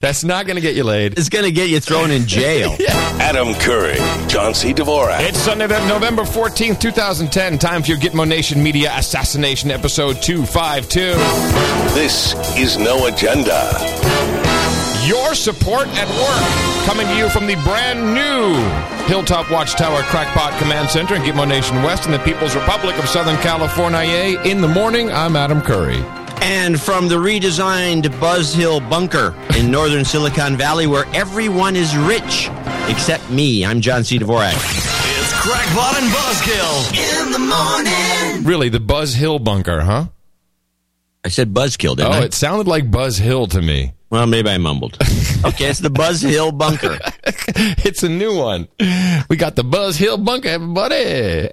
That's not going to get you laid. It's going to get you thrown in jail. Adam Curry, John C. Dvorak. It's Sunday, November 14th, 2010. Time for your Gitmo Nation Media Assassination Episode 252. This is No Agenda. Your support at work. Coming to you from the brand new Hilltop Watchtower Crackpot Command Center in Gitmo Nation West in the People's Republic of Southern California. In the morning, I'm Adam Curry. And from the redesigned Buzz Hill bunker in northern Silicon Valley, where everyone is rich except me, I'm John C. Dvorak. It's Crackpot and Buzzkill in the morning. Really, the Buzz Hill bunker, huh? I said Buzzkill, didn't I? Oh, I? it sounded like Buzz Hill to me. Well, maybe I mumbled. okay, it's the Buzz Hill bunker. it's a new one. We got the Buzz Hill bunker, everybody.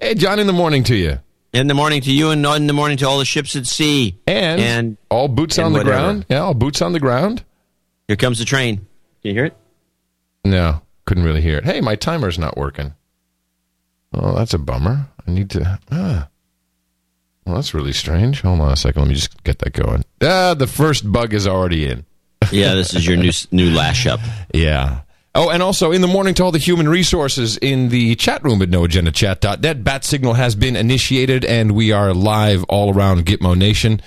Hey, John, in the morning to you. In the morning to you, and in the morning to all the ships at sea. And, And- all boots and on the whatever. ground. Yeah, all boots on the ground. Here comes the train. Can you hear it? No, couldn't really hear it. Hey, my timer's not working. Oh, that's a bummer. I need to. Ah. Well, that's really strange. Hold on a second. Let me just get that going. Ah, the first bug is already in. Yeah, this is your new new lash up. Yeah. Oh, and also in the morning to all the human resources in the chat room at noagendachat.net. Bat signal has been initiated, and we are live all around Gitmo Nation.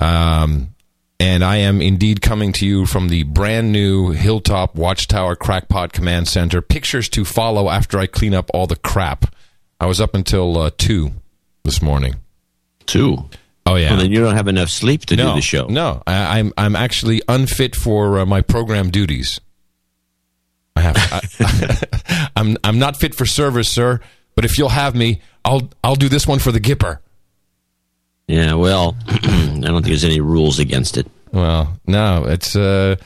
Um, and I am indeed coming to you from the brand new Hilltop Watchtower Crackpot Command Center. Pictures to follow after I clean up all the crap. I was up until uh, 2 this morning. Two. Oh, yeah. Well, then you don't have enough sleep to no, do the show. No, I, I'm I'm actually unfit for uh, my program duties. I have. I, I'm I'm not fit for service, sir. But if you'll have me, I'll I'll do this one for the Gipper. Yeah, well, I don't think there's any rules against it. Well, no, it's uh,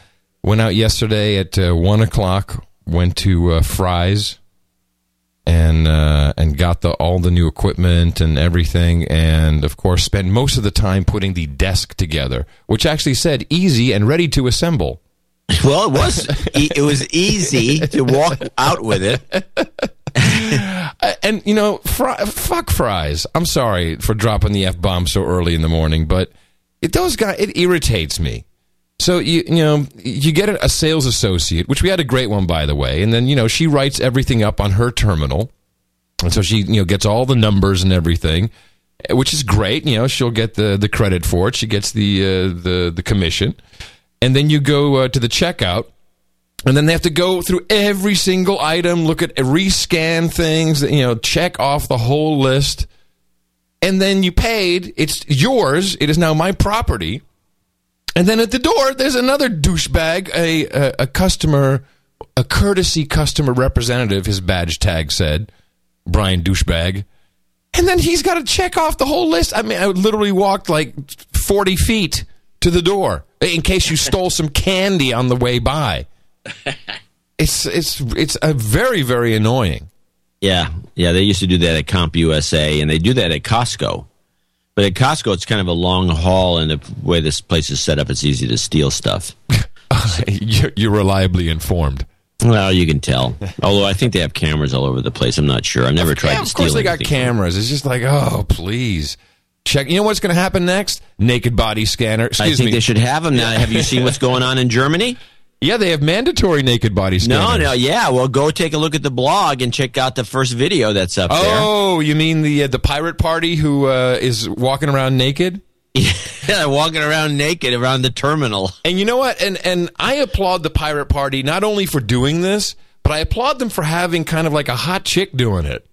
went out yesterday at uh, one o'clock. Went to uh, Fry's and uh, and got the all the new equipment and everything, and of course spent most of the time putting the desk together, which actually said easy and ready to assemble. Well, it was e- it was easy to walk out with it. Uh, and you know, fry, fuck fries. I'm sorry for dropping the f bomb so early in the morning, but it those guys it irritates me. So you you know you get a sales associate, which we had a great one by the way, and then you know she writes everything up on her terminal, and so she you know gets all the numbers and everything, which is great. You know she'll get the the credit for it. She gets the uh, the the commission, and then you go uh, to the checkout. And then they have to go through every single item, look at rescan things, you know, check off the whole list. And then you paid. It's yours. It is now my property. And then at the door, there's another douchebag, a, a, a customer, a courtesy customer representative, his badge tag said, Brian douchebag. And then he's got to check off the whole list. I mean, I literally walked like 40 feet to the door in case you stole some candy on the way by. It's it's it's a very very annoying. Yeah, yeah. They used to do that at Comp USA, and they do that at Costco. But at Costco, it's kind of a long haul, and the way this place is set up, it's easy to steal stuff. you're, you're reliably informed. Well, you can tell. Although I think they have cameras all over the place. I'm not sure. I've never tried Yeah, to of steal course they got cameras. It's just like, oh, please check. You know what's going to happen next? Naked body scanner. I think me. they should have them now. Have you seen what's going on in Germany? yeah, they have mandatory naked body scanners. no, no, yeah. Well, go take a look at the blog and check out the first video that's up there. Oh, you mean the uh, the pirate party who uh, is walking around naked? Yeah, walking around naked around the terminal. And you know what? And and I applaud the pirate party not only for doing this, but I applaud them for having kind of like a hot chick doing it.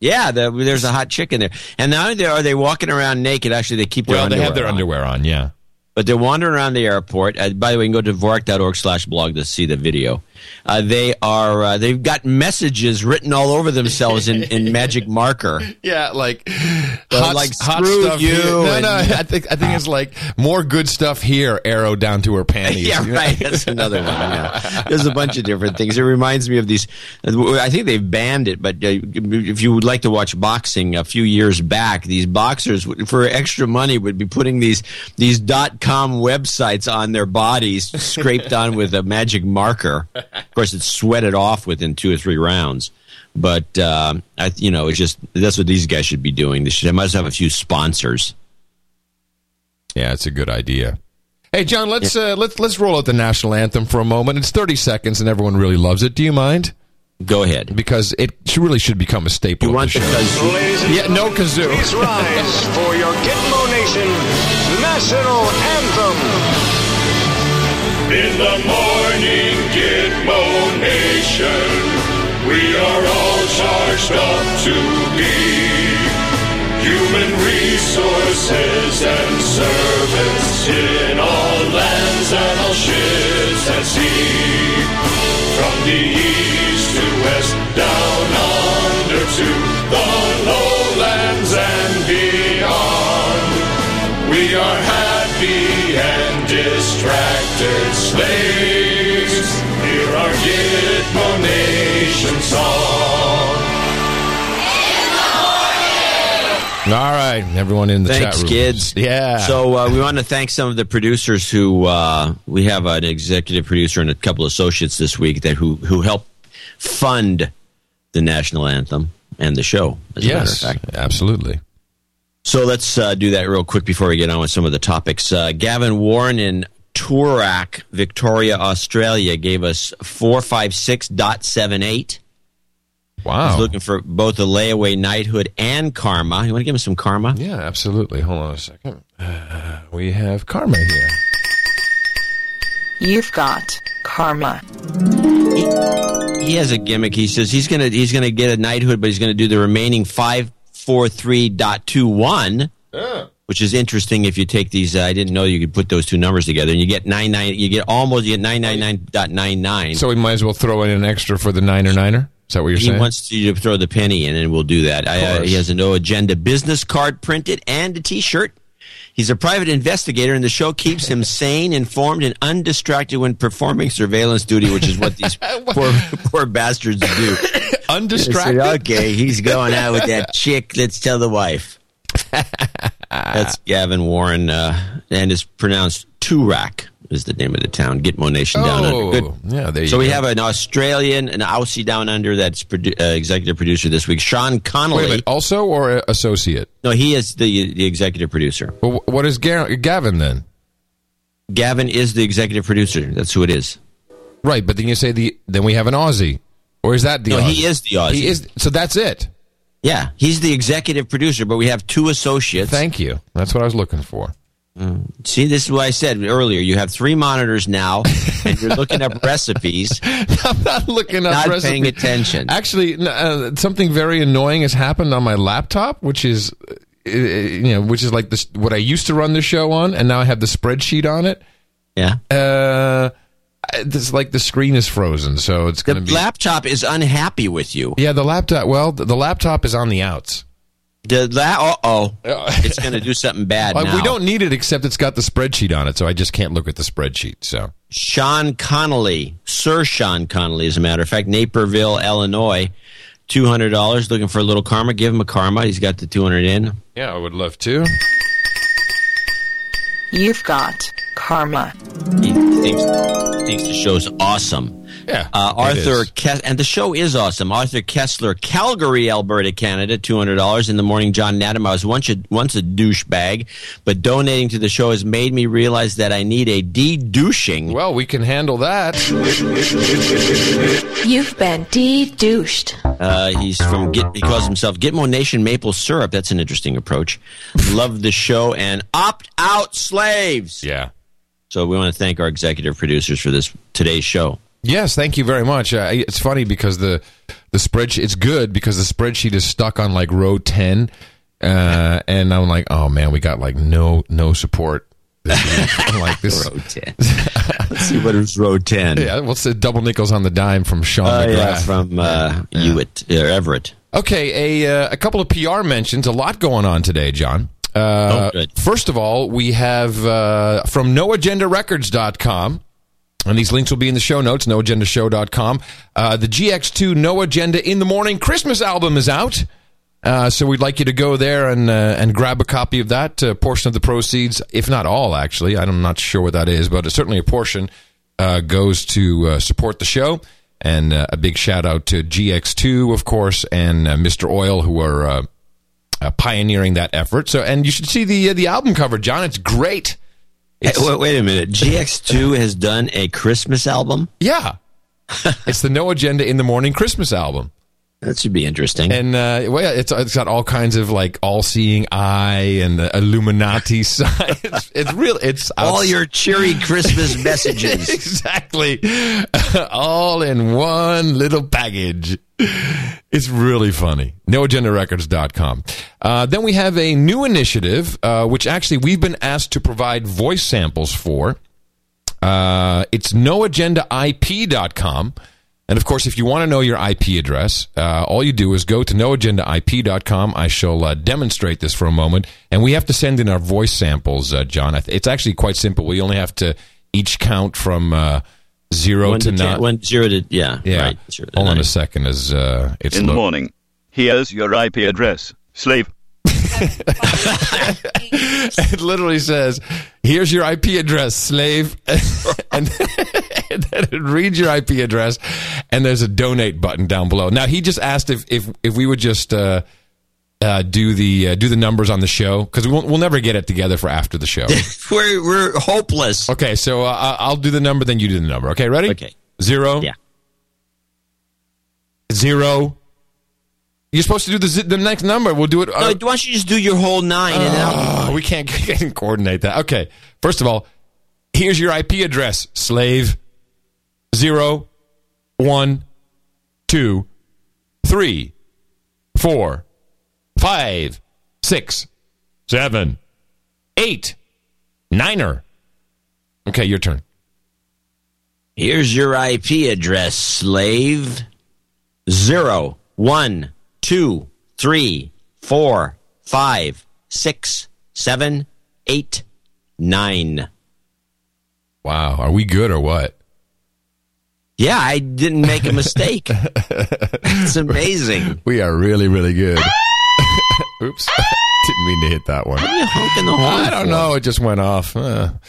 Yeah, the, there's a hot chick in there. And not only are they walking around naked, actually, they keep their Well, they have their on. underwear on. Yeah. but they're wandering around the airport. Uh, by the way, you can go to dvorak.org slash blog to see the video. Uh, they are uh, they've got messages written all over themselves in, in magic marker. Yeah, like hot- like, screw you Here. No, no. I think I think it's like more good stuff here. Arrow down to her panties. yeah, you know? right. That's another one. Yeah. There's a bunch of different things. It reminds me of these. I think they've banned it, but uh, if you would like to watch boxing, a few years back, these boxers for extra money would be putting these these dot com websites on their bodies, scraped on with a magic marker. Of course, it's sweated off within two or three rounds. But uh, I, you know, it's just that's what these guys should be doing. They should. They must have a few sponsors. Yeah, it's a good idea. Hey, John, let's uh, let's let's roll out the national anthem for a moment. It's 30 seconds, and everyone really loves it. Do you mind? Go ahead. Because it really should become a staple. You want the the show. kazoo? Ladies and Yeah, no kazoo. Please rise for your Gitmo Nation national anthem. In the morning, Gitmo Nation, we are all charged up to be human resources and servants in all lands and all ships at sea. From the east to west, down under to the lowlands and beyond. We are happy and distracted slaves. Hear our Gitmo Nation song. All right, everyone in the Thanks, chat room. kids. Yeah. So uh, we want to thank some of the producers who uh, we have an executive producer and a couple of associates this week that who who help fund the national anthem and the show. As yes, a matter of fact. absolutely. So let's uh, do that real quick before we get on with some of the topics. Uh, Gavin Warren in Toorak, Victoria, Australia, gave us four five six dot seven eight. Wow. He's looking for both a layaway knighthood and karma. You want to give him some karma? yeah, absolutely. Hold on a second. Uh, we have Karma here. You've got karma. He has a gimmick. He says he's gonna he's gonna get a knighthood, but he's gonna do the remaining five four three dot two one, which is interesting. If you take these, uh, I didn't know you could put those two numbers together, and you get nine nine. You get almost you get nine nine nine dot nine nine. So we might as well throw in an extra for the niner niner. Is that what you're he saying? wants you to throw the penny in, and we'll do that. I, uh, he has a no agenda business card printed and a T-shirt. He's a private investigator, and the show keeps him sane, informed, and undistracted when performing surveillance duty, which is what these poor, poor bastards do. Undistracted. Said, okay, he's going out with that chick. Let's tell the wife. That's Gavin Warren, uh, and it's pronounced Toorak is the name of the town. Gitmo Nation down Oh, under. Good. yeah. There you So we have an Australian, an Aussie down under that's produ- uh, executive producer this week, Sean Wait a Connolly. minute. Also or associate? No, he is the the executive producer. Well, what is Gar- Gavin then? Gavin is the executive producer. That's who it is. Right, but then you say the then we have an Aussie, or is that the? No, Aussie? he is the Aussie. He is. So that's it. Yeah, he's the executive producer, but we have two associates. Thank you. That's what I was looking for. See, this is what I said earlier. You have three monitors now, and you're looking up recipes. I'm not looking up. Recipes. Not recipe. paying attention. Actually, uh, something very annoying has happened on my laptop, which is, uh, uh, you know, which is like this what I used to run the show on, and now I have the spreadsheet on it. Yeah. Uh, it's like the screen is frozen, so it's The going to be. laptop is unhappy with you. yeah, the laptop. Well, the, the laptop is on the outs. The la- uh oh, it's going to do something bad now. we don't need it, except it's got the spreadsheet on it, so I just can't look at the spreadsheet. So Sean Connolly, Sir Sean Connolly, as a matter of fact, Naperville, Illinois, two hundred dollars. Looking for a little karma. Give him a karma. He's got the two hundred in. yeah, I would love to. You've got karma. He thinks, thinks the show's awesome. Yeah, Uh, Arthur is. Ke- and the show is awesome. Arthur Kessler, Calgary, Alberta, Canada, two hundred dollars in the morning. John Nadam, I was once a, once a douchebag, but donating to the show has made me realize that I need a de-douching. Well, we can handle that. You've been de-douched. Uh, he's from Git, he calls himself Gitmo Nation Maple Syrup. That's an interesting approach. Love the show and opt out slaves. Yeah. So we want to thank our executive producers for this today's show. Yes, thank you very much. Uh, it's funny because the the spreadsheet it's good because the spreadsheet is stuck on like row ten, uh, and I'm like, oh man, we got like no no support. This. I'm like this. Row ten. Let's see what is row ten. Yeah, what's the double nickels on the dime from Sean Oh McGrath? yeah, from uh, Hewitt or Everett. Okay, a uh, a couple of PR mentions. A lot going on today, John. Uh, Oh, good. First of all, we have uh, from noagendarecords.com, and these links will be in the show notes, noagendashow.com. Uh, the GX2 No Agenda in the Morning Christmas album is out. Uh, so we'd like you to go there and uh, and grab a copy of that. Uh, portion of the proceeds, if not all, actually, I'm not sure what that is, but certainly a portion uh, goes to uh, support the show. And uh, a big shout out to GX2, of course, and Mr. Oil, who are pioneering that effort. So, and you should see the the album cover, John. It's great. Hey, wait, wait a minute. GX2 has done a Christmas album. yeah, it's the No Agenda in the Morning Christmas album. That should be interesting. And uh, well, it's it's got all kinds of like all-seeing eye and the Illuminati side. It's, it's real. It's All your cheery Christmas messages. exactly all in one little package. It's really funny. NoAgendaRecords.com. Uh, then we have a new initiative, uh, which actually we've been asked to provide voice samples for. Uh, it's noagendaip.com. And of course, if you want to know your IP address, uh, all you do is go to noagendaip.com. I shall uh, demonstrate this for a moment. And we have to send in our voice samples, uh, John. It's actually quite simple. We only have to each count from uh, zero One to to ten, nine. one zero to yeah, yeah. right. Zero to Hold on a second as uh, it's in the morning. Here's your IP address. Slave. it literally says, "Here's your IP address, slave," and, and then it reads your IP address, and there's a donate button down below. Now he just asked if if if we would just uh, uh, do the uh, do the numbers on the show because we won't, we'll never get it together for after the show. We're we're hopeless. okay, so uh, I'll do the number, then you do the number. Okay, ready? Okay. Zero. Yeah. Zero. You're supposed to do the the next number. We'll do it. No, uh, why don't you just do your whole nine and then I'll Oh, we can't, can't coordinate that. Okay. First of all, here's your IP address, slave. Zero, one, two, three, four, five, six, seven, eight, niner. Okay, your turn. Here's your IP address, slave. Zero, one, two, three, four, five, six, seven, eight, nine. Wow. Are we good or what? Yeah, I didn't make a mistake. It's amazing. We are really, really good. Oops. Didn't mean to hit that one. What are you honking the horn I don't for? know. It just went off. Uh.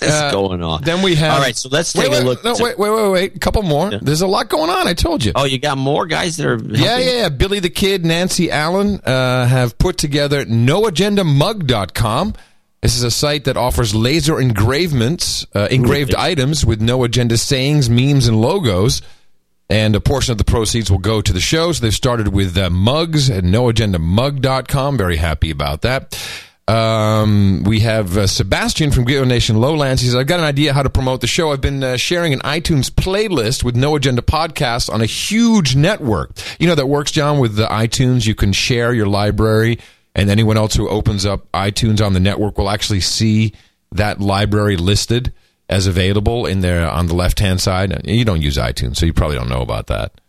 What's going on? Then we have. All right, so let's take wait, a look. No, to- wait, wait, wait, wait. A couple more. There's a lot going on. I told you. Oh, you got more guys that are. yeah, helping? yeah, yeah. Billy the Kid, Nancy Allen uh, have put together noagendamug.com. This is a site that offers laser engravements, uh, engraved items with no agenda sayings, memes, and logos. And a portion of the proceeds will go to the show. So they've started with uh, mugs at noagendamug.com. Very happy about that. Um, we have uh, Sebastian from Geo Nation Lowlands. He says, I've got an idea how to promote the show. I've been uh, sharing an iTunes playlist with No Agenda podcasts on a huge network. You know, that works, John, with the iTunes. You can share your library, and anyone else who opens up iTunes on the network will actually see that library listed as available in there on the left hand side. You don't use iTunes, so you probably don't know about that.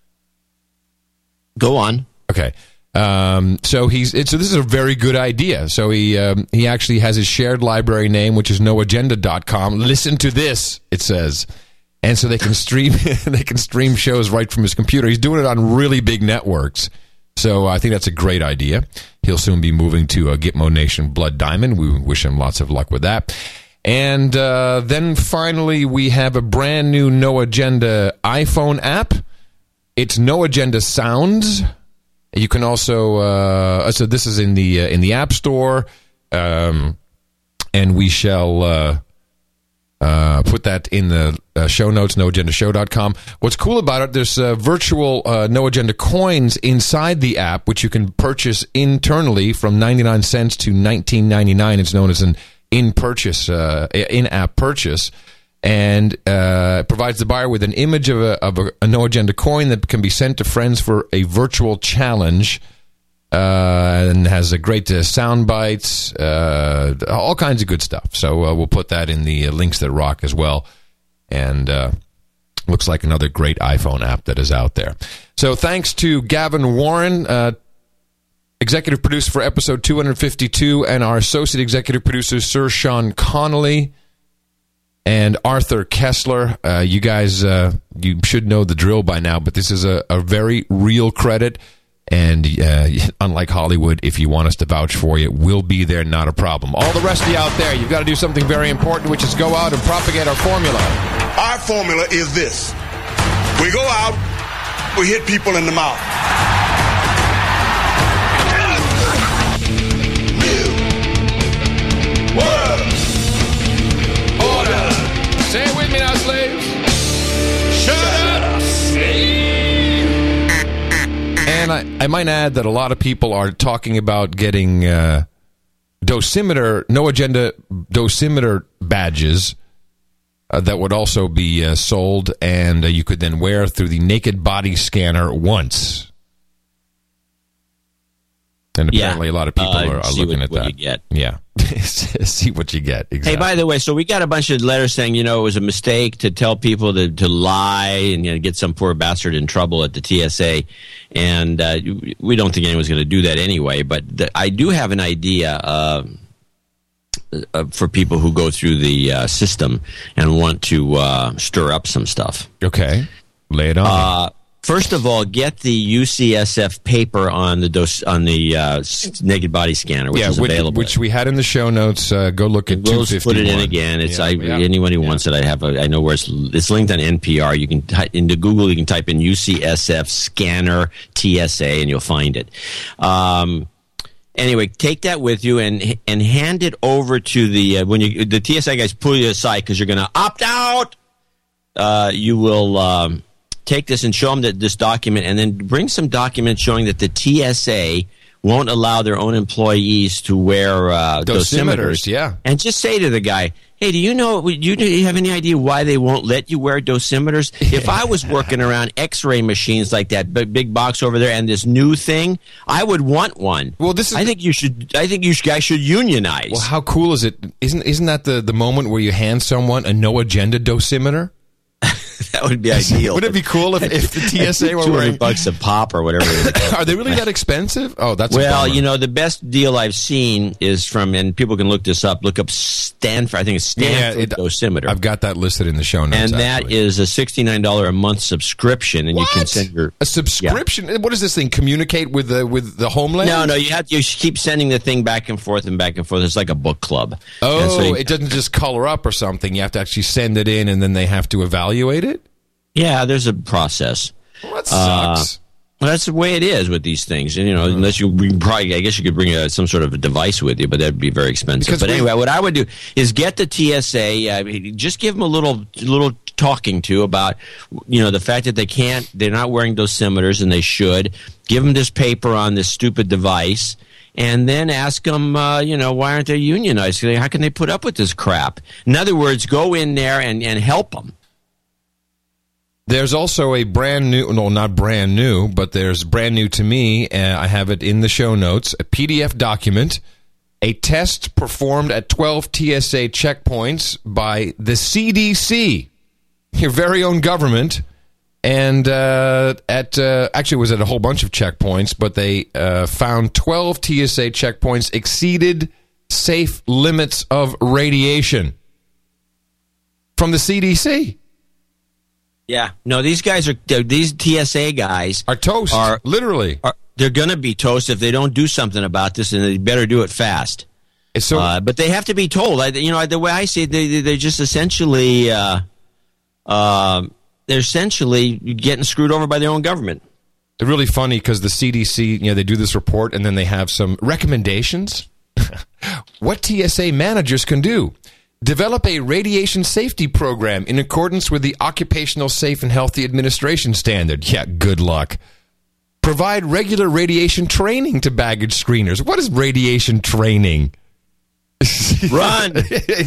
Go on. Okay. Um, so he's it, so this is a very good idea. So he um, he actually has his shared library name, which is noagenda.com. Listen to this, it says. And so they can stream they can stream shows right from his computer. He's doing it on really big networks. So I think that's a great idea. He'll soon be moving to uh, Gitmo Nation Blood Diamond. We wish him lots of luck with that. And uh, then finally, we have a brand new No Agenda iPhone app. It's No Agenda Sounds. You can also uh, so this is in the uh, in the App Store, um, and we shall uh, uh, put that in the uh, show notes. NoAgendaShow.com. What's cool about it? There's virtual No Agenda coins inside the app, which you can purchase internally from 99 cents to 19.99. It's known as an in purchase uh, in app purchase and uh, provides the buyer with an image of a, of a, a no agenda coin that can be sent to friends for a virtual challenge. Uh, and has a great uh, sound bites, uh, all kinds of good stuff. So uh, we'll put that in the uh, links that rock as well. And looks like another great iPhone app that is out there. So thanks to Gavin Warren, executive producer for episode 252, and our associate executive producer, Sir Sean Connolly and Arthur Kessler. Uh, you guys, uh, you should know the drill by now, but this is a, a very real credit. And uh, unlike Hollywood, if you want us to vouch for you, we'll be there, not a problem. All the rest of you out there, you've got to do something very important, which is go out and propagate our formula. Our formula is this we go out, we hit people in the mouth. And I, I might add that a lot of people are talking about getting uh, dosimeter, no agenda dosimeter badges uh, that would also be uh, sold, and uh, you could then wear through the naked body scanner once. And Yeah. apparently, a lot of people Uh, are, are looking what- at what that. you get. Yeah, see what you get. Exactly. Hey, by the way, so we got a bunch of letters saying, you know, it was a mistake to tell people to, to lie and you know, get some poor bastard in trouble at the TSA. And uh, we don't think anyone's going to do that anyway. But the, I do have an idea uh, uh, for people who go through the uh, system and want to uh, stir up some stuff. okay, lay it on. First of all, get the UCSF paper on the dos- on the uh, naked body scanner, which yeah, is which, available. which we had in the show notes. Uh, go look at We'll two put it in again. It's I, yeah. anyone who wants it. I have. A, I know where it's. It's linked on NPR. You can into Google. You can type in UCSF scanner TSA, and you'll find it. Um, anyway, take that with you and and hand it over to the uh, when you the TSA guys pull you aside because you're going to opt out. Uh, you will. Um, Take this and show them that this document, and then bring some documents showing that the TSA won't allow their own employees to wear uh, Dosimeters, dosimeters. yeah. And just say to the guy, "Hey, do you know? Do you, have any idea why they won't let you wear dosimeters? If I was working around X-ray machines like that big, big box over there, and this new thing, I would want one. Well, this is I think you should. I think you guys should unionize. Well, how cool is it? Isn't isn't that the, the moment where you hand someone a no agenda dosimeter? that would be ideal. Would it be cool if, if the TSA were wearing? bucks a pop or whatever. Are they really that expensive? Oh, that's Well, you know, the best deal I've seen is from, and people can look this up. Look up Stanford. I think it's Stanford it- dosimeter, I've got that listed in the show notes. and that actually. is a sixty-nine dollar a month subscription, and you can send your. a subscription. What does this thing communicate with the with the homeland? No, no, you have you keep sending the thing back and forth and back and forth. It's like a book club. Oh, so you- it doesn't just color up or something. You have to actually send it in, and then they have to evaluate it. Yeah, there's a process. Well, that Uh, sucks. Well, that's the way it is with these things, and you know, unless you probably, I guess you could bring a, some sort of a device with you, but that'd be very expensive. Because but we- anyway, what I would do is get the TSA, uh, just give them a little, little talking to about, you know, the fact that they can't, they're not wearing dosimeters, and they should. Give them this paper on this stupid device. And then ask them, uh, you know, why aren't they unionized? How can they put up with this crap? In other words, go in there and, and help them. There's also a brand new, no, not brand new, but there's brand new to me. I have it in the show notes. A PDF document, a test performed at 12 TSA checkpoints by the CDC, your very own government. And uh, at uh, actually, it was at a whole bunch of checkpoints, but they uh, found 12 TSA checkpoints exceeded safe limits of radiation from the CDC. Yeah. No, these guys are, these TSA guys Are toast, Are- literally. are they're going to be toast if they don't do something about this, and they better do it fast. So uh, but they have to be told. I, you know, the way I see it, they, they- they're just essentially, uh, uh, they're essentially getting screwed over by their own government. It's really funny because the CDC, you know, they do this report and then they have some recommendations. what TSA managers can do. Develop a radiation safety program in accordance with the Occupational Safe and Healthy Administration Standard. Yeah, good luck. Provide regular radiation training to baggage screeners. What is radiation training? Run.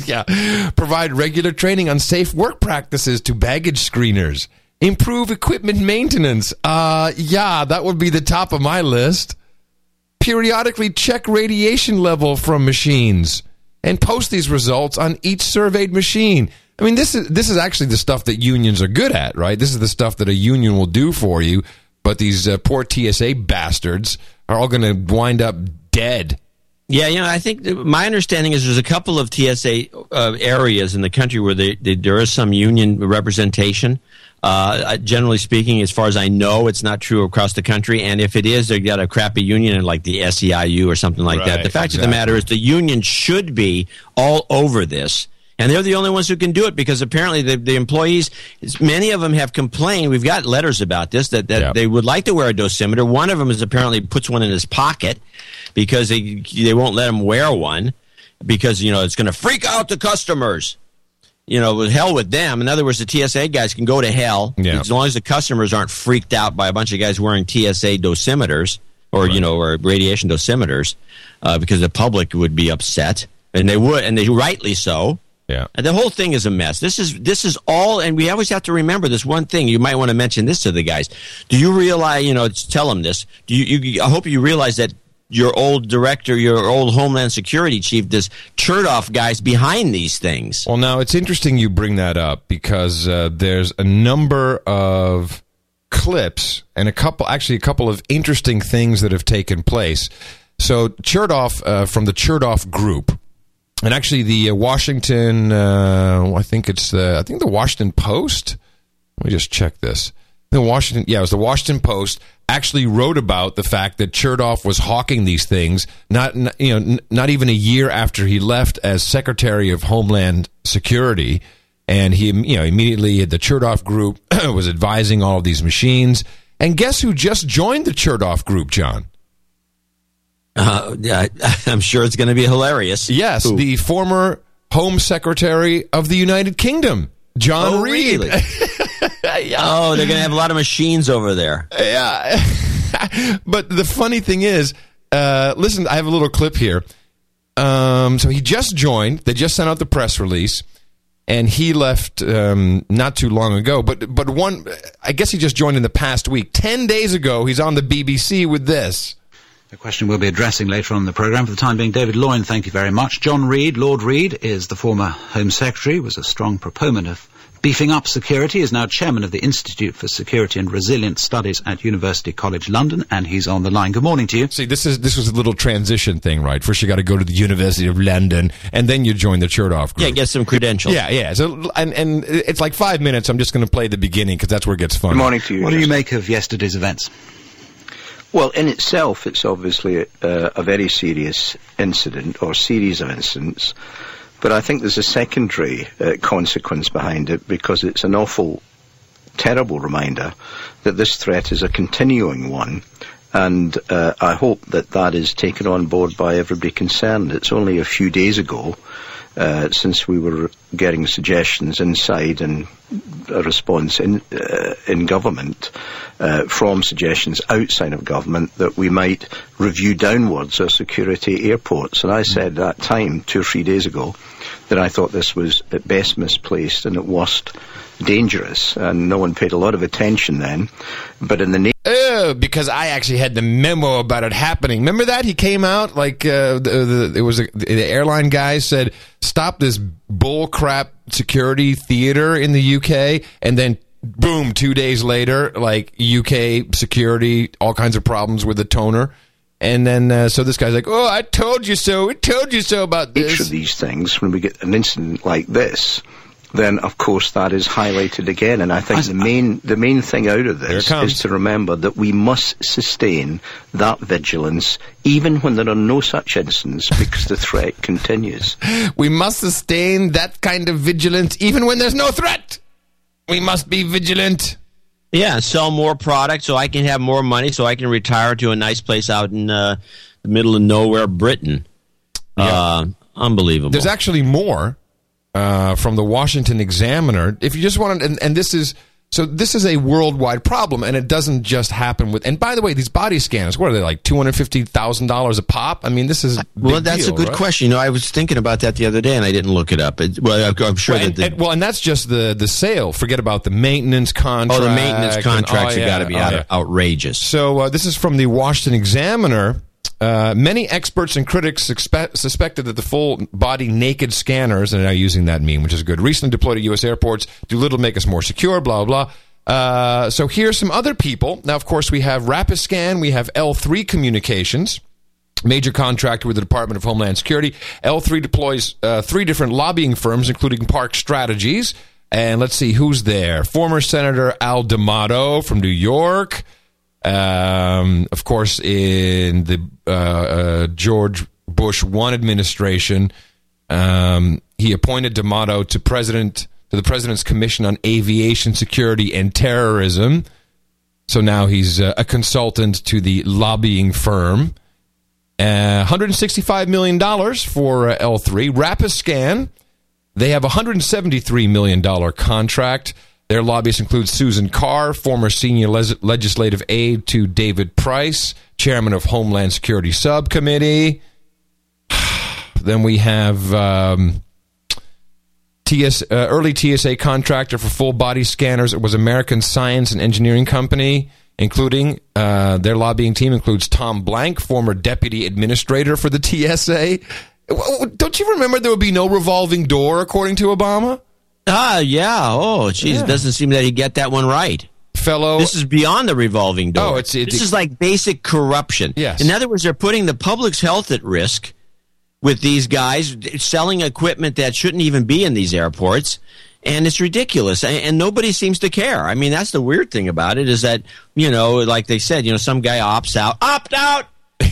yeah. Provide regular training on safe work practices to baggage screeners. Improve equipment maintenance. Uh, yeah, that would be the top of my list. Periodically check radiation level from machines and post these results on each surveyed machine. I mean, this is this is actually the stuff that unions are good at, right? This is the stuff that a union will do for you. But these uh, poor TSA bastards are all going to wind up dead. Yeah, you know, I think my understanding is there's a couple of TSA uh, areas in the country where they, they, there is some union representation. Uh, generally speaking, as far as I know, it's not true across the country. And if it is, they've got a crappy union like the SEIU or something like that. The fact of the matter is, the union should be all over this. And they're the only ones who can do it because apparently the, the employees, many of them have complained. We've got letters about this that, that Yep. they would like to wear a dosimeter. One of them is apparently puts one in his pocket because they they won't let him wear one because you know it's going to freak out the customers. You know, with hell with them. In other words, the TSA guys can go to hell Yeah. as long as the customers aren't freaked out by a bunch of guys wearing TSA dosimeters or you know or radiation dosimeters, uh, because the public would be upset, and they would, and they rightly so. Yeah. And the whole thing is a mess. This is this is all, and we always have to remember this one thing. You might want to mention this to the guys. Do you realize? You know, tell them this. Do you? you I hope you realize that your old director, your old Homeland Security chief, this Chertoff guy's behind these things. Well, now it's interesting you bring that up because uh, there's a number of clips and a couple, actually, a couple of interesting things that have taken place. So, Chertoff uh, from the Chertoff Group, and actually the uh, Washington, uh, I think it's the, I think the Washington Post. Let me just check this. The Washington, yeah, it was the Washington Post actually wrote about the fact that Chertoff was hawking these things. Not, you know, not even a year after he left as Secretary of Homeland Security, and he, you know, immediately the Chertoff Group was advising all of these machines. And guess who just joined the Chertoff Group, John? Uh, yeah, I'm sure it's going to be hilarious. Yes, Who? the former Home Secretary of the United Kingdom, John Oh, Reid. really? Oh, they're going to have a lot of machines over there. Yeah. but the funny thing is, uh, listen, I have a little clip here. Um, so he just joined. They just sent out the press release, and he left um, not too long ago. But but one, I guess he just joined in the past week. Ten days ago, he's on the BBC with this. A question we'll be addressing later on in the programme. For the time being, David Loyne, thank you very much. John Reid, Lord Reid, is the former Home Secretary, was a strong proponent of beefing up security, is now chairman of the Institute for Security and Resilience Studies at University College London, and he's on the line. Good morning to you. See, this is this was a little transition thing, right? First, you got to go to the University of London, and then you join the Chertoff group. Yeah, get some credentials. Yeah, yeah. So, and and it's like five minutes. I'm just going to play the beginning because that's where it gets fun. Good morning to you. What do you make of yesterday's events? Well, in itself, it's obviously uh, a very serious incident or series of incidents. But I think there's a secondary uh, consequence behind it because it's an awful, terrible reminder that this threat is a continuing one. And uh, I hope that that is taken on board by everybody concerned. It's only a few days ago uh, since we were getting suggestions inside and a response in uh, in government uh, from suggestions outside of government that we might review downwards our security airports. And I said that time two or three days ago that I thought this was at best misplaced and at worst dangerous, and no one paid a lot of attention then. But in the na- Oh, because I actually had the memo about it happening. Remember that he came out like uh, the, the, it was a, the airline guy said stop this bull crap security theater in the UK, and then boom, two days later, like UK security, all kinds of problems with the toner. And then, uh, so this guy's like, "Oh, I told you so. We told you so about this." of these things, when we get an incident like this, then of course that is highlighted again. And I think the main the main thing out of this is to remember that we must sustain that vigilance even when there are no such incidents because the threat continues. We must sustain that kind of vigilance even when there's no threat. We must be vigilant. Yeah, sell more product so I can have more money so I can retire to a nice place out in uh, the middle of nowhere, Britain. Uh, unbelievable. There's actually more uh, from the Washington Examiner. If you just want to, and, and this is so this is a worldwide problem, and it doesn't just happen with. And by the way, these body scanners, what are they like? Two hundred fifty thousand dollars a pop? I mean, this is well, that's deal, a good right? question. You know, I was thinking about that the other day, and I didn't look it up. It, well, I'm- sure Well, that the, and- well, and that's just the the sale. Forget about the maintenance contract. oh, the maintenance and- contracts oh, have got to be oh, out, yeah. outrageous. So uh, this is from the Washington Examiner. Uh, many experts and critics expe- suspected that the full body naked scanners, and are now using that meme, which is good, recently deployed at U.S. airports, do little to make us more secure, blah, blah, blah. Uh, so here's some other people. Now, of course, we have Rapiscan, we have L3 Communications, major contractor with the Department of Homeland Security. L3 deploys uh, three different lobbying firms, including Park Strategies. And let's see who's there. Former Senator Al D'Amato from New York. Um, of course, in the uh, uh, George Bush one administration, um, he appointed D'Amato to president to the president's commission on aviation security and terrorism. So now he's uh, a consultant to the lobbying firm. Uh, $165 million for uh, L3. Rapiscan They have a $173 million contract. Their lobbyists include Susan Carr, former senior legislative aide to David Price, chairman of Homeland Security Subcommittee. then we have um, TS, uh, early TSA contractor for full body scanners. It was American Science and Engineering Company, including uh, their lobbying team includes Tom Blank, former deputy administrator for the TSA. Don't you remember there would be no revolving door according to Obama? Ah, yeah. Oh, geez, it doesn't seem that he get that one right. Fellow, This is beyond the revolving door. Oh, it's- it- this is like basic corruption. Yes. In other words, they're putting the public's health at risk with these guys selling equipment that shouldn't even be in these airports. And it's ridiculous, and nobody seems to care. I mean, that's the weird thing about it is that you know, like they said, you know, some guy opts out, opt out,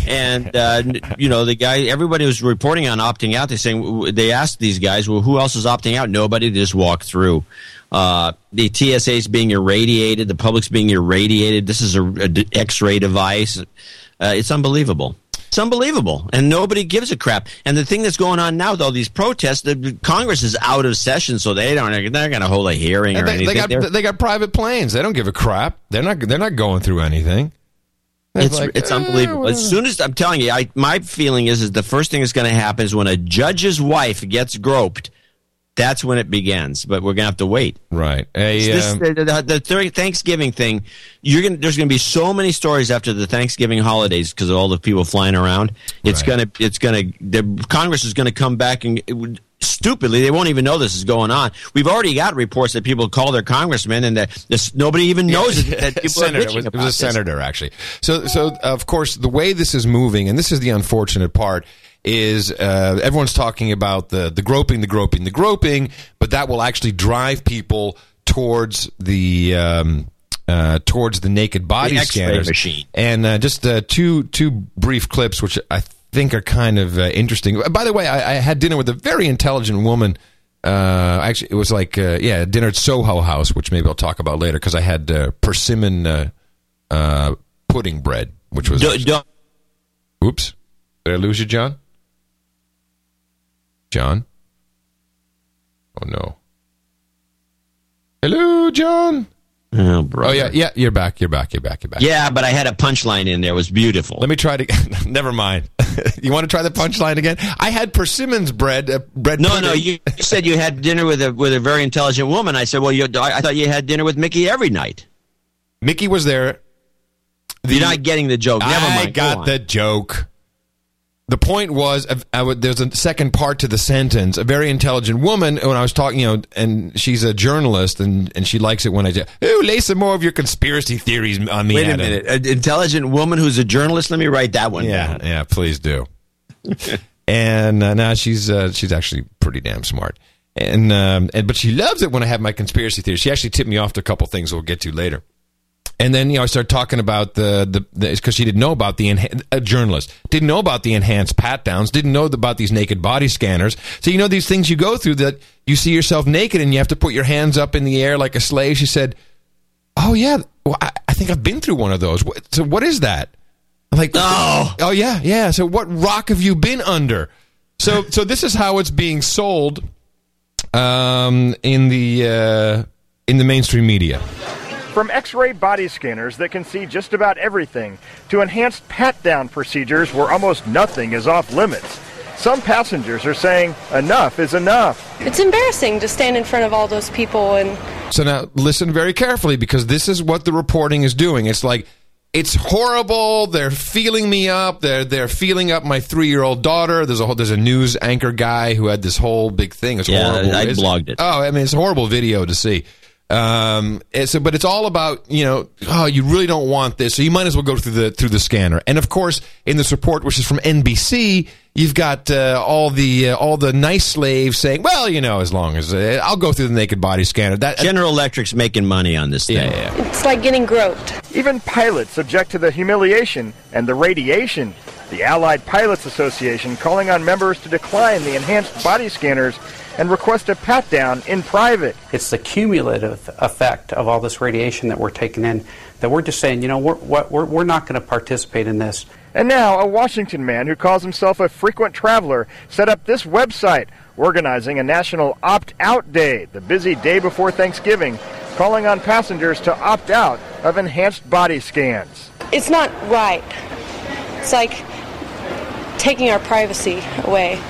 and uh, you know, the guy. Everybody was reporting on opting out. They saying they asked these guys, well, who else is opting out? Nobody. They just walked through. Uh, the TSA is being irradiated. The public's being irradiated. This is a, a d- X-ray device. Uh, it's unbelievable. It's unbelievable, and nobody gives a crap. And the thing that's going on now with all these protests, the, the Congress is out of session, so they don't. They're not going to hold a hearing or they, anything. they got they got private planes. They don't give a crap. They're not they're not going through anything. It's like, it's "Eh, unbelievable. As soon as I'm telling you, I, my feeling is is the first thing that's going to happen is when a judge's wife gets groped. That's when it begins. But we're going to have to wait. Right. A, This, um, the, the, the Thanksgiving thing, you're going there's going to be so many stories after the Thanksgiving holidays because of all the people flying around. It's Right. going to it's going to the Congress is going to come back and it would- stupidly they won't even know this is going on. We've already got reports that people call their congressmen and that this, nobody even knows that, that people senator. are It was, it was a this. senator actually. So so of course the way this is moving, and this is the unfortunate part. Is uh, everyone's talking about the the groping, the groping, the groping, but that will actually drive people towards the um, uh, towards the naked body The scanners. machine. And uh, just uh, two two brief clips, which I think are kind of uh, interesting. By the way, I, I had dinner with a very intelligent woman. Uh, actually, it was like uh, yeah, dinner at Soho House, which maybe I'll talk about later because I had uh, persimmon uh, uh, pudding bread, which was. Do- do- Oops, did I lose you, John? John. Oh no. Hello, John. Oh, Oh yeah, yeah. You're back. You're back. You're back. You're back. Yeah, but I had a punchline in there. It was beautiful. Let me try to. Never mind. you want to try the punchline again? I had persimmons bread. Uh, bread. no, pudding. no, you said you had dinner with a with a very intelligent woman. I said, well, you, I, I thought you had dinner with Mickey every night. Mickey was there. You're not getting the joke. Never I mind. Go got on. the joke. The point was, I would, there's a second part to the sentence. A very intelligent woman, when I was talking, you know, and she's a journalist, and, and she likes it when I just, oh, lay some more of your conspiracy theories on me. Wait a minute. An intelligent woman who's a journalist. Let me write that one Yeah, down. yeah, please do. and uh, now she's uh, she's actually pretty damn smart. And um, and but she loves it when I have my conspiracy theories. She actually tipped me off to a couple things we'll get to later. And then you know I started talking about the the because she didn't know about the enha- a journalist didn't know about the enhanced pat downs didn't know about these naked body scanners. So you know these things you go through that you see yourself naked and you have to put your hands up in the air like a slave. She said, "Oh yeah, well, I, I think I've been through one of those. What, so what is that?" I'm like, Oh. oh yeah, yeah. So what rock have you been under? So so this is how it's being sold um, in the uh, in the mainstream media. From X ray body scanners that can see just about everything to enhanced pat down procedures where almost nothing is off limits. Some passengers are saying enough is enough. It's embarrassing to stand in front of all those people and So now listen very carefully because this is what the reporting is doing. It's like it's horrible. They're feeling me up. They're they're feeling up my three year old daughter. There's a whole, there's a news anchor guy who had this whole big thing. It's Yeah, horrible. I It's- blogged it. Oh, I mean, it's a horrible video to see. Um, and so, but it's all about you know, oh, you really don't want this, so you might as well go through the through the scanner. And of course, in this report, which is from NBC, you've got uh, all the uh, all the nice slaves saying, well, you know, as long as uh, I'll go through the naked body scanner. That General Electric's making money on this thing. yeah, yeah. it's like getting groped. Even pilots subject to the humiliation and the radiation. The Allied Pilots Association calling on members to decline the enhanced body scanners and request a pat down in private. It's the cumulative effect of all this radiation that we're taking in that we're just saying, you know, we're, we're, we're not going to participate in this. And now, a Washington man who calls himself a frequent traveler set up this website organizing a national opt out day, the busy day before Thanksgiving, calling on passengers to opt out of enhanced body scans. It's not right. It's like taking our privacy away.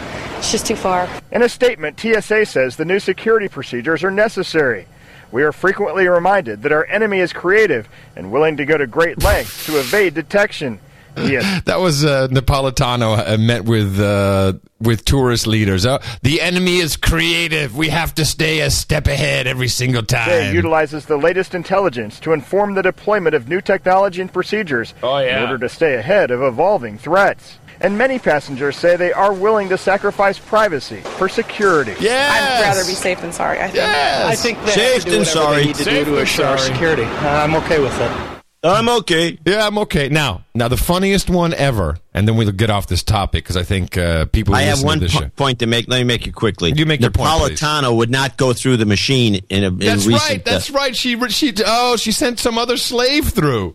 It's just too far. In a statement, TSA says the new security procedures are necessary. We are frequently reminded that our enemy is creative and willing to go to great lengths to evade detection. Yes. That was uh, Napolitano uh, met with uh, with tourist leaders. Uh, the enemy is creative. We have to stay a step ahead every single time. It utilizes the latest intelligence to inform the deployment of new technology and procedures Oh, yeah. in order to stay ahead of evolving threats. And many passengers say they are willing to sacrifice privacy for security. Yes. I'd rather be safe than sorry. I think. Yes. I think they have to do whatever they need to do to assure security. I'm okay with it. I'm okay. Yeah, I'm okay. Now, now the funniest one ever, and then we'll get off this topic because I think uh, people. I have one to this po- point to make. Let me make it quickly. You make your point, please. Napolitano would not go through the machine in a in That's recent. right. That's right. She she oh she sent some other slave through.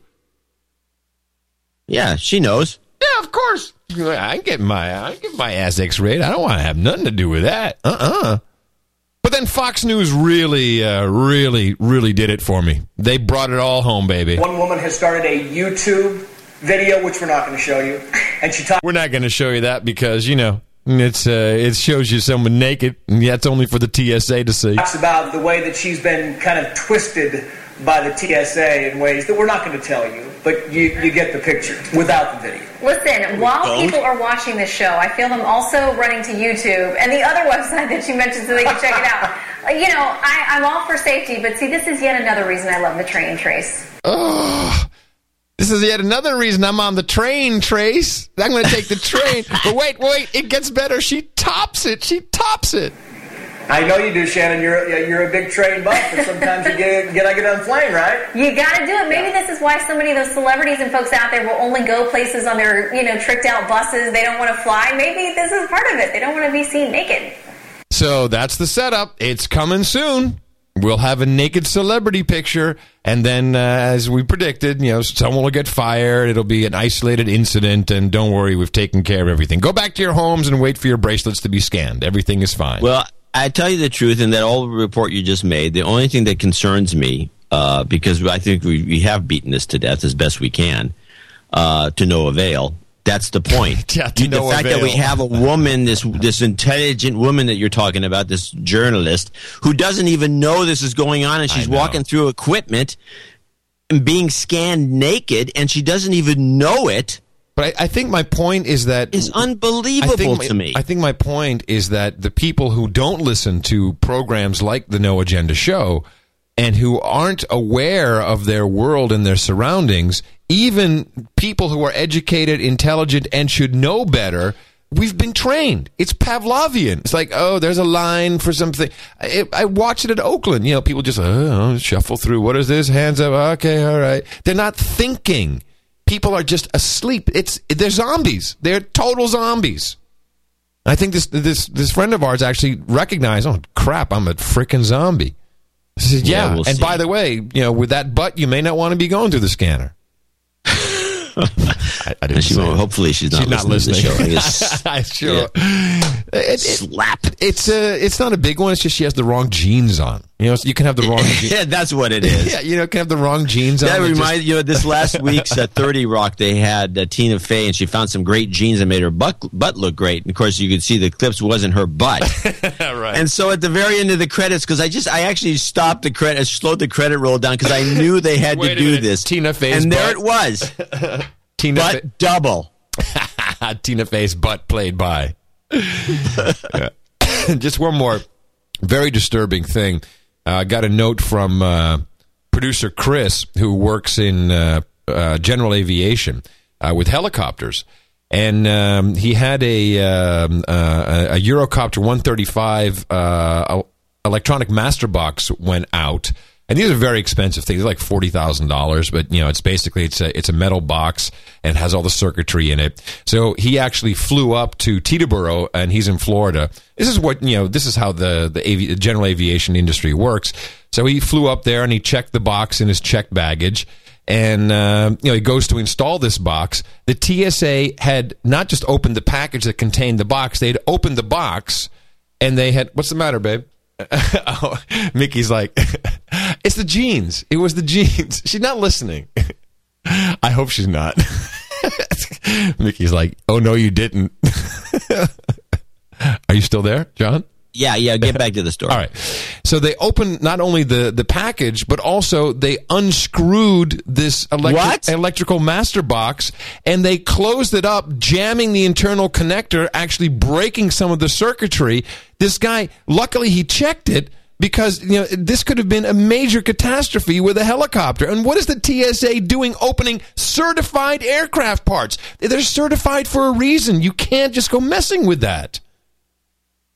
yeah, she knows. Yeah, of course. I get my I get my ass X-rayed. I don't want to have nothing to do with that. Uh uh But then Fox News really, uh, really, really did it for me. They brought it all home, baby. One woman has started a YouTube video, which we're not going to show you, and she talks We're not going to show you that because you know it's uh, it shows you someone naked, and that's only for the TSA to see. Talks about the way that she's been kind of twisted by the TSA in ways that we're not going to tell you, but you, you get the picture without the video. Listen, while people are watching this show, I feel them also running to YouTube and the other website that you mentioned so they can check it out. Like, You know, I, I'm all for safety, but see, this is yet another reason I love the train trace. Oh, this is yet another reason I'm on the train, Trace. I'm going to take the train. but wait, wait, it gets better. She tops it. She tops it. I know you do, Shannon. You're you're a big train buff, but sometimes you get get I get on flame, right? You gotta do it. Maybe this is why so many of those celebrities and folks out there will only go places on their, you know, tricked out buses. They don't want to fly. Maybe this is part of it. They don't want to be seen naked. So that's the setup. It's coming soon. We'll have a naked celebrity picture, and then, uh, as we predicted, you know, someone will get fired. It'll be an isolated incident, and don't worry, we've taken care of everything. Go back to your homes and wait for your bracelets to be scanned. Everything is fine. Well, I tell you the truth, in that old report you just made, the only thing that concerns me, uh, because I think we, we have beaten this to death as best we can, uh, to no avail. That's the point. Yeah, to You- the no fact that we have a woman, this this intelligent woman that you're talking about, this journalist, who doesn't even know this is going on, and she's walking through equipment and being scanned naked, and she doesn't even know it. But I, I think my point is that It's unbelievable I think my- to me. I think my point is that the people who don't listen to programs like the No Agenda Show and who aren't aware of their world and their surroundings, even people who are educated, intelligent, and should know better, we've been trained. It's Pavlovian. It's like, oh, there's a line for something. I, I watched it at Oakland. You know, people just oh, shuffle through. What is this? Hands up. Okay, all right. They're not thinking. People are just asleep. It's they're zombies. They're total zombies. I think this this this friend of ours actually recognized. Oh crap! I'm a freaking zombie. I said, Yeah, yeah. we'll and see. by the way, you know, with that butt, you may not want to be going through the scanner. I, I didn't She hopefully she's not not listening to the show. I guess- sure. Yeah. It, it, Slap. It's uh, it's not a big one. It's just she has the wrong jeans on. You know, you can have the wrong. je- yeah, that's what it is. yeah, you know, can have the wrong jeans on. That and just- reminds you know this last week's uh, Thirty Rock. They had uh, Tina Fey, and she found some great jeans that made her butt butt look great. And of course, you could see the clips wasn't her butt. right. And so at the very end of the credits, because I just I actually stopped the credit, slowed the credit roll down because I knew they had to do minute. this. Tina Fey, and there butt. it was, Tina butt Fey- double. Tina Fey's butt played by. Just one more very disturbing thing. Uh, I got a note from uh, producer Chris, who works in uh, uh, general aviation uh, with helicopters. And um, he had a, um, a Eurocopter 135 uh, electronic master box went out. And these are very expensive things. Like forty thousand dollars, but you know, it's basically it's a it's a metal box and has all the circuitry in it. So he actually flew up to Teterboro, and he's in Florida. This is what you know. This is how the the, general aviation industry works. So he flew up there and he checked the box in his checked baggage, and uh, you know he goes to install this box. The TSA had not just opened the package that contained the box; they'd opened the box, and they had what's the matter, babe? Mickey's like, it's the jeans. It was the jeans. She's not listening. I hope she's not. Mickey's like, oh no, you didn't. Are you still there, John? Yeah, yeah. Get back to the story. All right. So they opened not only the, the package, but also they unscrewed this electric, electrical master box and they closed it up, jamming the internal connector, actually breaking some of the circuitry. This guy, luckily, he checked it because you know this could have been a major catastrophe with a helicopter. And what is the TSA doing opening certified aircraft parts? They're certified for a reason. You can't just go messing with that.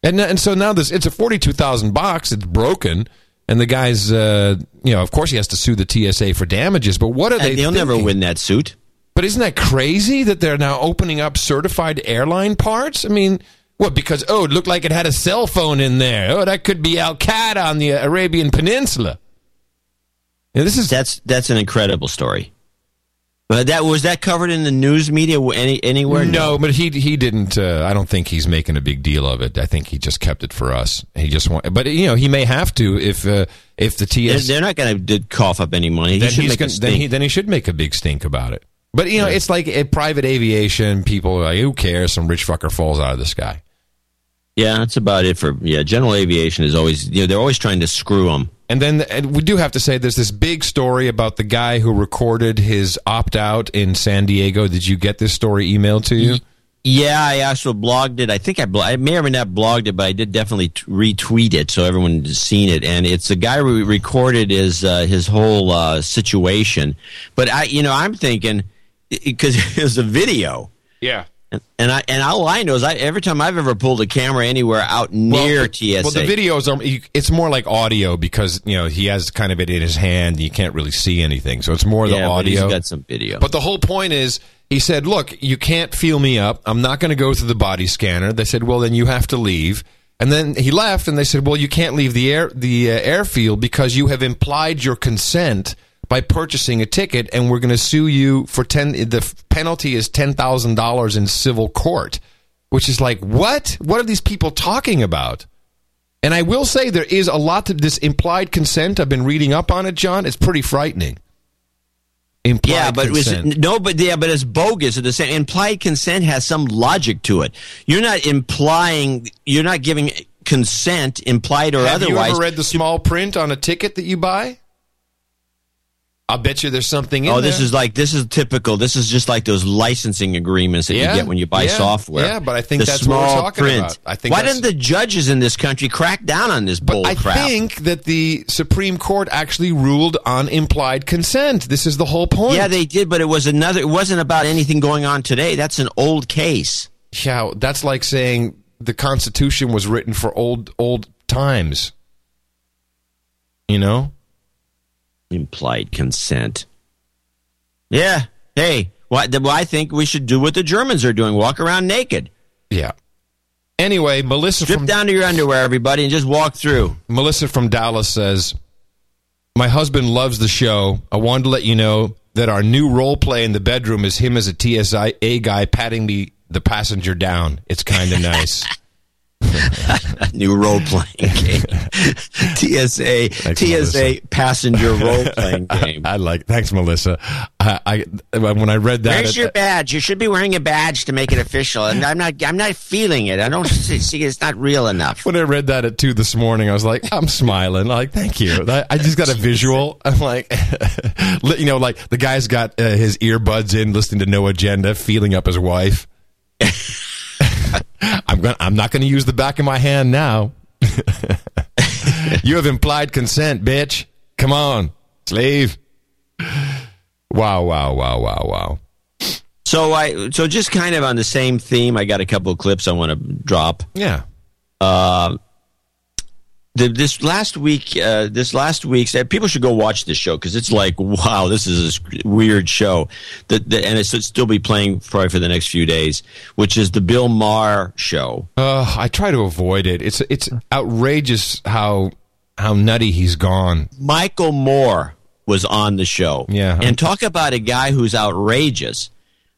And and so now this it's a forty two thousand box. It's broken, and the guy's uh, you know of course he has to sue the TSA for damages. But what are And they? they'll never win that suit. But isn't that crazy that they're now opening up certified airline parts? I mean, what? Because oh, it looked like it had a cell phone in there. Oh, that could be Al Qaeda on the Arabian Peninsula. Yeah, this is that's that's an incredible story. But that was that covered in the news media any anywhere? No, but he he didn't. Uh, I don't think he's making a big deal of it. I think he just kept it for us. He just want, but you know, he may have to if uh, if the TS they're not going to cough up any money. He then should make gonna, then he then he should make a big stink about it. But you know, it's like a private aviation. People are like, who cares? Some rich fucker falls out of the sky. Yeah, that's about it for yeah. General aviation is always you know they're always trying to screw them. And then and we do have to say there's this big story about the guy who recorded his opt out in San Diego. Did you get this story emailed to you? Yeah, I also blogged it. I think I, blo- I may or may not blogged it, but I did definitely t- retweet it so everyone has seen it. And it's a guy who recorded his uh, his whole uh, situation. But I, you know, I'm thinking because it was a video. Yeah. And, I and all I know is I every time I've ever pulled a camera anywhere out near but- TSA. Well, the videos are. It's more like audio because you know he has kind of it in his hand. And You can't really see anything, so it's more the Yeah, but he's audio. got some video. But the whole point is, he said, "Look, you can't feel me up. I'm not going to go through the body scanner." They said, "Well, then you have to leave." And then he left, and they said, "Well, you can't leave the air the uh, airfield because you have implied your consent." By purchasing a ticket, and we're going to sue you for ten. The penalty is ten thousand dollars in civil court, which is like what? What are these people talking about? And I will say there is a lot to this implied consent. I've been reading up on it, John. It's pretty frightening. Implied yeah, but it was, consent. no, but yeah, but it's bogus. At the same, implied consent has some logic to it. You're not implying. You're not giving consent, implied or Have otherwise. you ever read the small print on a ticket that you buy? I'll bet you there's something in oh, this is like this is typical. This is just like those licensing agreements that Yeah, you get when you buy yeah, software. yeah, but I think The that's what we're small talking print. about. I think Why that's- didn't the judges in this country crack down on this bull I crap? think that the Supreme Court actually ruled on implied consent. This is the whole point. yeah, they did, but it was another. It wasn't about anything going on today. That's an old case. Yeah, that's like saying the Constitution was written for old old times. You know? Implied consent. Yeah. Hey, well, well, I think we should do what the Germans are doing: walk around naked. Yeah. Anyway, Melissa Strip from down to your underwear, everybody, and just walk through. Melissa from Dallas says, "My husband loves the show. I wanted to let you know that our new role play in the bedroom is him as a TSA guy patting me the passenger down. It's kind of nice." New role playing game. TSA TSA passenger role playing game. I like. Thanks, Melissa. I, I when I read that, Where's your badge? You should be wearing a badge to make it official. And I'm not. I'm not feeling it. I don't see. it's not real enough. when I read that at two this morning, I was like, I'm smiling. Like, thank you. I I just got a visual. I'm like, you know, like the guy's got uh, his earbuds in, listening to No Agenda, feeling up his wife. I'm going. I'm not going to use the back of my hand now. you have implied consent, bitch. Come on, slave. Wow! Wow! Wow! Wow! Wow! So I. So just kind of on the same theme. I got a couple of clips I want to drop. Yeah. Uh, the, this last week, uh, this last week's uh, people should go watch this show because it's like, wow, this is a weird show. The, the, and it should still be playing probably for the next few days, which is the Bill Maher show. Uh, I try to avoid it. It's it's outrageous how how nutty he's gone. Michael Moore was on the show. Yeah. And talk about a guy who's outrageous.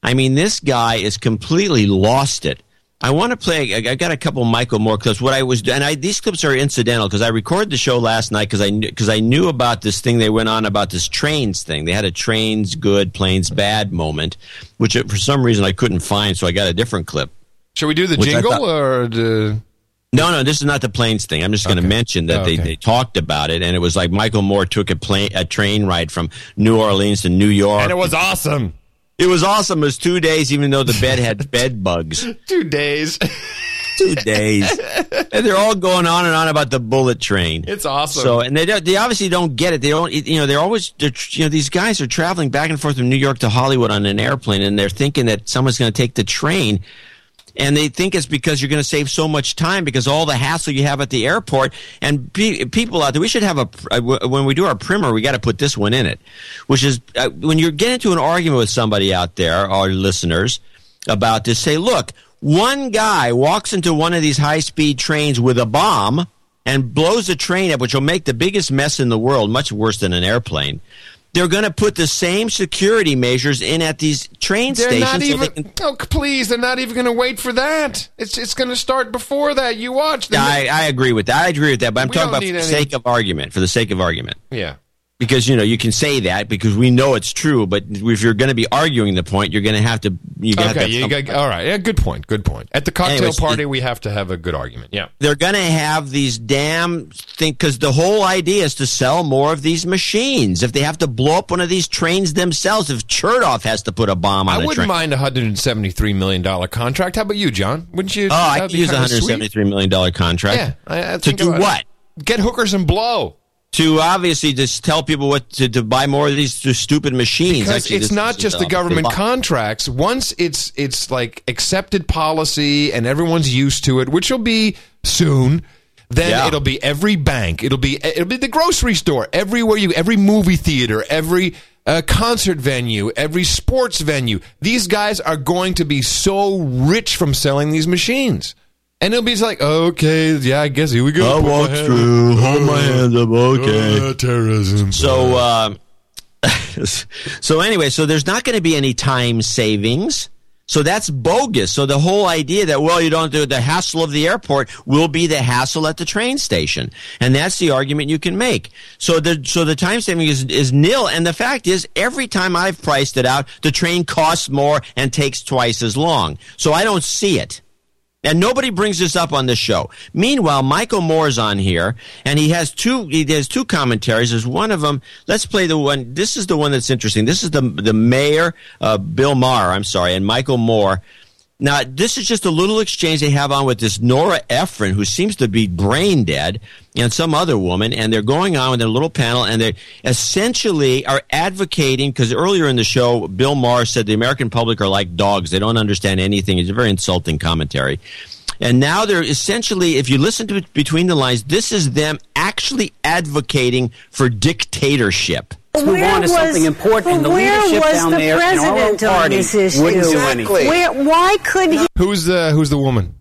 I mean, this guy is completely lost it. I want to play. I got a couple Michael Moore clips. What I was, and I, these clips are incidental because I recorded the show last night because I because I knew about this thing they went on about this trains thing. They had a trains good, planes bad moment, which for some reason I couldn't find, so I got a different clip. Should we do the jingle thought- or the? No, no, this is not the planes thing. I'm just going to mention that Oh, they, they talked about it, and it was like Michael Moore took a plane a train ride from New Orleans to New York, And it was awesome. It was awesome. It was two days, even though the bed had bed bugs. Two days. two days, and they're all going on and on about the bullet train. It's awesome. So, and they don't, they obviously don't get it. They don't, you know, they're always, they're, you know, these guys are traveling back and forth from New York to Hollywood on an airplane, and they're thinking that someone's going to take the train. And they think it's because you're going to save so much time because all the hassle you have at the airport. And pe- people out there, we should have a when we do our primer, we got to put this one in it, which is uh, when you get into an argument with somebody out there, our listeners, about this. Say, look, one guy walks into one of these high speed trains with a bomb and blows the train up, which will make the biggest mess in the world, much worse than an airplane. They're going to put the same security measures in at these train They're stations. not so they even. Oh, please! They're not even going to wait for that. It's it's going to start before that. You watch. They're- I, I agree with that. I agree with that. But I'm We talking about for the any- sake of argument. For the sake of argument. yeah. Because you know you can say that because we know it's true, but if you're going to be arguing the point, you're going to have to. You have to Okay. have You some- got, all right. Yeah. Good point. Good point. At the cocktail Anyways, party, we have to have a good argument. Yeah. they're going to have these damn thing because the whole idea is to sell more of these machines. If they have to blow up one of these trains themselves, if Chertoff has to put a bomb on I a wouldn't train, mind a hundred and seventy-three million dollar contract. How about you, John? Wouldn't you? oh, I could use a kinda hundred sweet? seventy-three million dollar contract. Yeah. I, I to do what? Get hookers and blow. To obviously just tell people what to, to buy more of these stupid machines. Because Actually, it's this- not just the government contracts. Once it's it's like accepted policy and everyone's used to it, which will be soon. Then Yeah. it'll be every bank. It'll be it'll be the grocery store. Everywhere you, every movie theater, every uh, concert venue, every sports venue. These guys are going to be so rich from selling these machines. And it'll be just like, okay, yeah, I guess here we go. I Put walk hand- through, hold my hands up, okay. Uh, terrorism. So, uh, so anyway, so there's not going to be any time savings. So that's bogus. So the whole idea that well, you don't do the hassle of the airport will be the hassle at the train station, and that's the argument you can make. So the so the time saving is is nil, and the fact is, every time I've priced it out, the train costs more and takes twice as long. So I don't see it. And nobody brings this up on this show. Meanwhile, Michael Moore's on here, and he has two. He has two commentaries. There's one of them. Let's play the one. This is the one that's interesting. This is the the mayor, uh, Bill Maher. I'm sorry, and Michael Moore. Now, this is just a little exchange they have on with this Nora Ephron, who seems to be brain dead, and some other woman, and they're going on with their little panel, and they essentially are advocating, because earlier in the show, Bill Maher said the American public are like dogs. They don't understand anything. It's a very insulting commentary. And now they're essentially, if you listen to between the lines, this is them actually advocating for dictatorship. Let's move on to something important. The where leadership was down the there in our president on party this issue? wouldn't do anything. Where, why could he? Who's the who's the woman?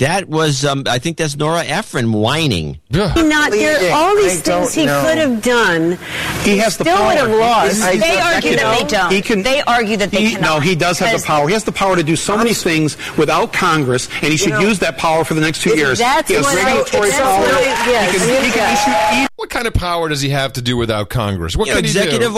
That was, um, I think that's Nora Ephron whining. Not there. All these things he could have done. He has the still power. would have lost. He- They argue that they don't. He can, they argue that they he, cannot. No, he does have the power. He has the power to do so many things without Congress, and he should know, use that power for the next two years. that's he has what regulatory that's power. what yes, he can, he can issue What kind of power does he have to do without Congress? What You know, can he do? executive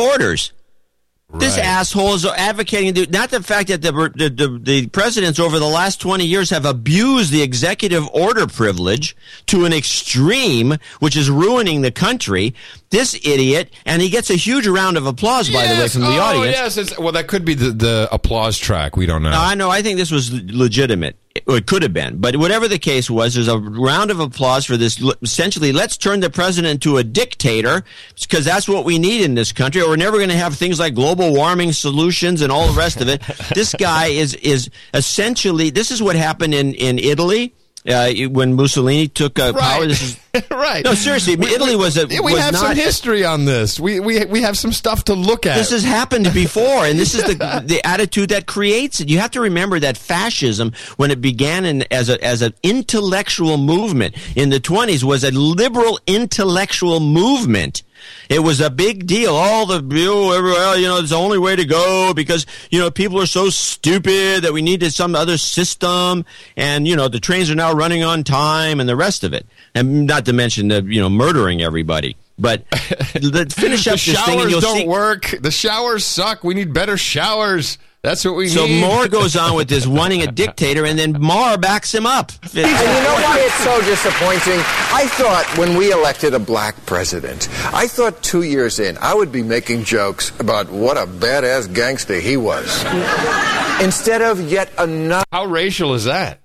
This asshole is advocating the- not the fact that the, the the the presidents over the last twenty years have abused the executive order privilege to an extreme, which is ruining the country. This idiot, and he gets a huge round of applause, by the way, from the oh, audience. Yes, well, that could be the, the applause track. We don't know. No, I know. I think this was legitimate. It could have been. But whatever the case was, there's a round of applause for this. Essentially, let's turn the president into a dictator because that's what we need in this country, or we're never going to have things like global warming solutions and all the rest of it. this guy is is essentially. This is what happened in in Italy. Uh, when Mussolini took uh, power, this is right. no seriously. Italy was a we was have some history on this. We we we have some stuff to look at. This has happened before, and this is the the attitude that creates it. You have to remember that fascism, when it began in, as a as an intellectual movement in the twenties, was a liberal intellectual movement. It was a big deal. All the well, you know, it's the only way to go because you know people are so stupid that we needed some other system, and you know the trains are now running on time and the rest of it, and not to mention the you know murdering everybody. But finish up the this thing, and showers don't see. work. The showers suck. We need better showers. That's what we So need. Moore goes on with this wanting a dictator, and then Maher backs him up. And you know why it's so disappointing? I thought when we elected a black president, I thought two years in, I would be making jokes about what a badass gangster he was. Instead of yet another. How racial is that?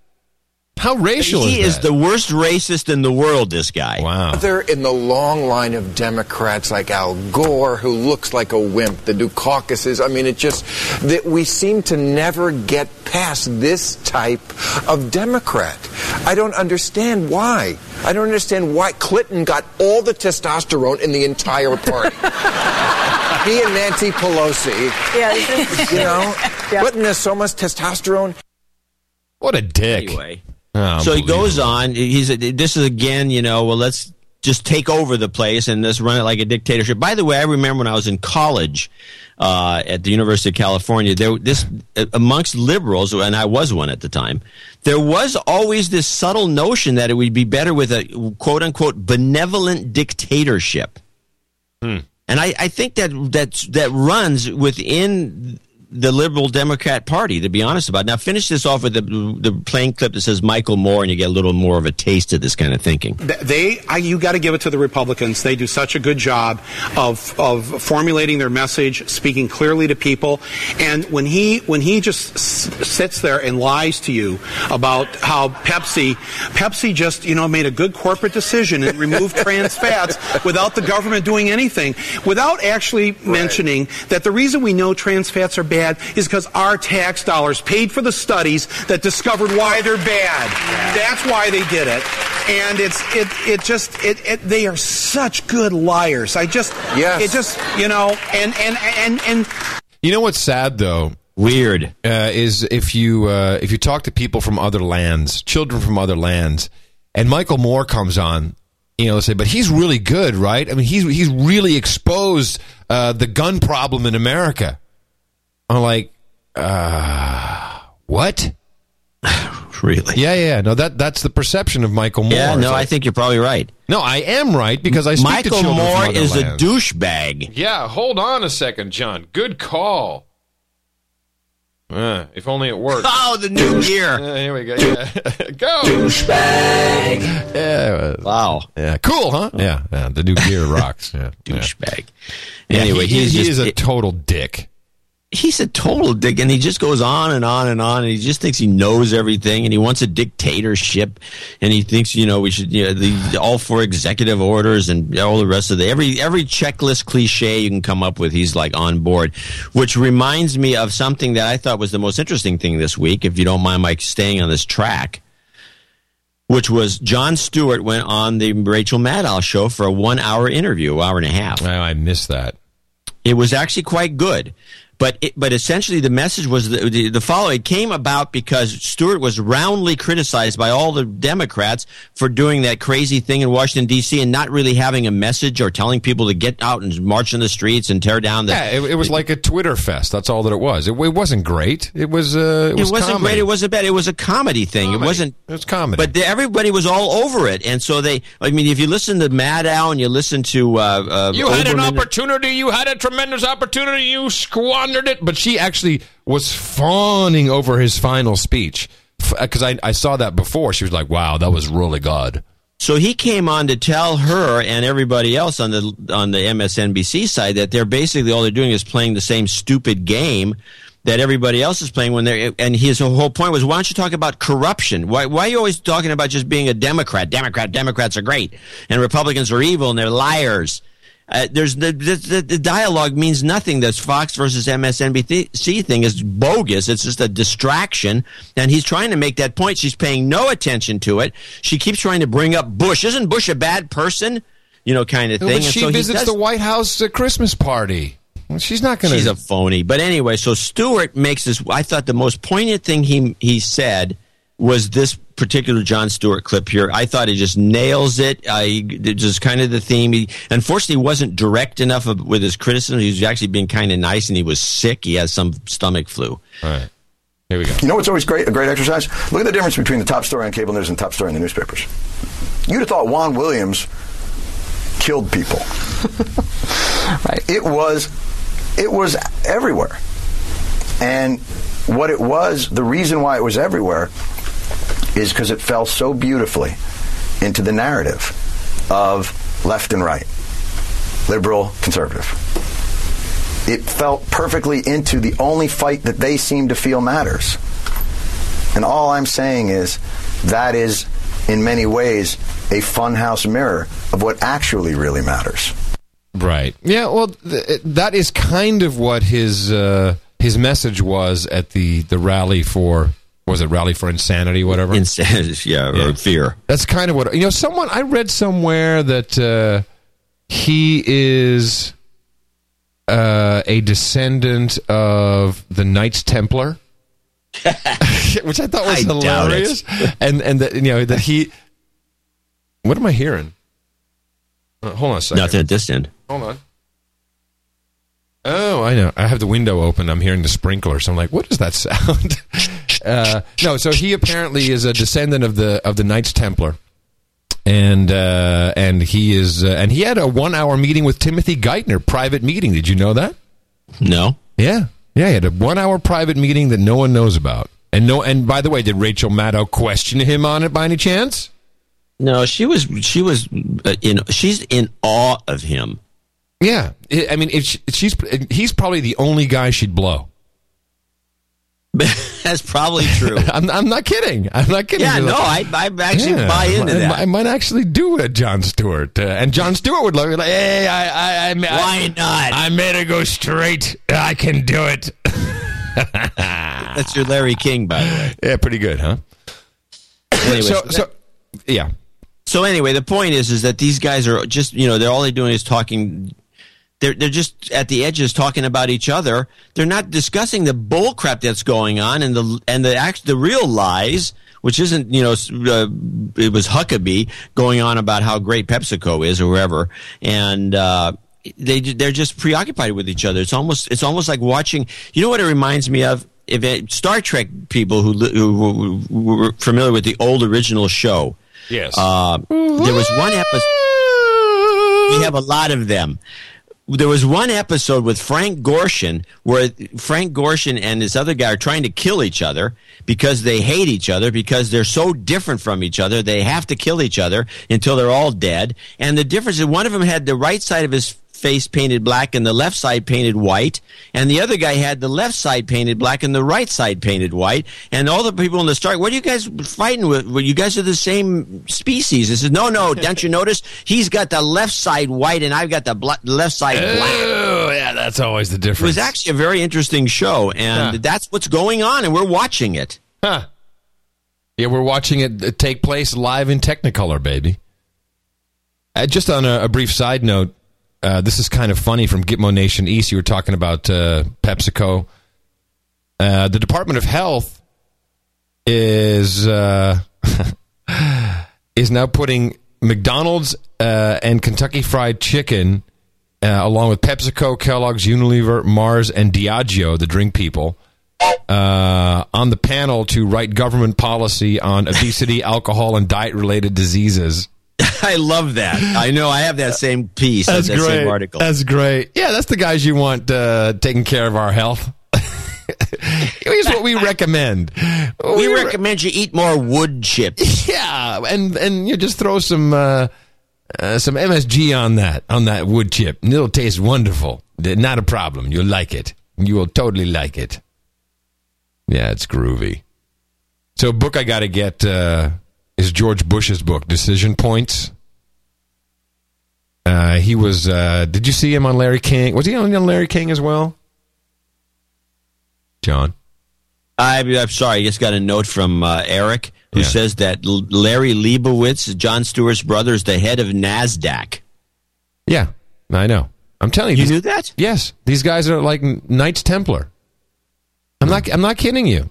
How racial he is is the worst racist in the world. This guy. Wow. Other in the long line of Democrats like Al Gore, who looks like a wimp, the Dukakis. I mean, it just that we seem to never get past this type of Democrat. I don't understand why. I don't understand why Clinton got all the testosterone in the entire party. he and Nancy Pelosi. Yeah, You know, Yeah. Clinton has so much testosterone. What a dick. Anyway, Oh, so he goes on. He's this is again, you know. Well, let's just take over the place and let's run it like a dictatorship. By the way, I remember when I was in college uh, at the University of California. There, this amongst liberals, and I was one at the time. There was always this subtle notion that it would be better with a quote unquote benevolent dictatorship. Hmm. And I, I think that that that runs within the Liberal Democrat Party. To be honest about it. now, finish this off with the the playing clip that says Michael Moore, and you get a little more of a taste of this kind of thinking. They, I, you got to give it to the Republicans. They do such a good job of of formulating their message, speaking clearly to people. And when he when he just s- sits there and lies to you about how Pepsi Pepsi just you know made a good corporate decision and removed trans fats without the government doing anything, without actually mentioning that the reason we know trans fats are bad is because our tax dollars paid for the studies that discovered why they're bad. That's why they did it. And it's it it just it, it they are such good liars. I just Yes. it just you know and and and and You know what's sad though? Weird uh, is if you uh, if you talk to people from other lands, children from other lands, and Michael Moore comes on, you know, say, but he's really good, right? I mean, he's he's really exposed uh, the gun problem in America. I'm like, uh, what? really? Yeah, yeah. No, that that's the perception of Michael Moore. Yeah, It's no, I think you're probably right. no, I am right because I speak to Michael children from Moore other is a douchebag. Yeah, hold on a second, John. Good call. Uh, if only it worked. Oh, the new year. Uh, here we go. Yeah. go. Douchebag. Yeah. Wow. Yeah. Cool, huh? Yeah. yeah. The new gear rocks. Yeah. Douchebag. Yeah, Anyway, he, he's he just- is a total dick. He's a total dick and he just goes on and on and on and he just thinks he knows everything and he wants a dictatorship and he thinks you know we should you know the, all for executive orders and all the rest of the every every checklist cliche you can come up with he's like on board which reminds me of something that I thought was the most interesting thing this week if you don't mind Mike staying on this track which was Jon Stewart went on the Rachel Maddow show for a one hour interview hour and a half Oh, I missed that. it was actually quite good. But it, but essentially the message was the, the, the following. It came about because Stewart was roundly criticized by all the Democrats for doing that crazy thing in Washington D.C. and not really having a message or telling people to get out and march in the streets and tear down the. Yeah, it, it was like a Twitter fest. That's all that it was. It, it wasn't great. It was. Uh, it, was wasn't comedy. great. It wasn't bad. It was a comedy thing. It wasn't. It was comedy. But the, everybody was all over it, and so they. I mean, if you listen to Maddow and you listen to uh, uh, You had an opportunity. You had a tremendous opportunity. You squandered it. But she actually was fawning over his final speech because uh, I, I saw that before. She was like, "Wow, that was really good." So he came on to tell her and everybody else on the on the MSNBC side that they're basically all they're doing is playing the same stupid game that everybody else is playing when they're and his whole point was why don't you talk about corruption why why are you always talking about just being a democrat democrat democrats are great and republicans are evil and they're liars uh, there's the, the the dialogue means nothing. This Fox versus MSNBC thing is bogus. It's just a distraction, and he's trying to make that point. She's paying no attention to it. She keeps trying to bring up Bush. Isn't Bush a bad person? You know, kind of thing. But And she so he visits does- the White House uh, Christmas party. She's not going to. She's a phony. But anyway, so Stewart makes this. I thought the most poignant thing he he said was this particular Jon Stewart clip here. I thought he just nails it. I it's just kind of the theme. He unfortunately wasn't direct enough of, with his criticism. He was actually being kind of nice, and he was sick. He has some stomach flu. All right. Here we go. You know what's always great? A great exercise. Look at the difference between the top story on cable news and top story in the newspapers. You'd have thought Juan Williams killed people. right. It was it was everywhere. And what it was, the reason why it was everywhere is because it fell so beautifully into the narrative of left and right, liberal, conservative. It felt perfectly into the only fight that they seem to feel matters. And all I'm saying is that is, in many ways, a funhouse mirror of what actually really matters. Right. Yeah. Well, th- that is kind of what his uh, his message was at the the rally for was it rally for insanity, whatever. Insanity, yeah, or fear. That's kind of what you know. Someone I read somewhere that uh, he is uh, a descendant of the Knights Templar, which I thought was I hilarious, and and that you know that he. What am I hearing? Uh, hold on a second. Nothing at this end. Hold on. Oh, I know. I have the window open. I'm hearing the sprinklers. I'm like, what is that sound? uh, no, so he apparently is a descendant of the of the Knights Templar, and uh, and he is uh, and he had a one hour meeting with Timothy Geithner, private meeting. Did you know that? No. Yeah, yeah. He had a one hour private meeting that no one knows about. And no, and by the way, did Rachel Maddow question him on it by any chance? No, she was she was uh, in she's in awe of him. Yeah, I I mean, if she, she's he's probably the only guy she'd blow. That's probably true. I'm, I'm not kidding. I'm not kidding. Yeah, You're no, like- I, I actually buy into I, that. I might actually do a Jon Stewart, uh, and Jon Stewart would look like, "Hey, I, I, I, Why not? I made it go straight. I can do it." That's your Larry King, by the way. Yeah, pretty good, huh? Anyway, so, so, yeah. So anyway, the point is, is that these guys are just, you know, they're all they're doing is talking. They're they're just at the edges talking about each other. They're not discussing the bull crap that's going on and the and the act the real lies, which isn't, you know, uh, it was Huckabee going on about how great PepsiCo is or wherever, and. uh they they're just preoccupied with each other. It's almost it's almost like watching. You know what it reminds me of? If it, Star Trek people who, who, who were familiar with the old original show, Yes. uh, there was one episode. We have a lot of them. There was one episode with Frank Gorshin where Frank Gorshin and this other guy are trying to kill each other because they hate each other because they're so different from each other. They have to kill each other until they're all dead. And the difference is one of them had the right side of his face painted black and the left side painted white, and the other guy had the left side painted black and the right side painted white. And all the people in the start, what are you guys fighting with? Well, you guys are the same species. He says, no, no, don't you notice? He's got the left side white and I've got the bla- left side black. Oh, yeah, that's always the difference. It was actually a very interesting show, and Huh. that's what's going on, and we're watching it. Huh. Yeah, we're watching it uh, take place live in Technicolor, baby. Uh, just on a, a brief side note, uh, this is kind of funny from Gitmo Nation East. You were talking about uh, PepsiCo. Uh, the Department of Health is uh, is now putting McDonald's uh, and Kentucky Fried Chicken, along with PepsiCo, Kellogg's, Unilever, Mars, and Diageo, the drink people, on the panel to write government policy on obesity, alcohol, and diet related diseases. I love that. I know. I have that same piece. That's that great. same article. That's great. Yeah, that's the guys you want uh, taking care of our health. Here's what we recommend. we recommend you eat more wood chips. Yeah, and and you just throw some uh, uh, some MSG on that on that wood chip, and it'll taste wonderful. Not a problem. You'll like it. You will totally like it. Yeah, it's groovy. So, a book I got to get uh, is George Bush's book, Decision Points. Uh, he was. Uh, did you see him on Larry King? Was he on Larry King as well? John. I, I'm sorry. I just got a note from uh, Eric who Yeah. says that Larry Leibowitz, Jon Stewart's brother, is the head of Nasdaq. Yeah, I know. I'm telling you. You these- knew that? Yes, these guys are like Knights Templar. I'm not. I'm not kidding you.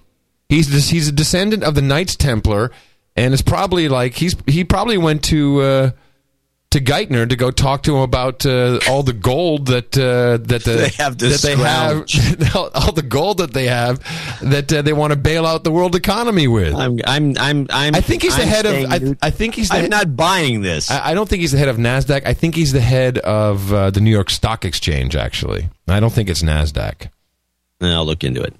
He's this, he's a descendant of the Knights Templar, and it's probably like he's he probably went to uh, to Geithner to go talk to him about uh, all the gold that uh, that the, They have that they have all, the gold that they have that uh, they want to bail out the world economy with. I'm, I'm, I'm, I'm. I think he's the I'm head of. I, I think he's. The I'm not buying this. I, I don't think he's the head of Nasdaq. I think he's the head of uh, the New York Stock Exchange. Actually, I don't think it's Nasdaq. I'll look into it.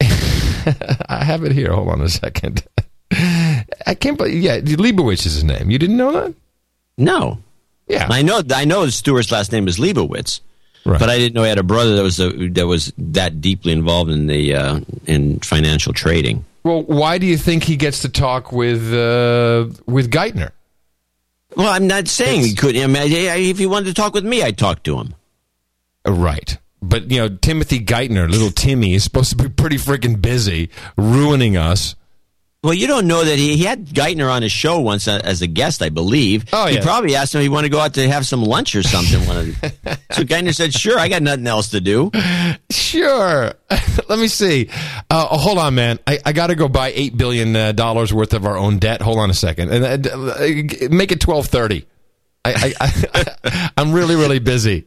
I have it here. Hold on a second. I can't believe. Yeah, Leibowitz is his name. You didn't know that? No. Yeah. I know. I know Stewart's last name is Leibowitz, right. but I didn't know he had a brother that was a, that was that deeply involved in the uh, in financial trading. Well, why do you think he gets to talk with uh, with Geithner? Well, I'm not saying he could. I mean, if he wanted to talk with me, I'd talk to him. Uh, Right. But you know, Timothy Geithner, little Timmy, is supposed to be pretty freaking busy, ruining us. Well, you don't know that he, he had Geithner on his show once a- as a guest, I believe. Oh, yeah. He probably asked him if he wanted to go out to have some lunch or something. One of the- so Geithner said, "Sure, I got nothing else to do." Sure. Let me see. Uh, oh, hold on, man. I, I got to go buy eight billion uh, dollars worth of our own debt. Hold on a second, and uh, uh, make it twelve thirty. I, I, I, I'm really, really busy.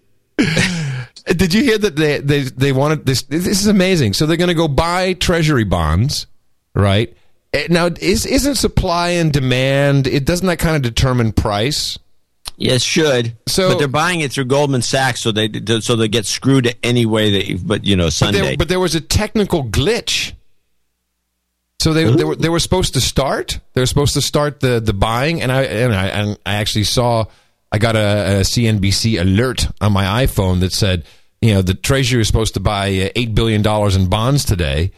Did you hear that they they they wanted this? This is amazing. So they're going to go buy treasury bonds, right? Eh, Now, is isn't supply and demand? It doesn't that kind of determine price? Yes, should. So- but they're buying it through Goldman Sachs, so they so they get screwed any way they. But you know, But Sunday. there, but there was a technical glitch. So they, they were they were supposed to start. They were supposed to start the, the buying, and I and I and I actually saw I got a, a CNBC alert on my iPhone that said you know the Treasury is supposed to buy uh, eight billion dollars in bonds today,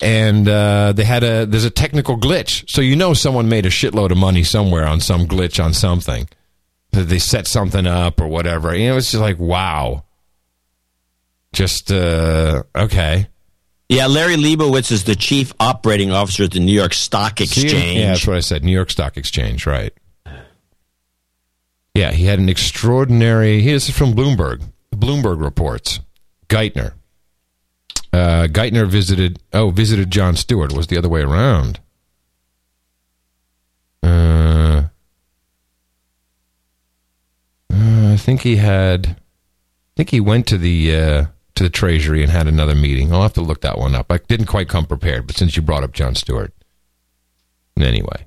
and uh, they had a there's a technical glitch. So you know someone made a shitload of money somewhere on some glitch on something. That they set something up or whatever. You know, it's just like wow. Just uh, okay. yeah, Larry Leibowitz is the chief operating officer at the New York Stock See? Exchange. Yeah, that's what I said. New York Stock Exchange, right? Yeah, he had an extraordinary. He is from Bloomberg. Bloomberg reports. Geithner. Uh, Geithner visited. Oh, visited Jon Stewart. Was the other way around. Uh, uh, I think he had. I think he went to the uh, to the Treasury and had another meeting. I'll have to look that one up. I didn't quite come prepared, but since you brought up Jon Stewart, anyway.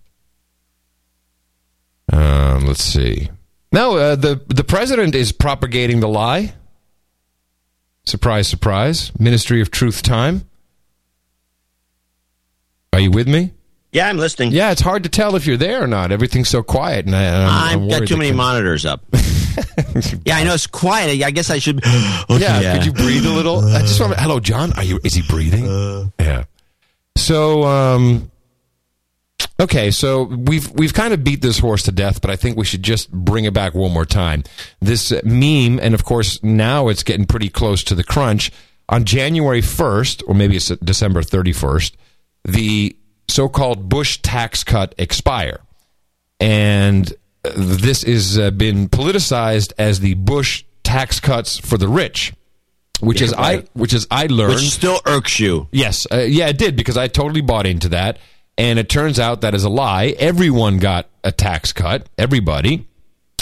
Um, let's see. No, uh, the the president is propagating the lie. Surprise, surprise. Ministry of Truth time. Are you with me? Yeah, I'm listening. Yeah, it's hard to tell if you're there or not. Everything's so quiet, and I, I'm I've got too many can- monitors up. yeah, I know it's quiet. I guess I should. yeah, could you breathe a little? I just want. to- Hello, John. Are you? Is he breathing? yeah. So, um, okay, so we've we've kind of beat this horse to death, but I think we should just bring it back one more time. This meme, and of course now it's getting pretty close to the crunch. On January first, or maybe it's December thirty first, the so-called Bush tax cut expire and this has uh, been politicized as the Bush tax cuts for the rich, which is I which is I learned Which still irks you. Yes, uh, yeah, it did because I totally bought into that, and it turns out that is a lie. Everyone got a tax cut, everybody,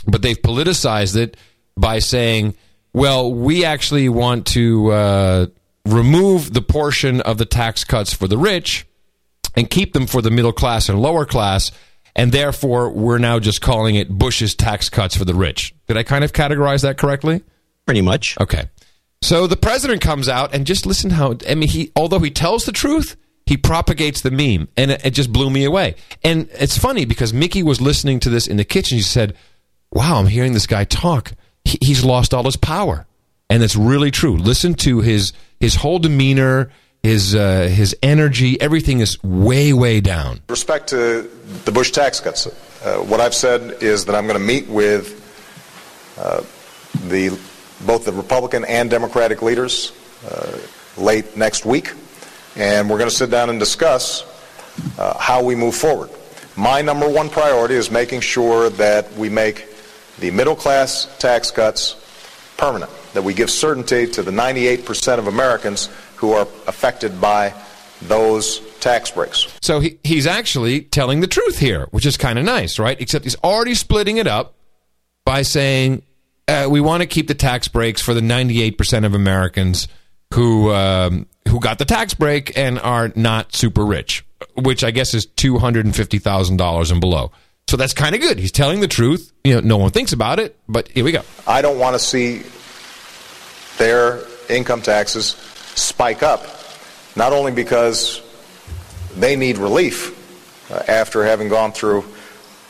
but they've politicized it by saying, "Well, we actually want to uh, remove the portion of the tax cuts for the rich and keep them for the middle class and lower class." And therefore, we're now just calling it Bush's tax cuts for the rich. Did I kind of categorize that correctly? Pretty much. Okay. So the president comes out and just listen how I mean he although he tells the truth, he propagates the meme and it, it just blew me away. And it's funny because Mickey was listening to this in the kitchen. She said, "Wow, I'm hearing this guy talk. He, he's lost all his power." And it's really true. Listen to his his whole demeanor, his uh, his energy, everything is way way down. respect to the Bush tax cuts, uh, what I've said is that I'm going to meet with uh, the both the Republican and Democratic leaders uh, late next week, and we're going to sit down and discuss uh, how we move forward. My number one priority is making sure that we make the middle class tax cuts permanent, that we give certainty to the 98% of Americans who are affected by those tax breaks. So he, he's actually telling the truth here, which is kind of nice, right? Except he's already splitting it up by saying uh, we want to keep the tax breaks for the 98% of Americans who um, who got the tax break and are not super rich, which I guess is $250,000 and below. So that's kind of good. He's telling the truth. You know, no one thinks about it, but here we go. I don't want to see their income taxes spike up, not only because they need relief uh, after having gone through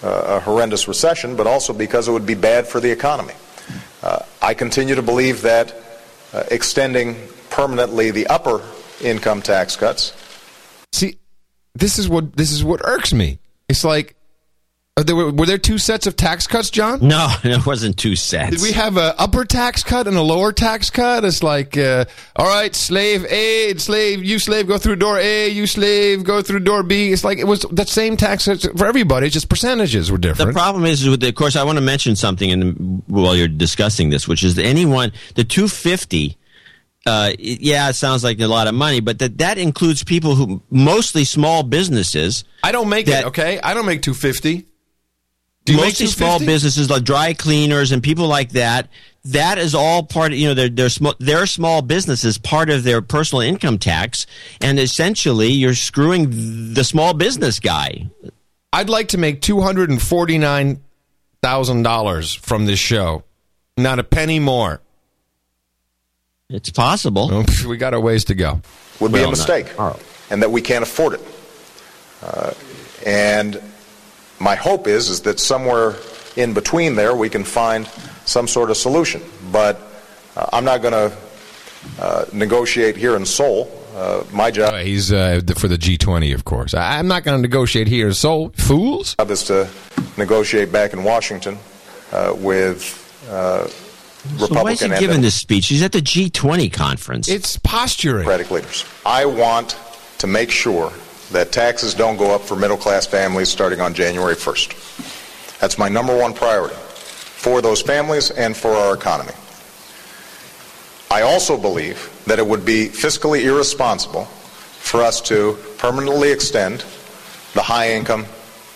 uh, a horrendous recession, but also because it would be bad for the economy. Uh, I continue to believe that uh, extending permanently the upper income tax cuts. See, this is what this is what irks me. It's like there were, were there two sets of tax cuts, John? No, it wasn't two sets. Did we have a upper tax cut and a lower tax cut? It's like, uh, all right, slave A, slave, you slave, go through door A, you slave, go through door B. It's like it was that same tax cut for everybody. Just percentages were different. The problem is, with the, of course, I want to mention something in, while you're discussing this, which is anyone, the 250, uh, yeah, it sounds like a lot of money, but that, that includes people who, mostly small businesses. I don't make that- it. Okay, I don't make two fifty. Do you mostly small businesses like dry cleaners and people like that. That is all part of, you know, their, their, sm- their small business is part of their personal income tax. And essentially, you're screwing the small business guy. I'd like to make two hundred and forty nine thousand dollars from this show. Not a penny more. It's possible. we got a ways to go. would be a mistake, and that we can't afford it. Uh, and my hope is is that somewhere in between there we can find some sort of solution. But uh, I'm not going to uh, negotiate here in Seoul. Uh, my job Uh, he's uh, for the G twenty, of course. I, I'm not going to negotiate here. in Seoul. fools. is to negotiate back in Washington uh, with uh, So why is he giving this speech? He's at the G20 conference. It's posturing. Democratic leaders. I want to make sure that taxes don't go up for middle class families starting on January 1st. That's my number one priority for those families and for our economy. I also believe that it would be fiscally irresponsible for us to permanently extend the high income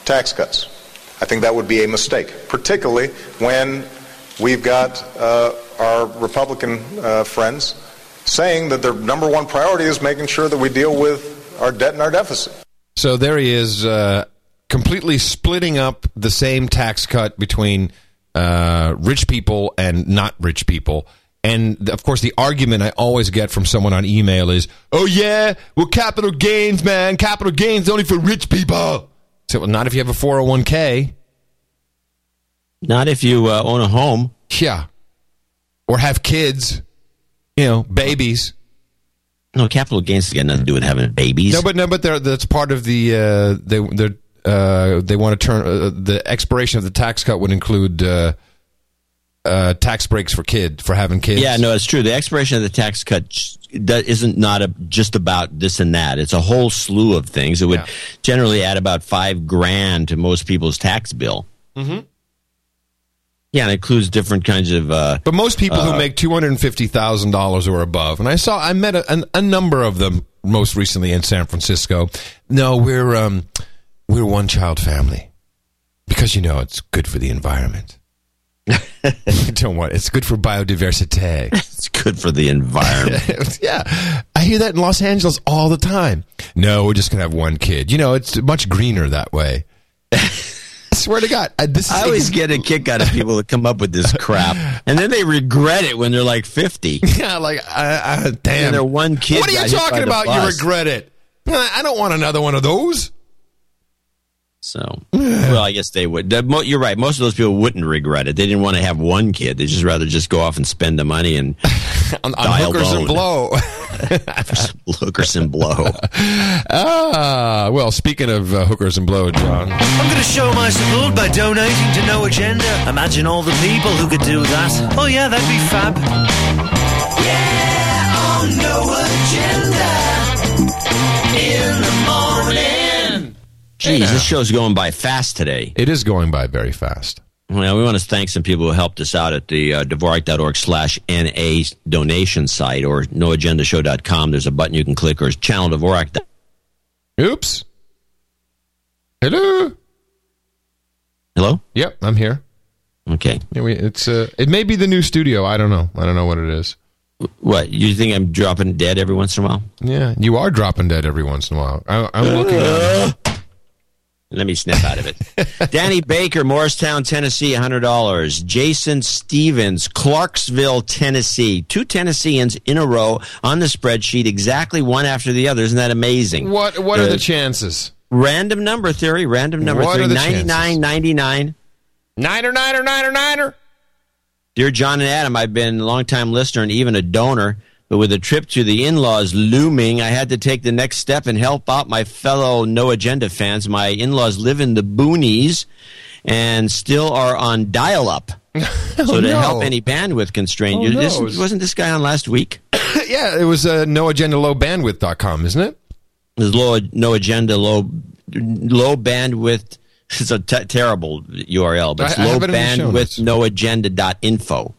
tax cuts. I think that would be a mistake, particularly when we've got uh, our Republican uh, friends saying that their number one priority is making sure that we deal with our debt and our deficit. So there he is, uh, completely splitting up the same tax cut between uh, rich people and not rich people. And of course, the argument I always get from someone on email is, "Oh yeah, well, capital gains, man. Capital gains only for rich people." So, well, not if you have a four hundred one k. Not if you uh, own a home. Yeah, or have kids. You know, babies. No, capital gains has got nothing to do with having babies. No, but no, but that's part of the uh, they they uh, they want to turn uh, the expiration of the tax cut would include uh, uh, tax breaks for kid for having kids. Yeah, no, it's true. The expiration of the tax cut that isn't not a, just about this and that. It's a whole slew of things. It would generally add about five grand to most people's tax bill. Mm-hmm. Yeah, and it includes different kinds of. Uh, But most people uh, who make two hundred and fifty thousand dollars or above, and I saw I met a, a, a number of them most recently in San Francisco. No, we're um, we're one child family because you know it's good for the environment. Don't want it's good for biodiversity. it's good for the environment. yeah, I hear that in Los Angeles all the time. No, we're just gonna have one kid. You know, it's much greener that way. I swear to God, I, this is I always get a kick out of people that come up with this crap, and then they regret it when they're like fifty. Yeah, like I, I, damn, And their one kid. What are you talking about? You regret it? I don't want another one of those. So, well, I guess they would. You're right. Most of those people wouldn't regret it. They didn't want to have one kid. They'd just rather just go off and spend the money and on, on hookers alone. and blow. hookers and blow. ah, well, speaking of uh, hookers and blow, John. I'm going to show my support by donating to No Agenda. Imagine all the people who could do that. Oh, yeah, that'd be fab. Yeah, on No Agenda. In the morning. Geez, this show's going by fast today. It is going by very fast. Well, we want to thank some people who helped us out at the uh, Dvorak.org slash NA donation site or noagendashow.com. There's a button you can click or channel Dvorak. Oops. Hello. Hello. Yep, I'm here. Okay. It's uh, it may be the new studio. I don't know. I don't know what it is. What you think I'm dropping dead every once in a while? Yeah, you are dropping dead every once in a while. I, I'm looking. Uh, Let me snap out of it. Danny Baker, Morristown, Tennessee, $100. Jason Stevens, Clarksville, Tennessee. Two Tennesseans in a row on the spreadsheet, exactly one after the other. Isn't that amazing? What What are the chances? Random number theory, random number What theory. are the 99, 99. Niner, niner, niner, niner. Dear John and Adam, I've been a long-time listener and even a donor, but with a trip to the in-laws looming, I had to take the next step and help out my fellow No Agenda fans. My in-laws live in the boonies and still are on dial-up. so to no. help any bandwidth constraint, Oh, you, no. this, wasn't this guy on last week? yeah, it was uh, noagendalowbandwidth.com, isn't it? It was low, no agenda, low, low bandwidth. It's a t- terrible URL, but it's I- I low have it in the show bandwidth, no agenda.info.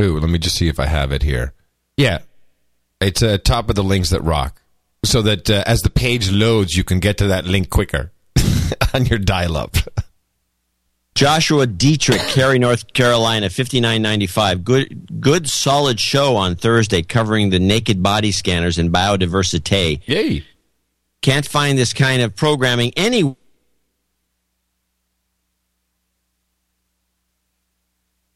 Ooh, let me just see if I have it here. Yeah, it's uh, top of the links that rock, so that uh, as the page loads, you can get to that link quicker on your dial-up. Joshua Dietrich, Cary, North Carolina, fifty nine ninety five. Good, good, solid show on Thursday covering the naked body scanners and biodiversity. Yay! Can't find this kind of programming any.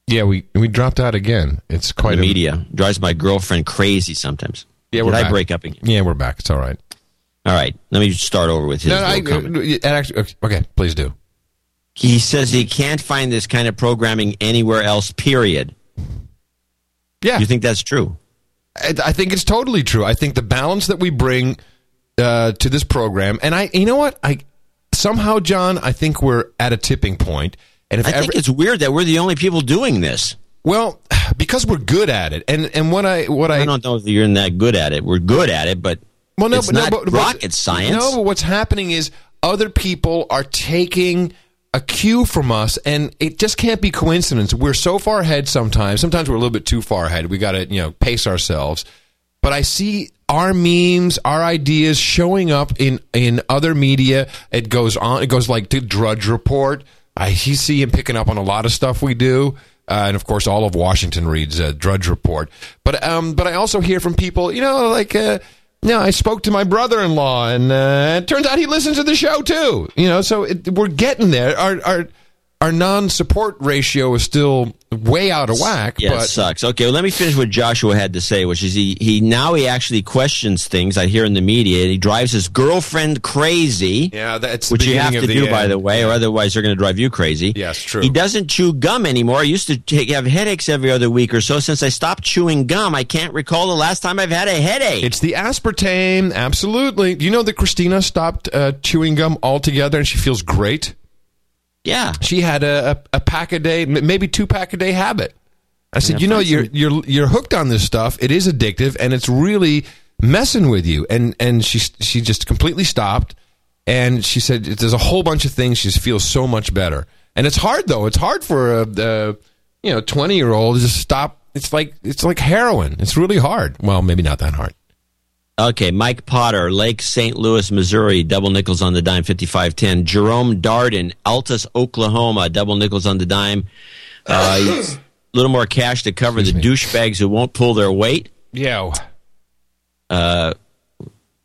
Yeah, we we dropped out again. It's quite the a media drives my girlfriend crazy sometimes. Yeah, Did we're I back. break up again? Yeah, we're back. It's all right. All right, let me start over with his. No, no, I, comment. actually, okay, okay, please do. He says he can't find this kind of programming anywhere else. Period. Yeah, you think that's true? I, I think it's totally true. I think the balance that we bring uh, to this program, and I, you know what, I somehow, John, I think we're at a tipping point. And if I think it's weird that we're the only people doing this. well, because we're good at it, and and what I what I, I don't know if you're that good at it. We're good at it, but well, no, it's but, no, but- rocket science. No, but what's happening is other people are taking a cue from us, and it just can't be coincidence. We're so far ahead sometimes. Sometimes we're a little bit too far ahead. We got to you know pace ourselves. But I see our memes, our ideas showing up in in other media. It goes on. It goes like to Drudge Report. I see him picking up on a lot of stuff we do. Uh, and of course, all of Washington reads uh, Drudge Report. But um, but I also hear from people, you know, like uh, you I spoke to my brother-in-law, and uh, it turns out he listens to the show too. You know, so it, we're getting there. Our our our non-support ratio is still way out of whack. Yeah, but it sucks. Okay, well, let me finish what Joshua had to say, which is he, he now he actually questions things I hear in the media. And he drives his girlfriend crazy. Yeah, that's which the you have to do, by the way, or otherwise they're going to drive you crazy. Yes, true. He doesn't chew gum anymore. I used to take, have headaches every other week or so. Since I stopped chewing gum, I can't recall the last time I've had a headache. It's the aspartame, absolutely. Do you know that Christina stopped uh, chewing gum altogether and she feels great? Yeah, she had a, a, a pack a day, maybe two pack a day habit. I said, Yeah, you know, you're you're you're hooked on this stuff. It is addictive, and it's really messing with you. And and she she just completely stopped, and she said there's a whole bunch of things. She just feels so much better. And it's hard though. It's hard for a, a you know twenty year old to just stop. It's like it's like heroin. It's really hard. Well, maybe not that hard. Okay, Mike Potter, Lake St. Louis, Missouri, double nickels on the dime, 5510. Jerome Darden, Altus, Oklahoma, double nickels on the dime. Uh, a little more cash to cover the douchebags who won't pull their weight. Yeah. Uh,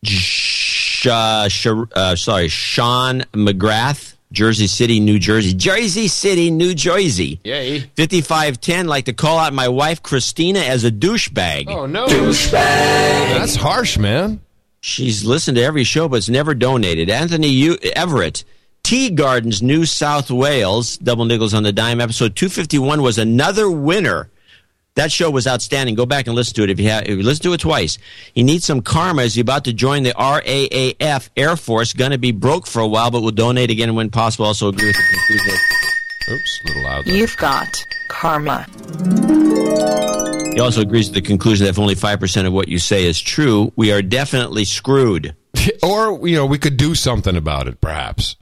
Sh- uh, Sh- uh, sorry, Sean McGrath, Jersey City, New Jersey. Jersey City, New Jersey. Yay. 5510, like to call out my wife, Christina, as a douchebag. Oh no, douchebag. That's harsh, man. She's listened to every show, but it's never donated. Anthony U- Everett, Tea Gardens, New South Wales, double nickels on the dime. Episode 251 was another winner. That show was outstanding. Go back and listen to it if you have. If you listen to it twice, you need some karma. Is he about to join the RAAF Air Force? Going to be broke for a while, but will donate again when possible. Also agree with the conclusion. Oops, a little loud. You've got karma. He also agrees with the conclusion that if only five percent of what you say is true, we are definitely screwed. or you know, we could do something about it, perhaps.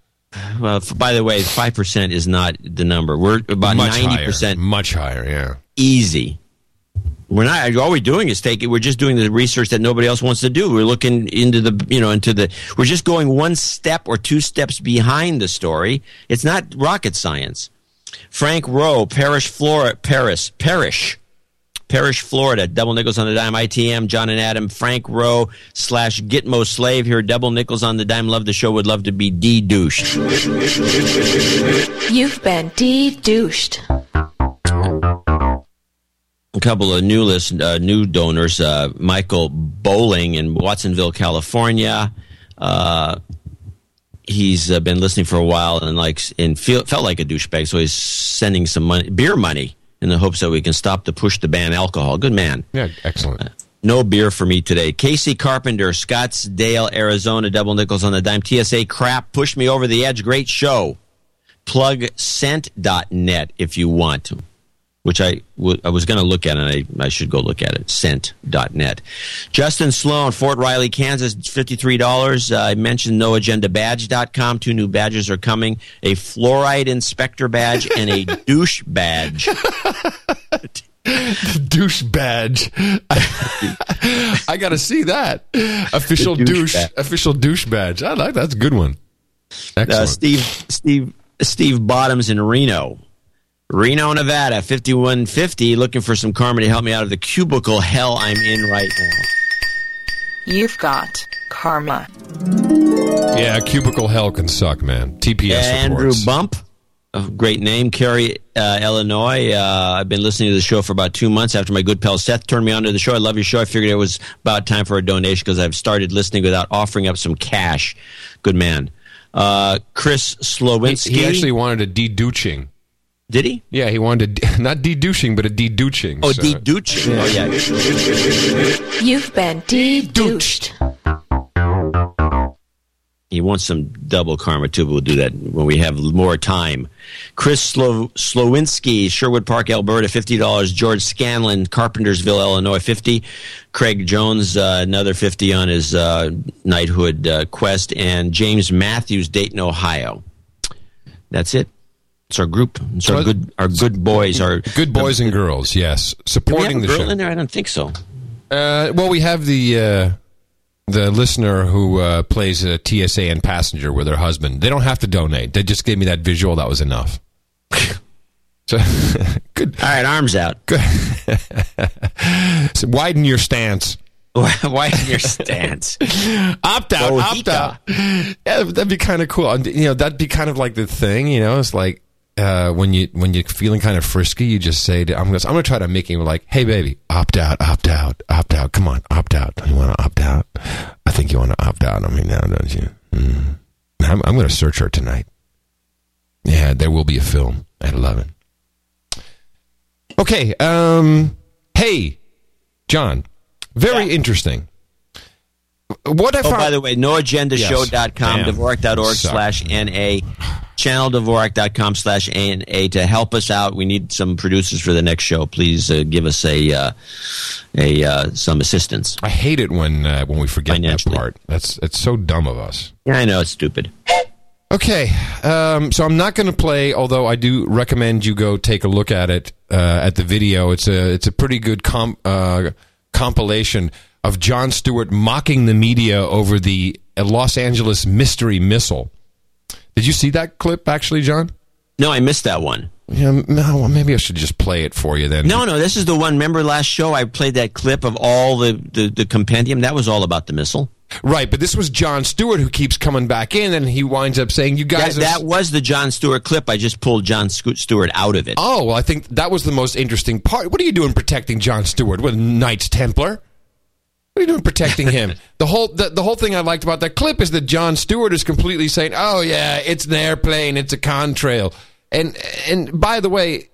Well, by the way, five percent is not the number. We're about ninety percent, Much higher, yeah. Easy. We're not. All we're doing is taking. We're just doing the research that nobody else wants to do. We're looking into the, you know, into the. We're just going one step or two steps behind the story. It's not rocket science. Frank Rowe, Parrish, Florida, Paris, Parrish, Parrish, Florida. Double nickels on the dime. ITM. John and Adam. Frank Rowe slash Gitmo Slave here. Double nickels on the dime. Love the show. Would love to be de-douched. You've been de-douched. A couple of new list, uh, new donors. Uh, Michael Bowling in Watsonville, California. Uh, he's uh, been listening for a while and likes and feel, felt like a douchebag, so he's sending some money, beer money, in the hopes that we can stop the push to ban alcohol. Good man. Yeah, excellent. No beer for me today. Casey Carpenter, Scottsdale, Arizona, double nickels on the dime. TSA crap, push me over the edge. Great show. Plug scent.net if you want to which I, w- I was going to look at, and I, I should go look at it, scent.net. Justin Sloan, Fort Riley, Kansas, $53. Uh, I mentioned noagendabadge.com. Two new badges are coming a fluoride inspector badge and a douche badge. douche badge. I, I got to see that official douche douche, official douche badge. I like that's a good one. Excellent. Uh, Steve Steve Steve Bottoms in Reno. Reno, Nevada, 5150, looking for some karma to help me out of the cubicle hell I'm in right now. You've got karma. Yeah, cubicle hell can suck, man. TPS Andrew reports. Bump, a great name, Cary, uh, Illinois. Uh, I've been listening to the show for about two months after my good pal Seth turned me on to the show. I love your show. I figured it was about time for a donation because I've started listening without offering up some cash. Good man. Uh, Chris He, Slowinski. he actually wanted a de-douching. Did he? Yeah, he wanted a, not de-douching, but a de-douching. Oh, so- de-douching. Oh, yeah. You've been de-douched. He wants some double karma too, but we'll do that when we have more time. Chris Slow- Slowinski, Sherwood Park, Alberta, fifty dollars. George Scanlon, Carpentersville, Illinois, fifty. Craig Jones, uh, another fifty on his uh, knighthood uh, quest, and James Matthews, Dayton, Ohio. That's it. It's our group. It's our good, our good boys. Our Good boys and girls, yes, Do we have supporting the girl show. in there? I don't think so. Uh, well, we have the uh, the listener who uh, plays a TSA and passenger with her husband. They don't have to donate. They just gave me that visual. That was enough. so, good. All right, arms out. Good. So widen your stance. Widen your stance. opt out. Opt out. Yeah, that'd be kind of cool. You know, that'd be kind of like the thing. You know, it's like uh, when you when you're feeling kind of frisky, you just say, to, "I'm gonna I'm gonna try to make him like, hey baby, opt out, opt out, opt out. Come on, opt out. Don't you want to opt out? I think you want to opt out on me now, don't you? Mm. I'm I'm gonna search her tonight. Yeah, there will be a film at eleven. Okay. Um. Hey, John. Very interesting. What I Oh, found. by the way, noagendashow.com, Yes. Dvorak.org slash NA, channeldvorak.com slash NA to help us out. We need some producers for the next show. Please uh, give us a, uh, a uh, some assistance. I hate it when uh, when we forget that part. That's it's so dumb of us. Yeah, I know, it's stupid. Okay, um, so I'm not going to play, although I do recommend you go take a look at it uh, at the video. It's a it's a pretty good comp, uh, compilation of Jon Stewart mocking the media over the Los Angeles mystery missile. Did you see that clip actually, John? No, I missed that one. Yeah, no, well, maybe I should just play it for you then. No, no, this is the one. Remember last show I played that clip of all the, the, the compendium? That was all about the missile. Right, but this was Jon Stewart who keeps coming back in, and he winds up saying, "You That, guys are." that was the Jon Stewart clip. I just pulled Jon Stewart out of it. Oh, well, I think that was the most interesting part. What are you doing protecting Jon Stewart with Knights Templar? What are you doing protecting him? the whole the, the whole thing I liked about that clip is that Jon Stewart is completely saying, "Oh yeah, it's an airplane, it's a contrail." And and by the way,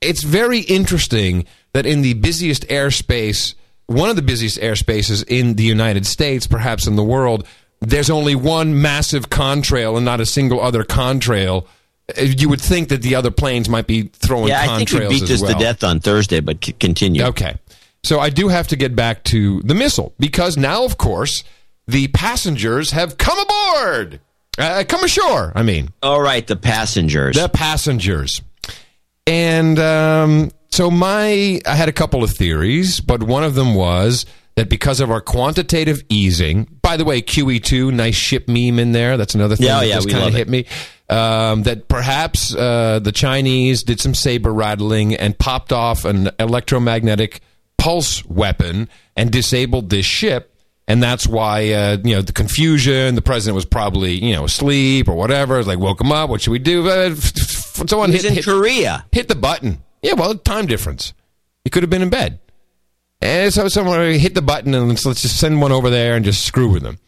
it's very interesting that in the busiest airspace, one of the busiest airspaces in the United States, perhaps in the world, there's only one massive contrail and not a single other contrail. Uh, You would think that the other planes might be throwing yeah, I think we contrails beat this well. to death on Thursday, but continue. Okay. So I do have to get back to the missile because now, of course, the passengers have come aboard. Uh, come ashore, I mean. All right, the passengers. The passengers. And um, so my I had a couple of theories, but one of them was that because of our quantitative easing. By the way, QE2, nice ship meme in there. That's another thing Yeah, that yeah, just kind of hit me. Um, that perhaps uh, the Chinese did some saber rattling and popped off an electromagnetic pulse weapon and disabled this ship. And that's why, uh, you know, the confusion, the president was probably, you know, asleep or whatever. It's like, woke him up. What should we do? Uh, Someone He's hit, in hit- Korea. Hit the button. Yeah, well, time difference. He could have been in bed. And so someone hit the button and let's, let's just send one over there and just screw with them.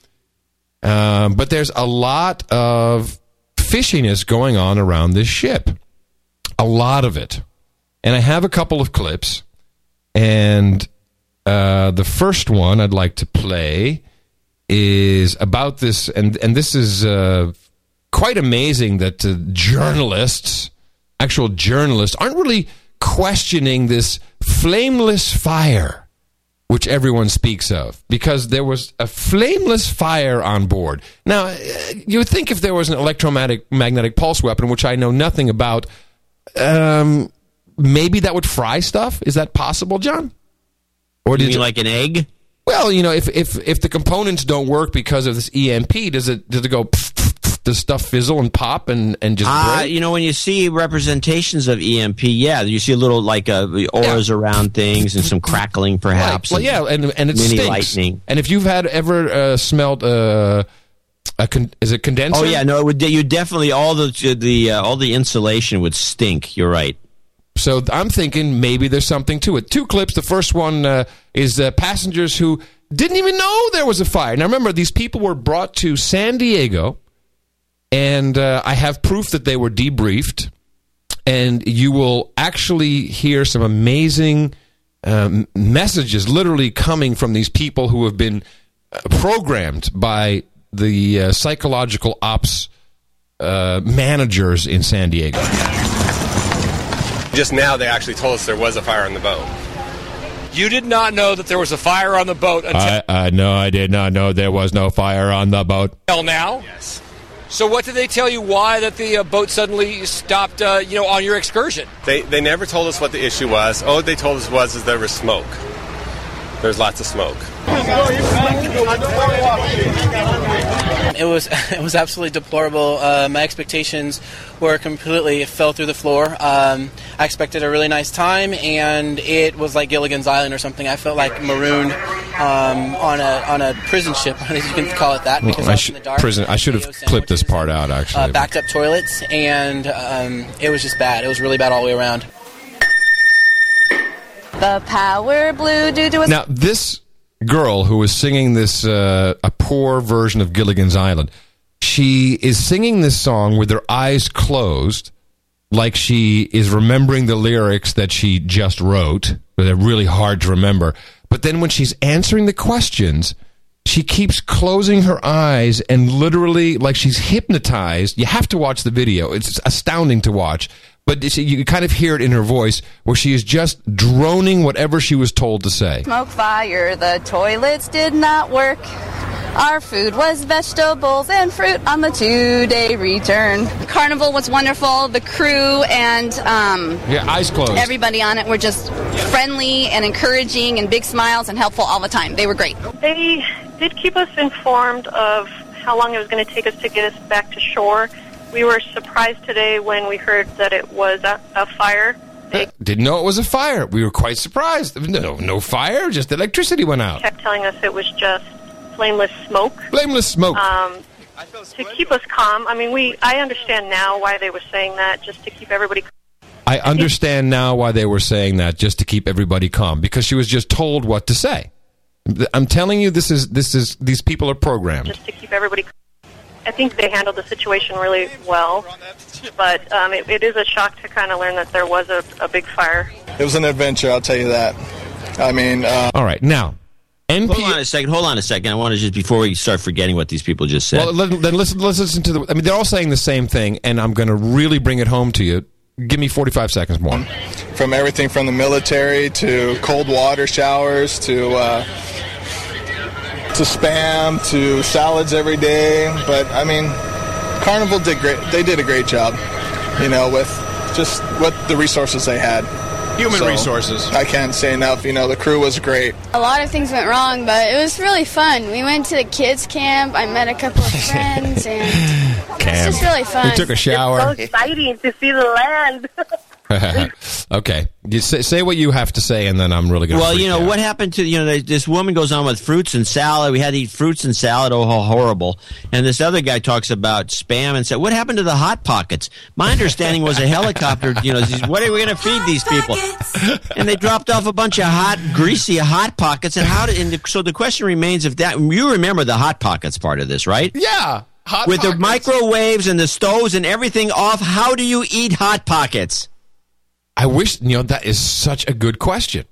Um, but there's a lot of fishiness going on around this ship. A lot of it. And I have a couple of clips. And uh, the first one I'd like to play is about this. And, and this is uh, quite amazing that uh, journalists, actual journalists, aren't really questioning this flameless fire which everyone speaks of, because there was a flameless fire on board. Now, uh, you would think if there was an electromagnetic magnetic pulse weapon, which I know nothing about, um, maybe that would fry stuff. Is that possible, John? Or You did mean it- like an egg? Well, you know, if if if the components don't work because of this EMP, does it does it go? Does stuff fizzle and pop and and just Uh, you know, when you see representations of EMP, yeah, you see a little like uh, auras around things and some crackling, perhaps. Well, yeah, and and it mini stinks. lightning. And if you've had ever uh, smelled uh, a con- is it condenser? Oh yeah, no, it would. You definitely all the the uh, all the insulation would stink. You're right. So I'm thinking maybe there's something to it. Two clips. The first one uh, is uh, passengers who didn't even know there was a fire. Now remember, these people were brought to San Diego, and uh, I have proof that they were debriefed. And you will actually hear some amazing um, messages, literally coming from these people who have been uh, programmed by the uh, psychological ops uh, managers in San Diego. Just now, they actually told us there was a fire on the boat. You did not know that there was a fire on the boat until I, I no, I did not know there was no fire on the boat. now. Yes. So what did they tell you? Why that the uh, boat suddenly stopped? Uh, you know, on your excursion. They, they never told us what the issue was. All they told us was is there was smoke. There's lots of smoke. It was it was absolutely deplorable. Uh, my expectations were completely fell through the floor. Um, I expected a really nice time, and it was like Gilligan's Island or something. I felt like marooned um, on a on a prison ship, as you can call it that, because I I was sh- in the dark. prison. I should have clipped this part out. Actually, uh, backed up toilets, and um, it was just bad. It was really bad all the way around. The power blue due to a now this girl who was singing this uh, a poor version of Gilligan's Island, she is singing this song with her eyes closed, like she is remembering the lyrics that she just wrote. But they're really hard to remember. But then when she's answering the questions. She keeps closing her eyes and literally, like she's hypnotized. You have to watch the video. It's astounding to watch. But it's- you kind of hear it in her voice where she is just droning whatever she was told to say. smoke fire. The toilets did not work. Our food was vegetables and fruit on the two-day return. Carnival was wonderful. The crew and um, Yeah, eyes closed. everybody on it were just friendly and encouraging and big smiles and helpful all the time. They were great. They did keep us informed of how long it was going to take us to get us back to shore. We were surprised today when we heard that it was a, a fire. Didn't know it was a fire. We were quite surprised. No, no fire, just electricity went out. Kept telling us it was just flameless smoke. Flameless smoke. Um, to keep us calm. I mean, we. I understand now why they were saying that, just to keep everybody. I understand now why they were saying that just to keep everybody calm because she was just told what to say. I'm telling you this is this is these people are programmed. just to keep everybody. I think they handled the situation really well, but um, it, it is a shock to kind of learn that there was a, a big fire. It was an adventure, I'll tell you that. I mean, uh, All right, now NP. Hold on a second. Hold on a second. I want to just before we start forgetting what these people just said. Well, let, then listen. Let's listen to the. I mean, they're all saying the same thing, and I'm going to really bring it home to you. Give me 45 seconds more. from everything from the military to cold water showers to uh, to spam to salads every day. But I mean, Carnival did great. They did a great job, you know, with just what the resources they had. Human So, resources. I can't say enough. You know, the crew was great. A lot of things went wrong, but it was really fun. We went to the kids' camp. I met a couple of friends, and Camp. just really fun. We took a shower. exciting to see the land. okay. You say, say what you have to say, and then I'm really going to. Well, you know what happened to you know this woman goes on with fruits and salad. We had to eat fruits and salad. Oh, how horrible! And this other guy talks about spam and said, "What happened to the hot pockets?" My understanding was a helicopter. You know, what are we going to feed these people? And they dropped off a bunch of hot, greasy hot pockets. And how did? And the, so the question remains: if that you remember the hot pockets part of this, right? Yeah. Hot with the microwaves and the stoves and everything off, how do you eat hot pockets? I wish, you know, that is such a good question.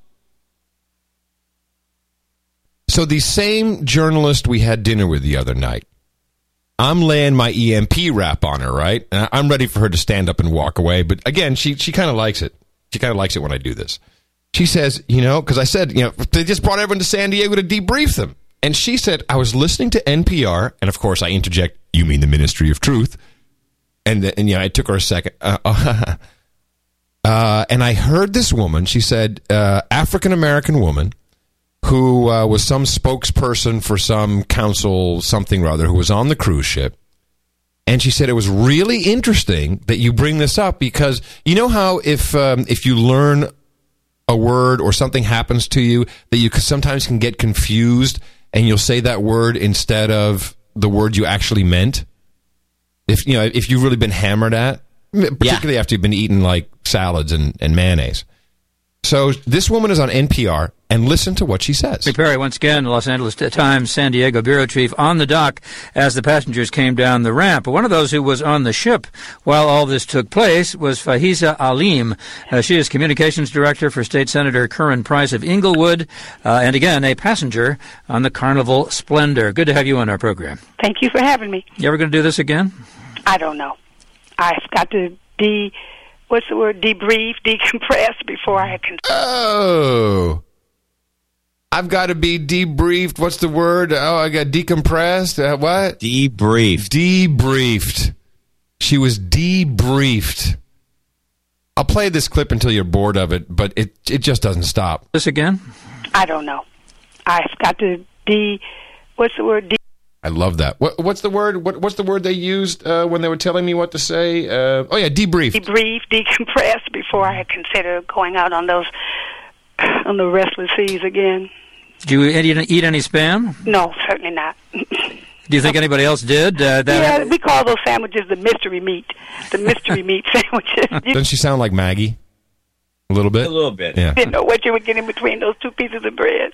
So, the same journalist we had dinner with the other night, I'm laying my EMP wrap on her, right? And I'm ready for her to stand up and walk away. But again, she, she kind of likes it. She kind of likes it when I do this. She says, you know, because I said, you know, they just brought everyone to San Diego to debrief them. And she said, I was listening to NPR. And of course, I interject, you mean the Ministry of Truth. And, then, and you know, it took her a second. Uh, uh, and I heard this woman, she said, uh, African American woman who uh, was some spokesperson for some council, something or other, who was on the cruise ship. And she said it was really interesting that you bring this up because you know how if um, if you learn a word or something happens to you that you sometimes can get confused and you'll say that word instead of the word you actually meant. If you know if you've really been hammered at, particularly after you've been eating like salads and, and mayonnaise. So this woman is on NPR and listen to what she says. Perry, once again, Los Angeles Times San Diego bureau chief on the dock as the passengers came down the ramp. One of those who was on the ship while all this took place was Fahizah Alim. Uh, she is communications director for State Senator Curren Price of Inglewood, uh, and again, a passenger on the Carnival Splendor. Good to have you on our program. Thank you for having me. You ever going to do this again? I don't know. I've got to de what's the word debrief, decompress before I can. Oh. I've got to be debriefed. What's the word? Oh, I got decompressed. Uh, what? Debriefed. Debriefed. She was debriefed. I'll play this clip until you're bored of it, but it it just doesn't stop. This again? I don't know. I've got to de what's the word de I love that. What, what's the word? What, what's the word they used uh, when they were telling me what to say? Uh, oh yeah, debrief. debrief, decompress before I consider going out on those on the restless seas again. Did you eat, eat any spam? No, certainly not. Do you think anybody else did? Uh, that yeah, we call those sandwiches the mystery meat, the mystery meat sandwiches. Doesn't she sound like Maggie? A little bit. A little bit. Yeah. didn't know what you would get in between those two pieces of bread.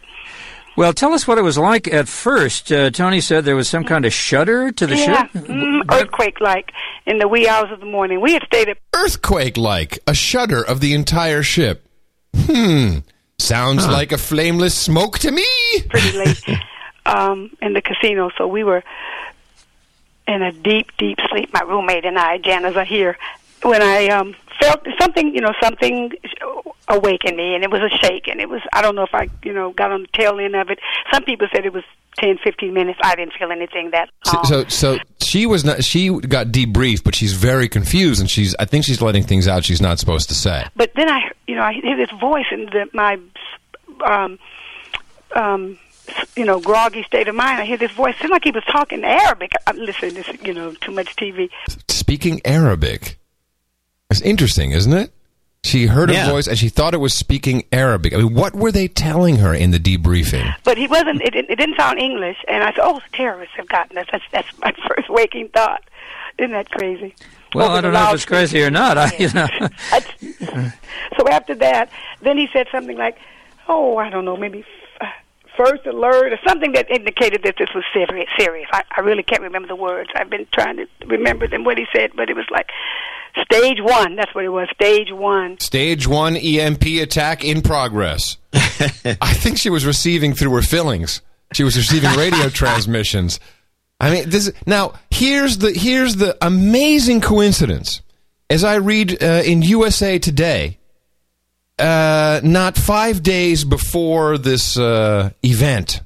Well, tell us what it was like at first. Uh, Tony said there was some kind of shudder to the yeah, ship. mm, earthquake-like in the wee hours of the morning. We had stayed at Earthquake like a shudder of the entire ship. Hmm. Sounds like a flameless smoke to me. pretty late um, in the casino, so we were in a deep, deep sleep. My roommate and I, Janice, are here. When I um, felt something, you know, something awakened me, and it was a shake, and it was, I don't know if I, you know, got on the tail end of it. Some people said it was ten, fifteen minutes. I didn't feel anything that So, long. so, so she was not. She got debriefed, but she's very confused, and she's. I think she's letting things out she's not supposed to say. But then I, you know, I hear this voice in the, my, um, um, you know, groggy state of mind. I hear this voice. Seemed like he was talking Arabic. I'm listening. This, you know, too much TV. Speaking Arabic. It's interesting, isn't it? She heard Yeah. a voice and she thought it was speaking Arabic. I mean, what were they telling her in the debriefing? But he wasn't. It, didn't- it didn't sound English. And I said, "Oh, terrorists have gotten us." That's that's my first waking thought. Isn't that crazy? Well, Over I don't know if it's crazy or not. I, you know. So after that, then he said something like, "Oh, I don't know, maybe uh, first alert or something that indicated that this was serious." Serious. I, I really can't remember the words. I've been trying to remember them what he said, but it was like stage one. That's what it was. Stage one. Stage one EMP attack in progress. I think she was receiving through her fillings. She was receiving radio transmissions. I mean, this now here's the here's the amazing coincidence. As I read uh, in USA Today, uh, not five days before this uh, event,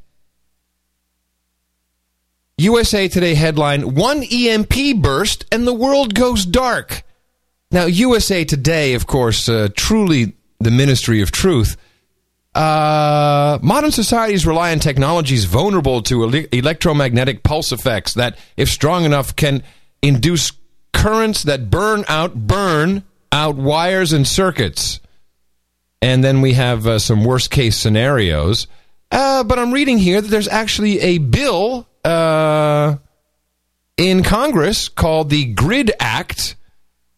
USA Today headline: One EMP burst and the world goes dark. Now, USA Today, of course, uh, truly the Ministry of Truth. Uh, modern societies rely on technologies vulnerable to ele- electromagnetic pulse effects that, if strong enough, can induce currents that burn out burn out wires and circuits. And then we have uh, some worst case scenarios. Uh, but I'm reading here that there's actually a bill uh, in Congress called the Grid Act,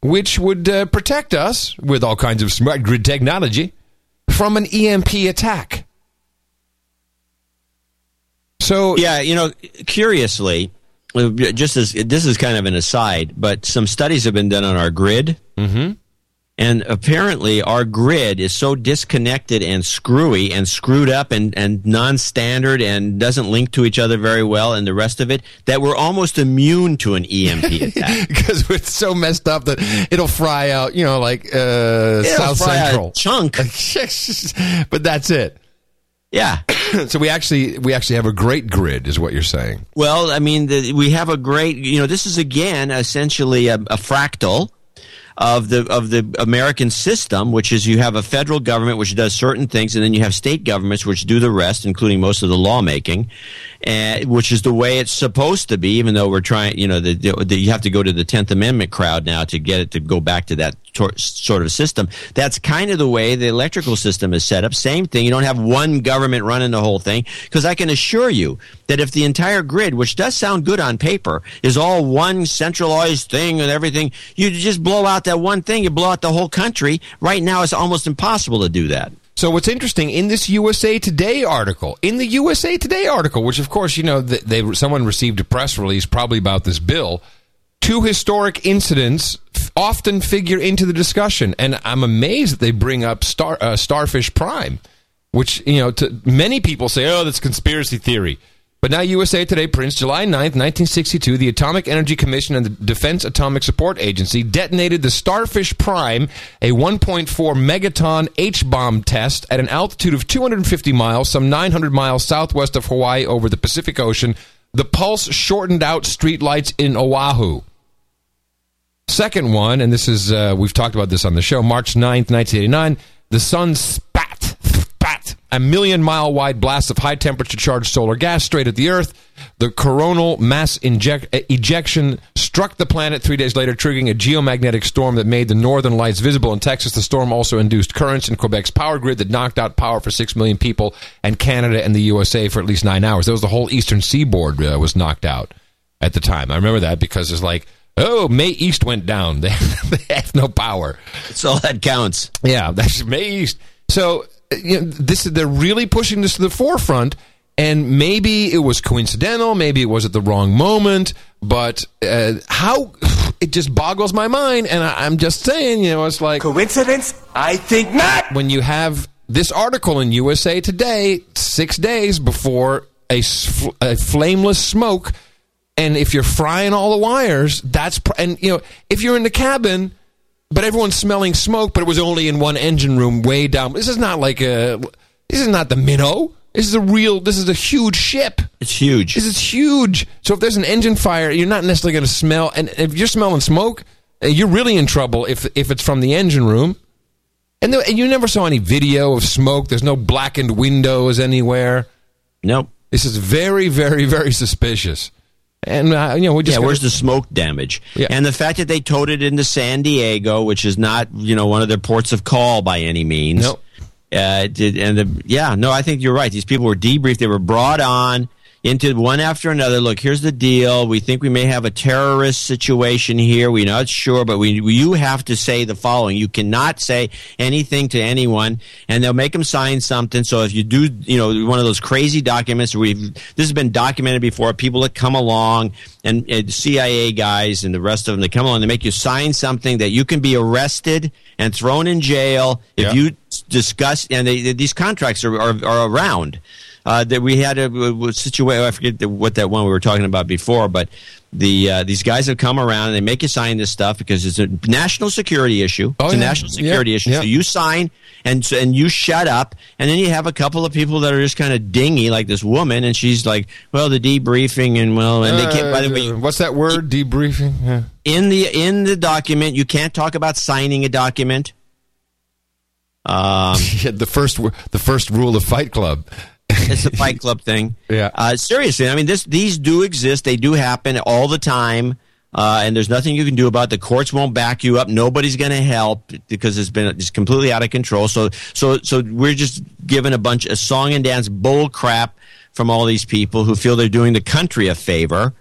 which would uh, protect us with all kinds of smart grid technology from an EMP attack. So yeah, you know, curiously, uh, just as this is kind of an aside, but some studies have been done on our grid. Mm-hmm. And apparently, our grid is so disconnected and screwy and screwed up and, and non standard and doesn't link to each other very well and the rest of it that we're almost immune to an EMP attack. because it's so messed up that it'll fry out, you know, like uh, It'll South fry out a Central chunk. but that's it. Yeah. so we actually we actually have a great grid, is what you're saying. Well, I mean, the, we have a great, you know, this is again essentially a, a fractal of the of the American system, which is you have a federal government which does certain things, and then you have state governments which do the rest, including most of the lawmaking, which is the way it's supposed to be. Even though we're trying, you know, the, the, you have to go to the Tenth Amendment crowd now to get it to go back to that tor- sort of system. That's kind of the way the electrical system is set up. Same thing. You don't have one government running the whole thing because I can assure you that if the entire grid, which does sound good on paper, is all one centralized thing and everything, you just blow out that one thing, you blow out the whole country. Right now, it's almost impossible to do that. So what's interesting in this USA Today article, in the USA Today article, which of course you know they, they someone received a press release probably about this bill, two historic incidents often figure into the discussion, and I'm amazed that they bring up Star uh, Starfish Prime, which you know to many people say, oh, that's conspiracy theory. But now USA Today prints July 9th, 1962, the Atomic Energy Commission and the Defense Atomic Support Agency detonated the Starfish Prime, a 1.4 megaton H-bomb test at an altitude of 250 miles, some 900 miles southwest of Hawaii over the Pacific Ocean. The pulse shortened out streetlights in Oahu. Second one, and this is, uh, we've talked about this on the show, March 9th, 1989, the sun spat, spat, a million mile wide blast of high temperature charged solar gas straight at the Earth. The coronal mass inject, uh, ejection struck the planet three days later, triggering a geomagnetic storm that made the northern lights visible in Texas. The storm also induced currents in Quebec's power grid that knocked out power for six million people, and Canada and the USA for at least nine hours. That was the whole eastern seaboard uh, was knocked out at the time. I remember that because it's like, oh, May East went down. They, have no power. That's all that counts. Yeah, that's May East. So you know, this they're really pushing this to the forefront. And maybe it was coincidental, maybe it was at the wrong moment, but uh, how it just boggles my mind. And I, I'm just saying, you know, it's like coincidence. I think not. When you have this article in USA Today six days before a, a flameless smoke, and if you're frying all the wires, that's pr- and you know if you're in the cabin, but everyone's smelling smoke, but it was only in one engine room way down. This is not like a. This is not the minnow. This is a real. This is a huge ship. It's huge. This is huge. So if there's an engine fire, you're not necessarily going to smell. And if you're smelling smoke, uh, you're really in trouble if if it's from the engine room. And, and you never saw any video of smoke. There's no blackened windows anywhere. Nope. This is very, very, very suspicious. And uh, you know, we just yeah. gotta- Where's the smoke damage? Yeah. And the fact that they towed it into San Diego, which is not you know one of their ports of call by any means. Nope. Uh, did, and the, yeah, no, I think you're right. These people were debriefed. They were brought on into one after another. Look, here's the deal. We think we may have a terrorist situation here. We're not sure, but we you have to say the following. You cannot say anything to anyone, and they'll make them sign something. So if you do, you know, one of those crazy documents, we've this has been documented before. People that come along and uh, CIA guys and the rest of them, they come along, they make you sign something that you can be arrested and thrown in jail if Yeah. you discuss. And they, these contracts are, are, are around. Uh, that we had a, a situation. I forget the, what that one we were talking about before, but the uh, these guys have come around and they make you sign this stuff because it's a national security issue. Oh, it's a national security Yeah, issue. yeah. So you sign and and you shut up, and then you have a couple of people that are just kind of dingy, like this woman, and she's like, "Well, the debriefing and well, and they can't." By the way, what's that word? Debriefing. Yeah. in the in the document, you can't talk about signing a document. Um, Yeah, the first the first rule of Fight Club. it's the Fight Club thing. Yeah. Uh, seriously, I mean, this these do exist. They do happen all the time. Uh, and there's nothing you can do about it. The courts won't back you up. Nobody's going to help because it's been just completely out of control. So, so, so we're just given a bunch of song and dance bull crap from all these people who feel they're doing the country a favor.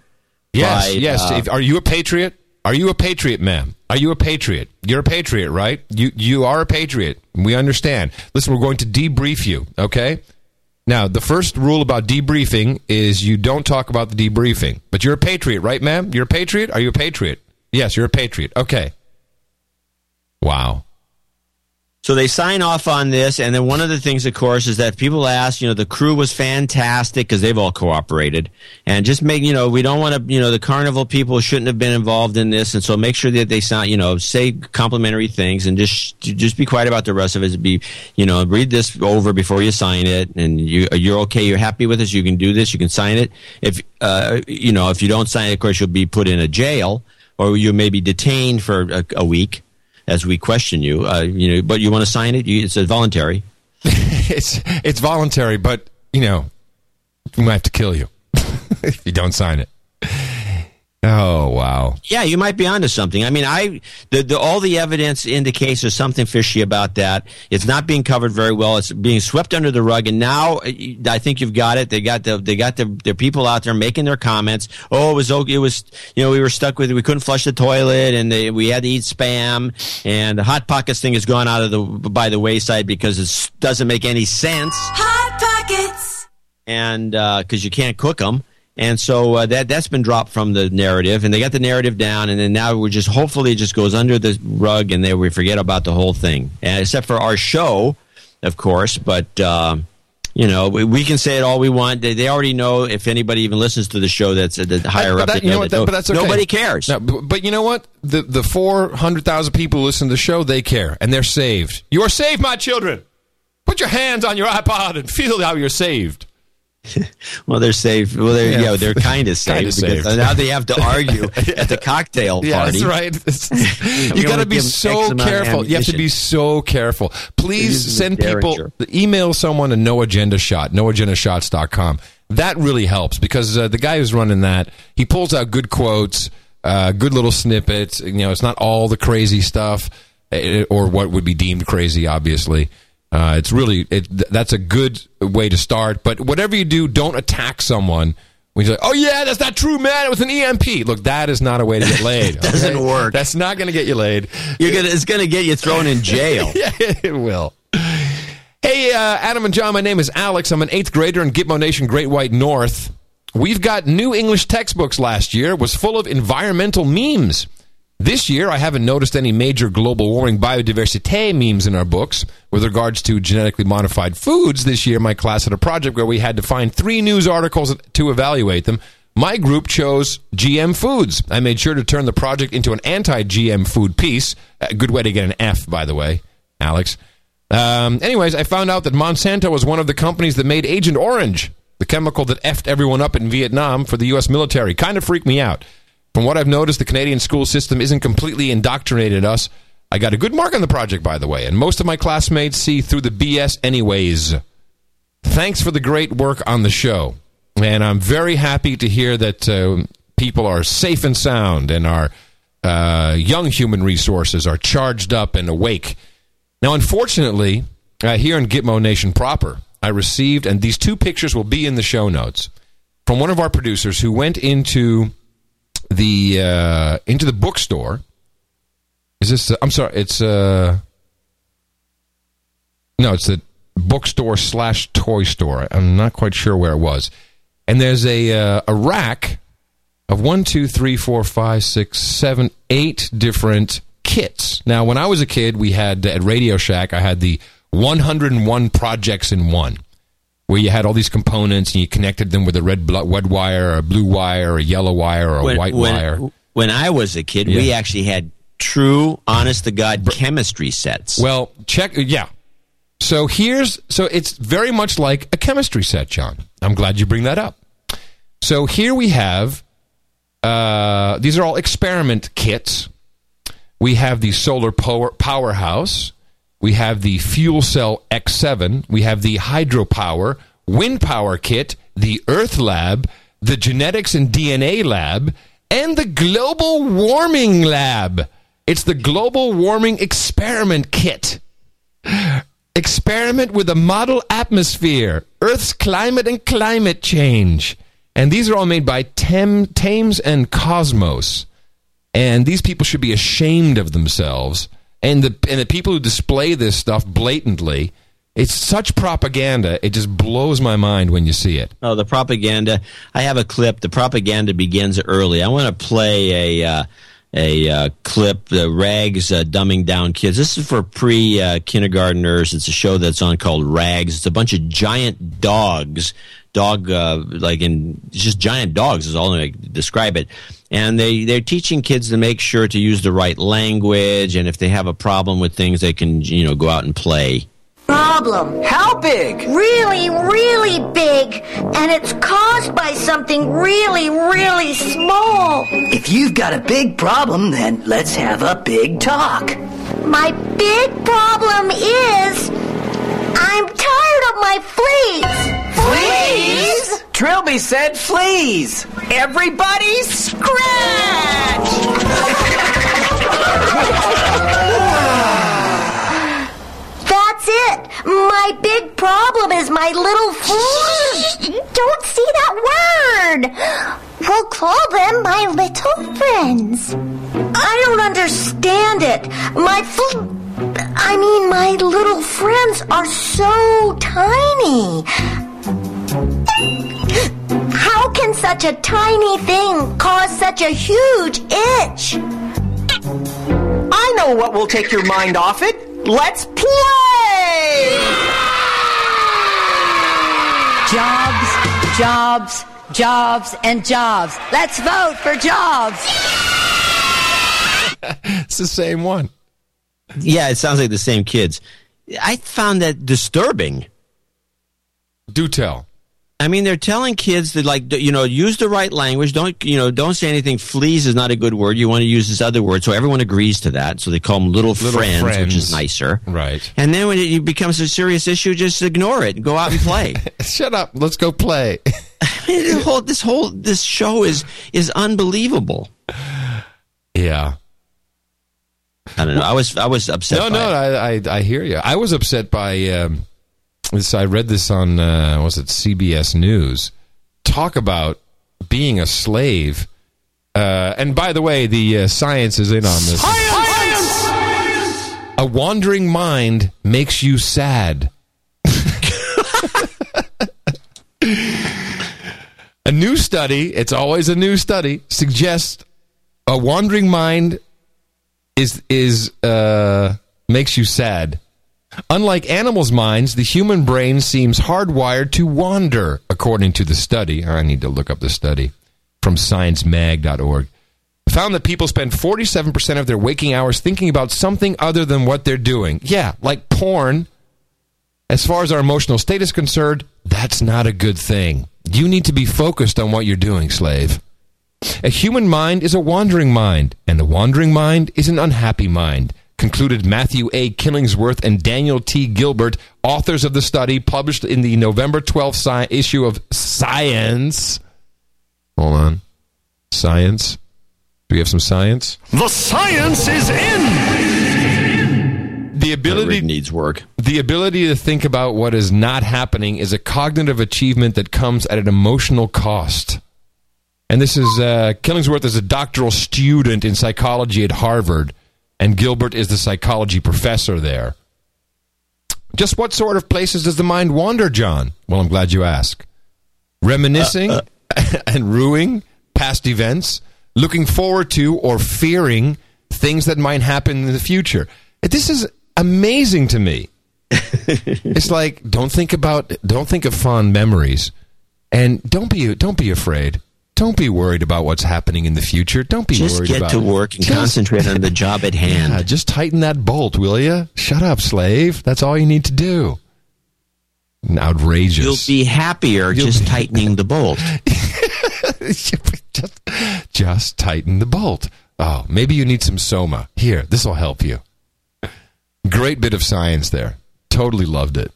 Yes, by, yes. uh, If- are you a patriot? Are you a patriot, ma'am? Are you a patriot? You're a patriot, right? You you are a patriot. We understand. Listen, we're going to debrief you, okay? Now, the first rule about debriefing is you don't talk about the debriefing. But you're a patriot, right, ma'am? You're a patriot? Are you a patriot? Yes, you're a patriot. Okay. Wow. So they sign off on this, and then one of the things, of course, is that people ask, you know, the crew was fantastic because they've all cooperated, and just make, you know, we don't want to, you know, the carnival people shouldn't have been involved in this, and so make sure that they sound, you know, say complimentary things, and just just be quiet about the rest of it. Be, you know, read this over before you sign it, and you you're okay, you're happy with this, you can do this, you can sign it. If uh, you know, if you don't sign it, of course, you'll be put in a jail, or you may be detained for a, a week as we question you. Uh, you know, but you want to sign it? You, it's a voluntary. it's it's voluntary, but you know, we might have to kill you if you don't sign it. Oh wow! Yeah, you might be onto something. I mean, I the, the all the evidence indicates there's something fishy about that. It's not being covered very well. It's being swept under the rug, and now uh, I think you've got it. They got the they got the their people out there making their comments. Oh, it was okay. It was you know we were stuck with we couldn't flush the toilet, and they, we had to eat spam, and the hot pockets thing has gone out of the by the wayside because it doesn't make any sense. Hot Pockets. and because you can't cook them. And so uh, that that's been dropped from the narrative, and they got the narrative down, and then now we're just hopefully it just goes under the rug, and then we forget about the whole thing, and except for our show, of course. But uh, you know, we, we can say it all we want. They, they already know if anybody even listens to the show that's uh, the higher But up. that- you know what, that- no- but that's okay. Nobody cares. No, but, but you know what? The the four hundred thousand people who listen to the show, they care and they're saved. You are saved, my children. Put your hands on your iPod and feel how you're saved. Well, they're safe. Well, they're Yeah. yeah, they're kind of Kinda safe because saved. now they have to argue at the cocktail Yeah, party. that's right. You got gonna be give 'em X so careful. You have to be so careful. Please send people email someone a no agenda shot, noagendashots.com. That really helps because uh, the guy who's running that, he pulls out good quotes, uh, good little snippets. You know, it's not all the crazy stuff eh, or what would be deemed crazy, obviously. Uh, it's really it, that's a good way to start. But whatever you do, don't attack someone. When you're like, oh yeah, that's not true, man. It was an EMP. Look, that is not a way to get laid. Doesn't okay? work. That's not going to get you laid. You're gonna, it's going to get you thrown in jail. yeah, it will. Hey, uh, Adam and John, my name is Alex. I'm an eighth grader in Gitmo Nation, Great White North. We've got new English textbooks last year. It was full of environmental memes. This year, I haven't noticed any major global warming biodiversity memes in our books. With regards to genetically modified foods, this year, my class had a project where we had to find three news articles to evaluate them. My group chose GM foods. I made sure to turn the project into an anti GM food piece. A good way to get an F, by the way, Alex. Um, anyways, I found out that Monsanto was one of the companies that made Agent Orange, the chemical that effed everyone up in Vietnam for the U.S. military. Kind of freaked me out. From what I've noticed, the Canadian school system isn't completely indoctrinated us. I got a good mark on the project, by the way, and most of my classmates see through the BS anyways. Thanks for the great work on the show. And I'm very happy to hear that uh, people are safe and sound and our uh, young human resources are charged up and awake. Now, unfortunately, uh, here in Gitmo Nation proper, I received, and these two pictures will be in the show notes, from one of our producers who went into the uh, into the bookstore. Is this? I'm sorry. It's uh, no, it's the bookstore slash toy store. I'm not quite sure where it was. And there's a uh, a rack of one, two, three, four, five, six, seven, eight different kits. Now, when I was a kid, we had at Radio Shack, I had the 101 projects in one, where you had all these components and you connected them with a red blo- red wire, or a blue wire, or a yellow wire, or a when, white when, wire. When I was a kid, we actually had true, honest to God chemistry sets. Well, check. Yeah. So here's so it's very much like a chemistry set, John. I'm glad you bring that up. So here we have uh, these are all experiment kits. We have the solar power powerhouse. We have the Fuel Cell X7. We have the Hydropower, Wind Power Kit, the Earth Lab, the Genetics and DNA Lab, and the Global Warming Lab. It's the Global Warming Experiment Kit. Experiment with a model atmosphere, Earth's climate and climate change. And these are all made by Tem, Thames and Cosmos. And these people should be ashamed of themselves. And the, and the people who display this stuff blatantly, it's such propaganda. It just blows my mind when you see it. Oh, the propaganda. I have a clip. The propaganda begins early. I want to play a. Uh, a uh, clip, the Rags uh, Dumbing Down Kids. This is for pre uh, kindergarteners. It's a show that's on called Rags. It's a bunch of giant dogs, dog uh, like in just giant dogs is all I describe it. And they they're teaching kids to make sure to use the right language, and if they have a problem with things, they can you know go out and play. Problem. How big? Really, really big. And it's caused by something really, really small. If you've got a big problem, then let's have a big talk. My big problem is I'm tired of my fleas. Fleas? Trilby said fleas. Everybody scratch! That's it. My big problem is my little friends. Don't see that word. We'll call them my little friends. I don't understand it. My fl- I mean, my little friends are so tiny. How can such a tiny thing cause such a huge itch? I know what will take your mind off it. Let's play! Jobs, jobs, jobs, and jobs. Let's vote for jobs. it's the same one. Yeah, it sounds like the same kids. I found that disturbing. Do tell. I mean, they're telling kids that, like, you know, use the right language. Don't, you know, don't say anything. Fleas is not a good word. You want to use this other word. So everyone agrees to that. So they call them little, Little friends, which is nicer. Right. And then when it becomes a serious issue, just ignore it and go out and play. Shut up. Let's go play. this whole, this whole, this show is is unbelievable. Yeah. I don't know. I was I was upset. No, by no. I, I, I hear you. I was upset by um, this. I read this on uh, was it CBS News? Talk about being a slave. Uh, and by the way, the uh, science is in on this. Science! A wandering mind makes you sad. a new study, it's always a new study, suggests a wandering mind is is uh, makes you sad. Unlike animals' minds, the human brain seems hardwired to wander, according to the study. Oh, I need to look up the study from sciencemag.org. Found that people spend 47% of their waking hours thinking about something other than what they're doing. Yeah, like porn. As far as our emotional state is concerned, that's not a good thing. You need to be focused on what you're doing, slave. A human mind is a wandering mind, and a wandering mind is an unhappy mind, concluded Matthew A. Killingsworth and Daniel T. Gilbert, authors of the study published in the November 12th sci- issue of Science. Hold on. Science? Do we have some science? The science is in! The ability needs work. The ability to think about what is not happening is a cognitive achievement that comes at an emotional cost. And this is uh, Killingsworth is a doctoral student in psychology at Harvard, and Gilbert is the psychology professor there. Just what sort of places does the mind wander, John? Well, I'm glad you ask. Reminiscing uh, uh, and ruing past events, looking forward to or fearing things that might happen in the future. This is amazing to me. it's like don't think about don't think of fond memories and don't be don't be afraid. Don't be worried about what's happening in the future. Don't be worried about. Just worried get about to work and Just- concentrate on the job at hand. Yeah, just tighten that bolt, will you? Shut up, slave. That's all you need to do. Outrageous. You'll be happier You'll just be- tightening the bolt. just, just tighten the bolt. Oh, maybe you need some soma. Here, this will help you. Great bit of science there. Totally loved it.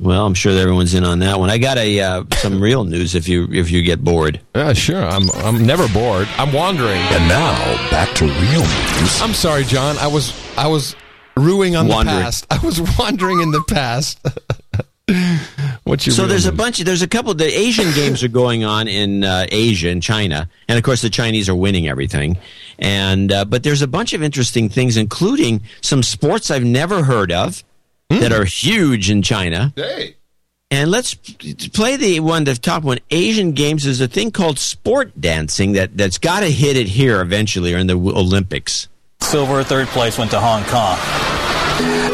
Well, I'm sure everyone's in on that one. I got a uh, some real news if you if you get bored. Yeah, sure. I'm I'm never bored. I'm wandering. And now back to real news. I'm sorry, John. I was I was ruing on Wandering. the past. I was wandering in the past. What's your so real there's a news? bunch. There's a couple. The Asian games are going on in uh, Asia and China, and of course the Chinese are winning everything. And uh, but there's a bunch of interesting things, including some sports I've never heard of that hmm. are huge in China. Hey. And let's play the one, the top one. Asian Games is a thing called sport dancing that that's got to hit it here eventually, or in the Olympics. Silver, third place went to Hong Kong.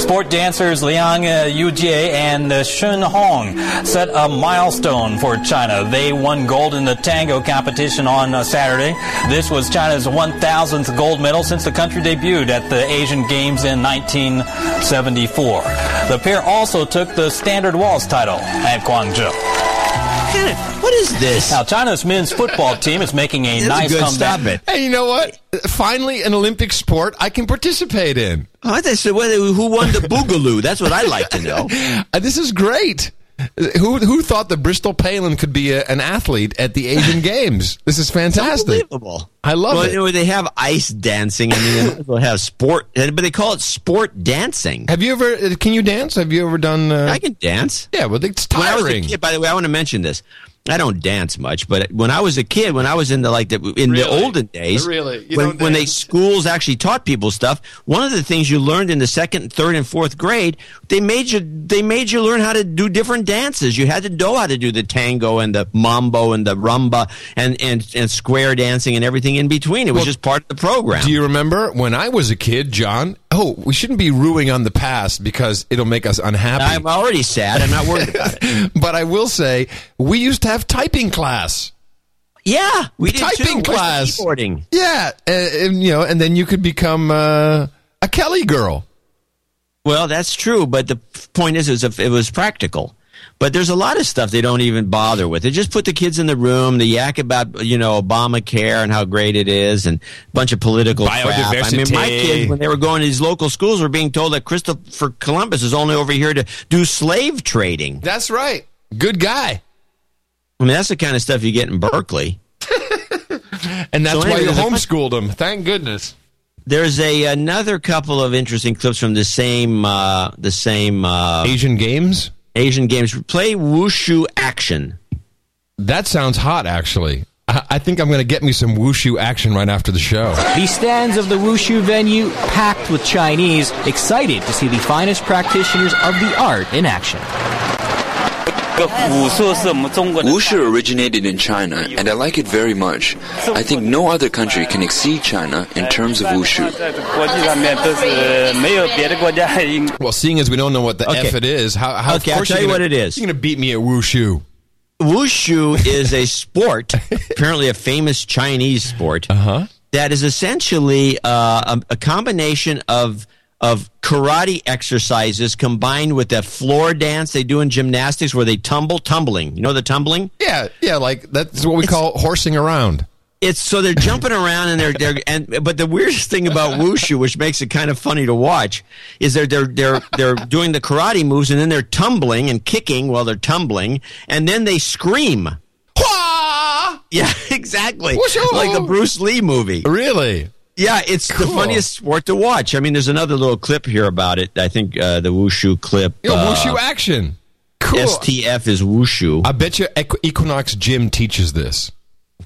Sport dancers Liang uh, Yujie and uh, Shen Hong set a milestone for China. They won gold in the tango competition on uh, Saturday. This was China's 1,000th gold medal since the country debuted at the Asian Games in 1974. The pair also took the standard waltz title at Guangzhou. What is this? Now, China's men's football team is making a This is nice good. comeback. Stop it. Hey, you know what? Finally, an Olympic sport I can participate in. Oh, I said, who won the Boogaloo? That's what I'd like to know. Uh, this is great. Who who thought that Bristol Palin could be a, an athlete at the Asian Games? This is fantastic. Unbelievable. I love well, it. know, they have ice dancing. I mean, they might as well have sport, but they call it sport dancing. Have you ever? uh, Can you dance? Have you ever done? Uh, I can dance. Yeah, well, it's When I was a tiring. kid, by the way, I want to mention this. I don't dance much, but when I was a kid, when I was in the like the in the olden days, Really? You when don't when they schools actually taught people stuff, one of the things you learned in the second, third, and fourth grade, they made you they made you learn how to do different dances. You had to know how to do the tango and the mambo and the rumba and and and square dancing and everything in between. It was Well, just part of the program. Do you remember when I was a kid, John? Oh, we shouldn't be ruing on the past because it'll make us unhappy. I'm already sad. I'm not worried about it. but I will say we used to have typing class. Yeah, we did typing too. Class. keyboarding? Yeah, uh, and, you know, and then you could become uh, a Kelly girl. Well, that's true, but the point is, is if it was practical. But there's a lot of stuff they don't even bother with. They just put the kids in the room, they yak about you know Obamacare and how great it is, and a bunch of political crap. I mean, my kids when they were going to these local schools were being told that Christopher Columbus is only over here to do slave trading. That's right. Good guy. I mean, that's the kind of stuff you get in Berkeley. And that's So why you homeschooled him. Thank goodness. There's a another couple of interesting clips from the same uh, the same uh, Asian Games. Asian Games. Play wushu action. That sounds hot, actually. I, I think I'm going to get me some wushu action right after the show. The stands of the Wushu venue packed with Chinese, excited to see the finest practitioners of the art in action. Wushu originated in China, and I like it very much. I think no other country can exceed China in terms of wushu. Well, seeing as we don't know what the Okay. F it is, how, how Okay, I'll tell you're you gonna- what it is. You're going to beat me at wushu. Wushu is a sport, apparently a famous Chinese sport, Uh-huh. that is essentially uh, a, a combination of of karate exercises combined with that floor dance they do in gymnastics where they tumble, tumbling. You know the tumbling? Yeah, yeah, like that's what we call horsing around. It's so they're jumping around and they're they're and but the weirdest thing about wushu, which makes it kind of funny to watch, is they're they're they're they're doing the karate moves and then they're tumbling and kicking while they're tumbling and then they scream. Yeah, exactly. Wushu! Like the Bruce Lee movie. Really? Yeah, it's the funniest sport to watch. I mean, there's another little clip here about it. I think uh, the wushu clip. Yo, uh, wushu action. Cool. STF is wushu. I bet you Equinox Gym teaches this.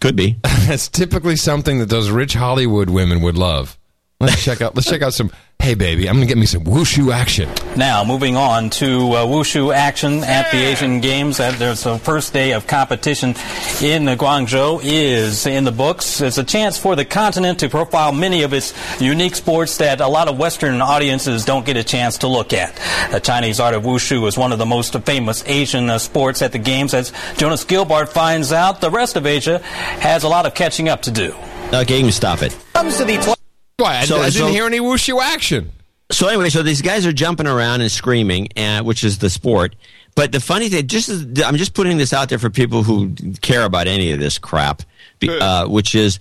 Could be. That's typically something that those rich Hollywood women would love. Let's check out. Let's check out some. Hey, baby, I'm gonna get me some wushu action. Now, moving on to uh, wushu action at the Asian Games. Uh, there's the first day of competition in uh, Guangzhou is in the books. It's a chance for the continent to profile many of its unique sports that a lot of Western audiences don't get a chance to look at. The Chinese art of wushu is one of the most famous Asian uh, sports at the Games. As Jonas Gilbart finds out, the rest of Asia has a lot of catching up to do. Okay, you can stop it. Comes to the Why? I, So- I didn't so- hear any wushu action. So anyway, so these guys are jumping around and screaming, uh, which is the sport. But the funny thing, just I'm just putting this out there for people who care about any of this crap, uh, which is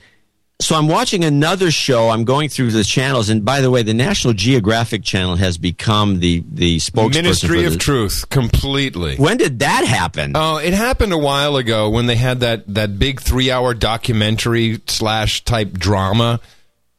So I'm watching another show. I'm going through the channels, and by the way, the National Geographic Channel has become the the spokesperson Ministry of Truth, completely. When did that happen? Oh, it happened a while ago when they had that that big three hour documentary slash type drama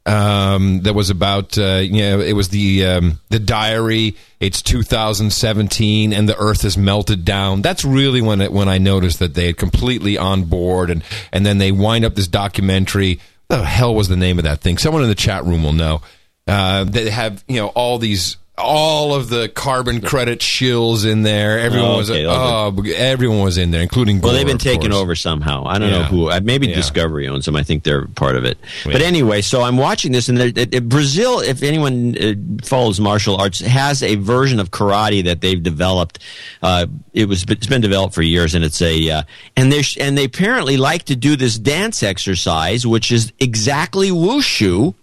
um, that was about uh, you know it was the um, the diary. It's 2017 and the Earth has melted down. That's really when it, when I noticed that they had completely on board and and then they wind up this documentary. What the hell was the name of that thing? Someone in the chat room will know. Uh, they have you know all these all of the carbon credit shills in there. Everyone Oh, was okay, oh, everyone was in there, including Well, they've been taken course. over somehow. I don't know who. uh, Maybe Yeah. Discovery owns them. I think they're part of it. Yeah. But anyway, so I'm watching this, and it, it- Brazil, if anyone uh, follows martial arts, has a version of karate that they've developed. Uh, it was it's been developed for years, and it's a uh, and they and they apparently like to do this dance exercise, which is exactly wushu.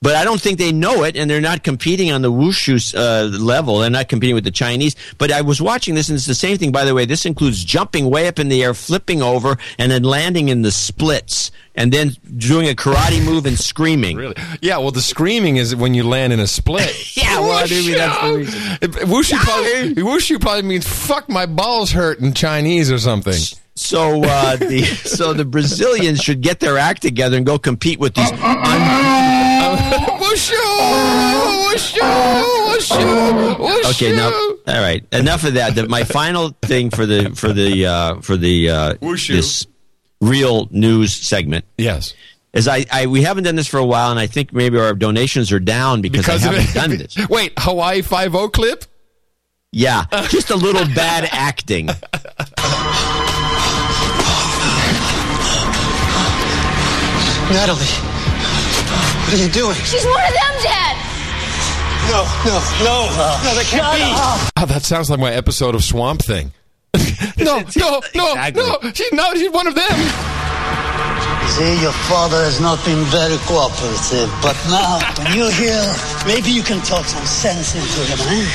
But I don't think they know it, and they're not competing on the wushu uh, level. They're not competing with the Chinese. But I was watching this, and it's the same thing. By the way, this includes jumping way up in the air, flipping over, and then landing in the splits, and then doing a karate move and screaming. Really? Yeah, well, the screaming is when you land in a split. Yeah, well, I mean, that's the reason. Wushu probably, wushu probably means "fuck my balls hurt" in Chinese or something. So uh, the so the Brazilians should get their act together and go compete with these. wushu. Okay, now all right. Enough of that. The, my final thing for the for the uh, for the uh, this real news segment. Yes. Is I, I we haven't done this for a while, and I think maybe our donations are down because, Because I of haven't done this. Wait, Hawaii Five O clip? Yeah, just a little bad acting. Natalie, what are you doing? She's one of them, Dad. No, no, no, no, that can't be. Oh, that sounds like my episode of Swamp Thing. no, no, no, no. She, no, she's one of them. See, your father has not been very cooperative, but now, when you're here, maybe you can talk some sense into him, eh?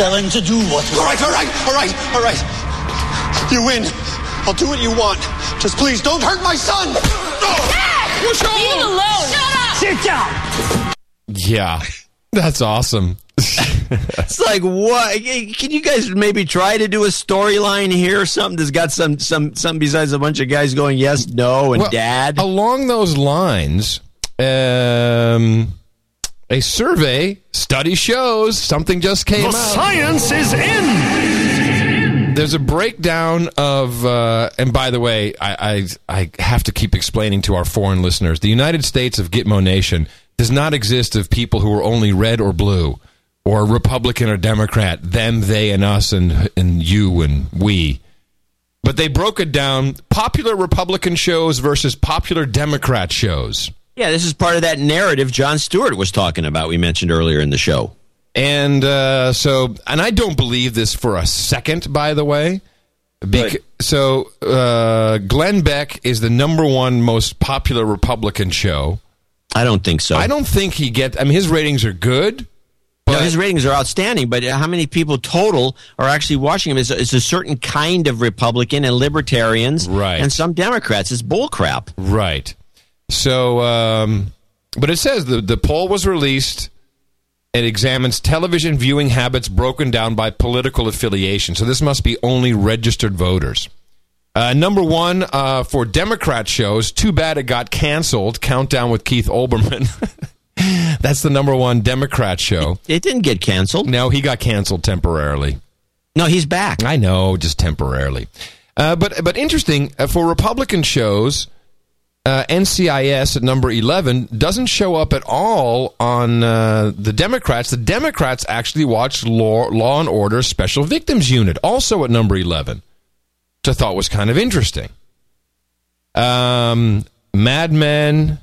Tell him to do what. All right, all right, all right, all right. You win. I'll do what you want. Just please don't hurt my son. Leave him alone. Shut up. Sit down. Yeah, that's awesome. It's like what? Can you guys maybe try to do a storyline here or something that's got some some something besides a bunch of guys going yes, no, and Well, dad? Along those lines, um, a survey study shows something just came The out. science is in. There's a breakdown of, uh, and by the way, I, I I have to keep explaining to our foreign listeners: the United States of Gitmo Nation does not exist of people who are only red or blue, or Republican or Democrat, them, they, and us, and and you and we. But they broke it down: popular Republican shows versus popular Democrat shows. yeah, this is part of that narrative Jon Stewart was talking about. We mentioned earlier in the show. And uh, so, and I don't believe this for a second, by the way. Bec- so, uh, Glenn Beck is the number one most popular Republican show. I don't think so. I don't think he get. I mean, his ratings are good. No, his ratings are outstanding, but how many people total are actually watching him? It's, it's a certain kind of Republican and libertarians, Right. and some Democrats. It's bullcrap. Right. So, um, but it says the the poll was released. It examines television viewing habits broken down by political affiliation. So this must be only registered voters. Uh, number one uh, for Democrat shows. Too bad it got canceled. Countdown with Keith Olbermann. That's the number one Democrat show. It didn't get canceled. No, he got canceled temporarily. No, he's back. I know, just temporarily. Uh, but but interesting uh, for Republican shows. Uh, NCIS at number 11 doesn't show up at all on uh, the Democrats. The Democrats actually watched Law, Law and Order Special Victims Unit, also at number 11, which I thought was kind of interesting. Um, Mad Men,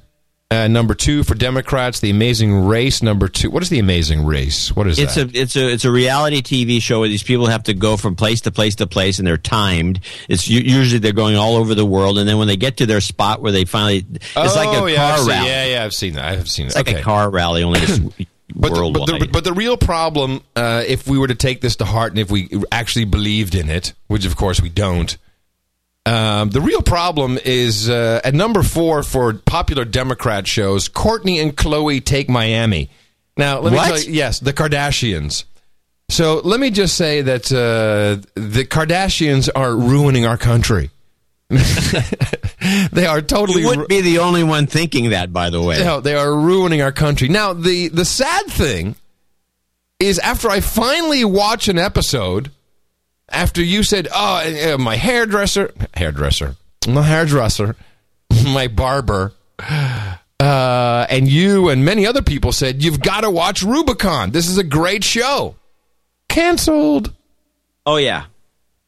uh, number two for Democrats. The Amazing Race, number two. What is the Amazing Race? What is that? It's that? a it's a it's a reality TV show where these people have to go from place to place to place, and they're timed. It's usually they're going all over the world, and then when they get to their spot where they finally, it's like Oh, a yeah, car I've seen- Yeah, yeah, I've seen that. I've seen it. It's like okay. a car rally, only But the, but, the, but the real problem, uh, if we were to take this to heart and if we actually believed in it, which of course we don't, Um, the real problem is uh, at number four for popular Democrat shows. Kourtney and Khloé take Miami. Now, let me tell you, yes, the Kardashians. So let me just say that uh, the Kardashians are ruining our country. they are totally. You wouldn't be the only one thinking that, by the way. No, they are ruining our country. Now, the the sad thing is, after I finally watch an episode, after you said, "Oh, my hairdresser, hairdresser, my hairdresser, my barber," uh, and you and many other people said, "You've got to watch Rubicon. This is a great show." Canceled. Oh yeah.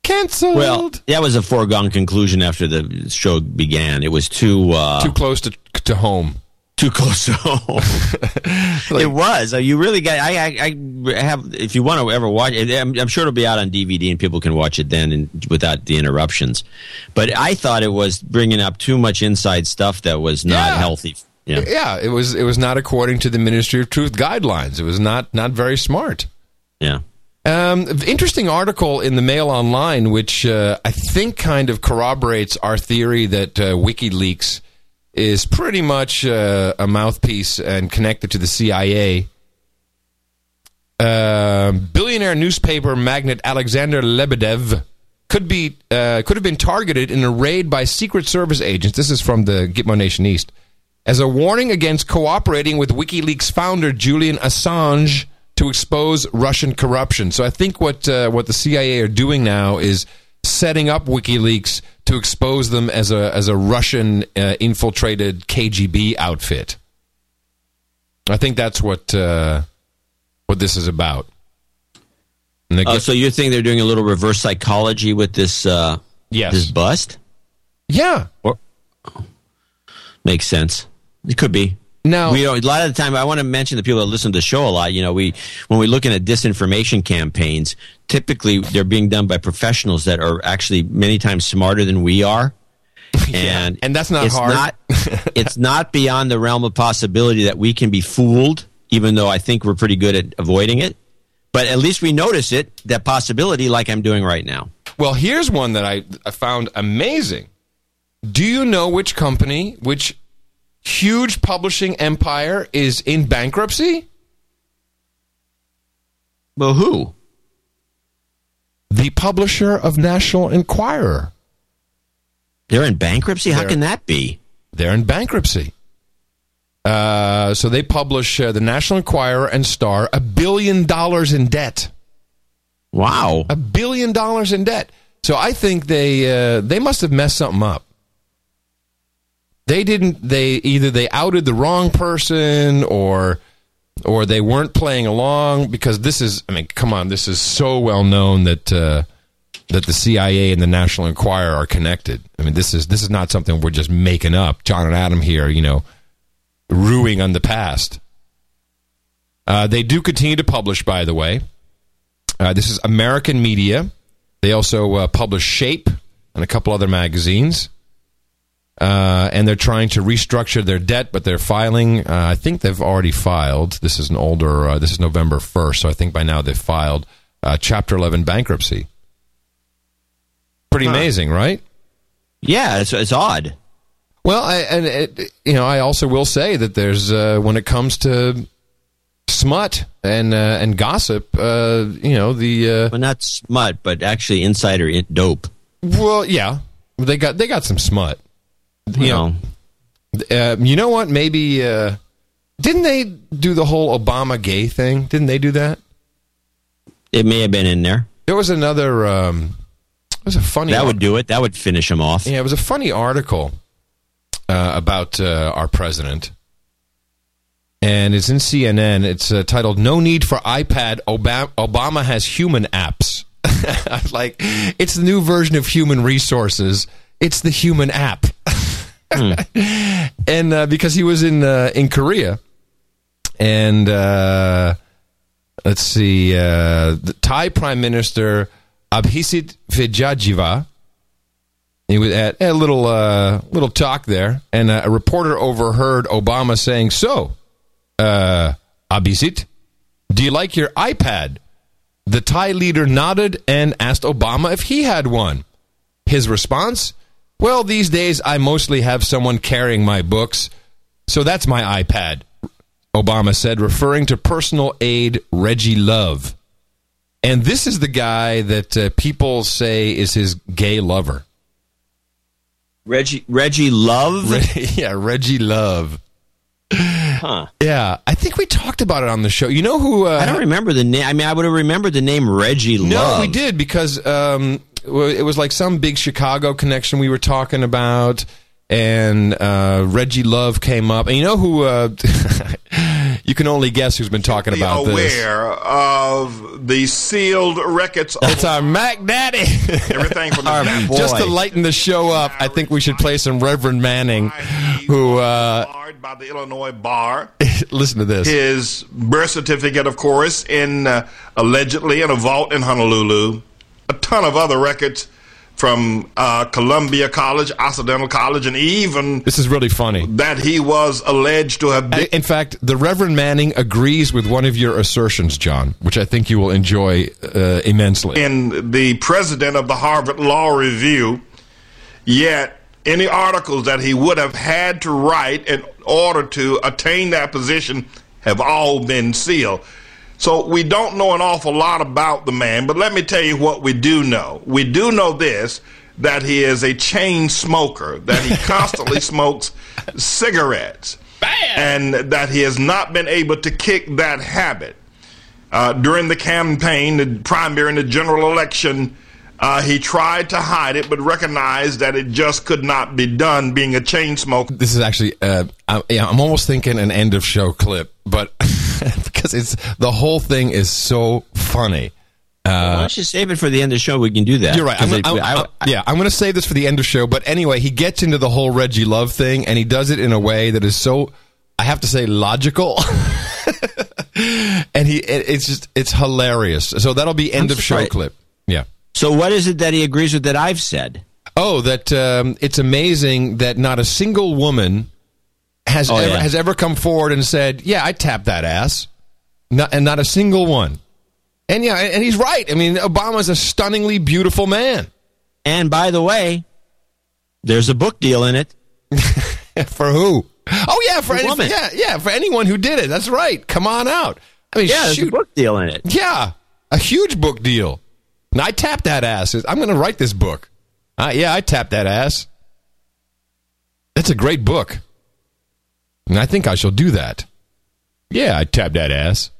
Canceled. Well, that was a foregone conclusion after the show began. It was too uh, too close to to home. Too close to home. it was. You really got. I, I, I have. If you want to ever watch it, I'm, I'm sure it'll be out on DVD and people can watch it then and without the interruptions. But I thought it was bringing up too much inside stuff that was not Yeah. healthy. Yeah. yeah, it was it was not according to the Ministry of Truth guidelines. It was not not very smart. Yeah. Um, interesting article in the Mail Online, which uh, I think kind of corroborates our theory that uh, WikiLeaks is pretty much uh, a mouthpiece and connected to the CIA. Uh, billionaire newspaper magnate Alexander Lebedev could be uh, could have been targeted in a raid by Secret Service agents. This is from the Gitmo Nation East as a warning against cooperating with WikiLeaks founder Julian Assange to expose Russian corruption. So I think what uh, what the CIA are doing now is setting up WikiLeaks to expose them as a as a Russian uh, infiltrated KGB outfit. I think that's what uh, what this is about. Oh, so you think they're doing a little reverse psychology with this? Uh, Yes. This bust yeah. or, makes sense. It could be. Now, we don't, a lot of the time, I want to mention the people that listen to the show a lot. You know, we when we're looking at disinformation campaigns, typically they're being done by professionals that are actually many times smarter than we are. And and that's not it's hard. Not, it's not beyond the realm of possibility that we can be fooled, even though I think we're pretty good at avoiding it. But at least we notice it, that possibility, like I'm doing right now. Well, here's one that I, I found amazing. Do you know which company, which huge publishing empire is in bankruptcy? Well, who? The publisher of National Enquirer. They're in bankruptcy? How They're- can that be? They're in bankruptcy. Uh, so they publish uh, the National Enquirer and Star a billion dollars in debt. Wow, a billion dollars in debt. So I think they uh, they must have messed something up. They didn't. They either they outed the wrong person or or they weren't playing along because this is. I mean, come on, this is so well known that. Uh, that the CIA and the National Enquirer are connected. I mean, this is this is not something we're just making up. John and Adam here, you know, ruining on the past. Uh, they do continue to publish, by the way. Uh, this is American Media. They also uh, publish Shape and a couple other magazines. Uh, and they're trying to restructure their debt, but they're filing. Uh, I think they've already filed. This is an older. Uh, this is November first, so I think by now they've filed uh, Chapter Eleven bankruptcy. Pretty Huh. amazing, right? Yeah, it's, it's odd. Well, I, and it, you know, I also will say that there's uh, when it comes to smut and uh, and gossip, uh, you know, the uh, well, not smut, but actually insider dope. Well, yeah, they got they got some smut. You know, uh, you know what? Maybe uh, didn't they do the whole Obama gay thing? Didn't they do that? It may have been in there. There was another. Um, it was a funny. That would do it. That would finish him off. Yeah, it was a funny article uh, about uh, our president, and it's in CNN. It's uh, titled "No Need for iPad. Obama, Obama has human apps." Like, it's the new version of human resources. It's the human app, and uh, because he was in uh, in Korea, and uh, let's see, uh, the Thai Prime Minister Abhisit Vejjajiva. He was at a little uh, little talk there, and a reporter overheard Obama saying, "So, uh, Abhisit, do you like your iPad?" The Thai leader nodded and asked Obama if he had one. His response: Well, these days I mostly have someone carrying my books, so that's my iPad. Obama said, referring to personal aide Reggie Love. And this is the guy that uh, people say is his gay lover. Reggie Reggie Love. Re- yeah, Reggie Love. Huh. Yeah, I think we talked about it on the show. You know who? Uh, I don't remember the name. I mean, I would have remembered the name Reggie Love. No, we did because um, it was like some big Chicago connection we were talking about, and uh, Reggie Love came up. And you know who? Uh, you can only guess who's been talking be about this. aware of the sealed records. It's our Mac Daddy. Everything from Our- his just to lighten the show up, I think we should play some Reverend Manning, who uh, by the Illinois bar. listen to this. His birth certificate, of course, in uh, allegedly in a vault in Honolulu. A ton of other records from uh, Columbia College, Occidental College, and even This is really funny. that he was alleged to have been. In fact, the Reverend Manning agrees with one of your assertions, John, which I think you will enjoy uh, immensely. in the president of the Harvard Law Review, yet any articles that he would have had to write in order to attain that position have all been sealed. So we don't know an awful lot about the man, but let me tell you what we do know. We do know this that he is a chain smoker, that he constantly smokes cigarettes, and that he has not been able to kick that habit. Uh, during the campaign, the primary and the general election, uh, he tried to hide it, but recognized that it just could not be done being a chain smoker. This is actually, uh, I, yeah, I'm almost thinking an end of show clip, but because it's the whole thing is so funny. Why Uh, don't you save it for the end of the show? We can do that. you're right. I'm, I'm- I- I'm- yeah, I'm going to save this for the end of the show. But anyway, he gets into the whole Reggie Love thing, and he does it in a way that is so, I have to say, logical. and he, it, it's just, it's hilarious. So that'll be end I'm of show clip. Yeah. So what is it that he agrees with that I've said? Oh, that um, it's amazing that not a single woman has Oh, ever, yeah. has ever come forward and said, "Yeah, I tapped that ass," not, and not a single one. And yeah, and he's right. I mean, Obama's a stunningly beautiful man. And by the way, there's a book deal in it. for who? Oh yeah, for any, yeah, yeah, for anyone who did it. That's right. Come on out. I mean, Yeah, there's a book deal in it. Yeah, a huge book deal. And I tapped that ass. I'm going to write this book. Uh, yeah, I tapped that ass. That's a great book. And I think I shall do that. Yeah, I tapped that ass.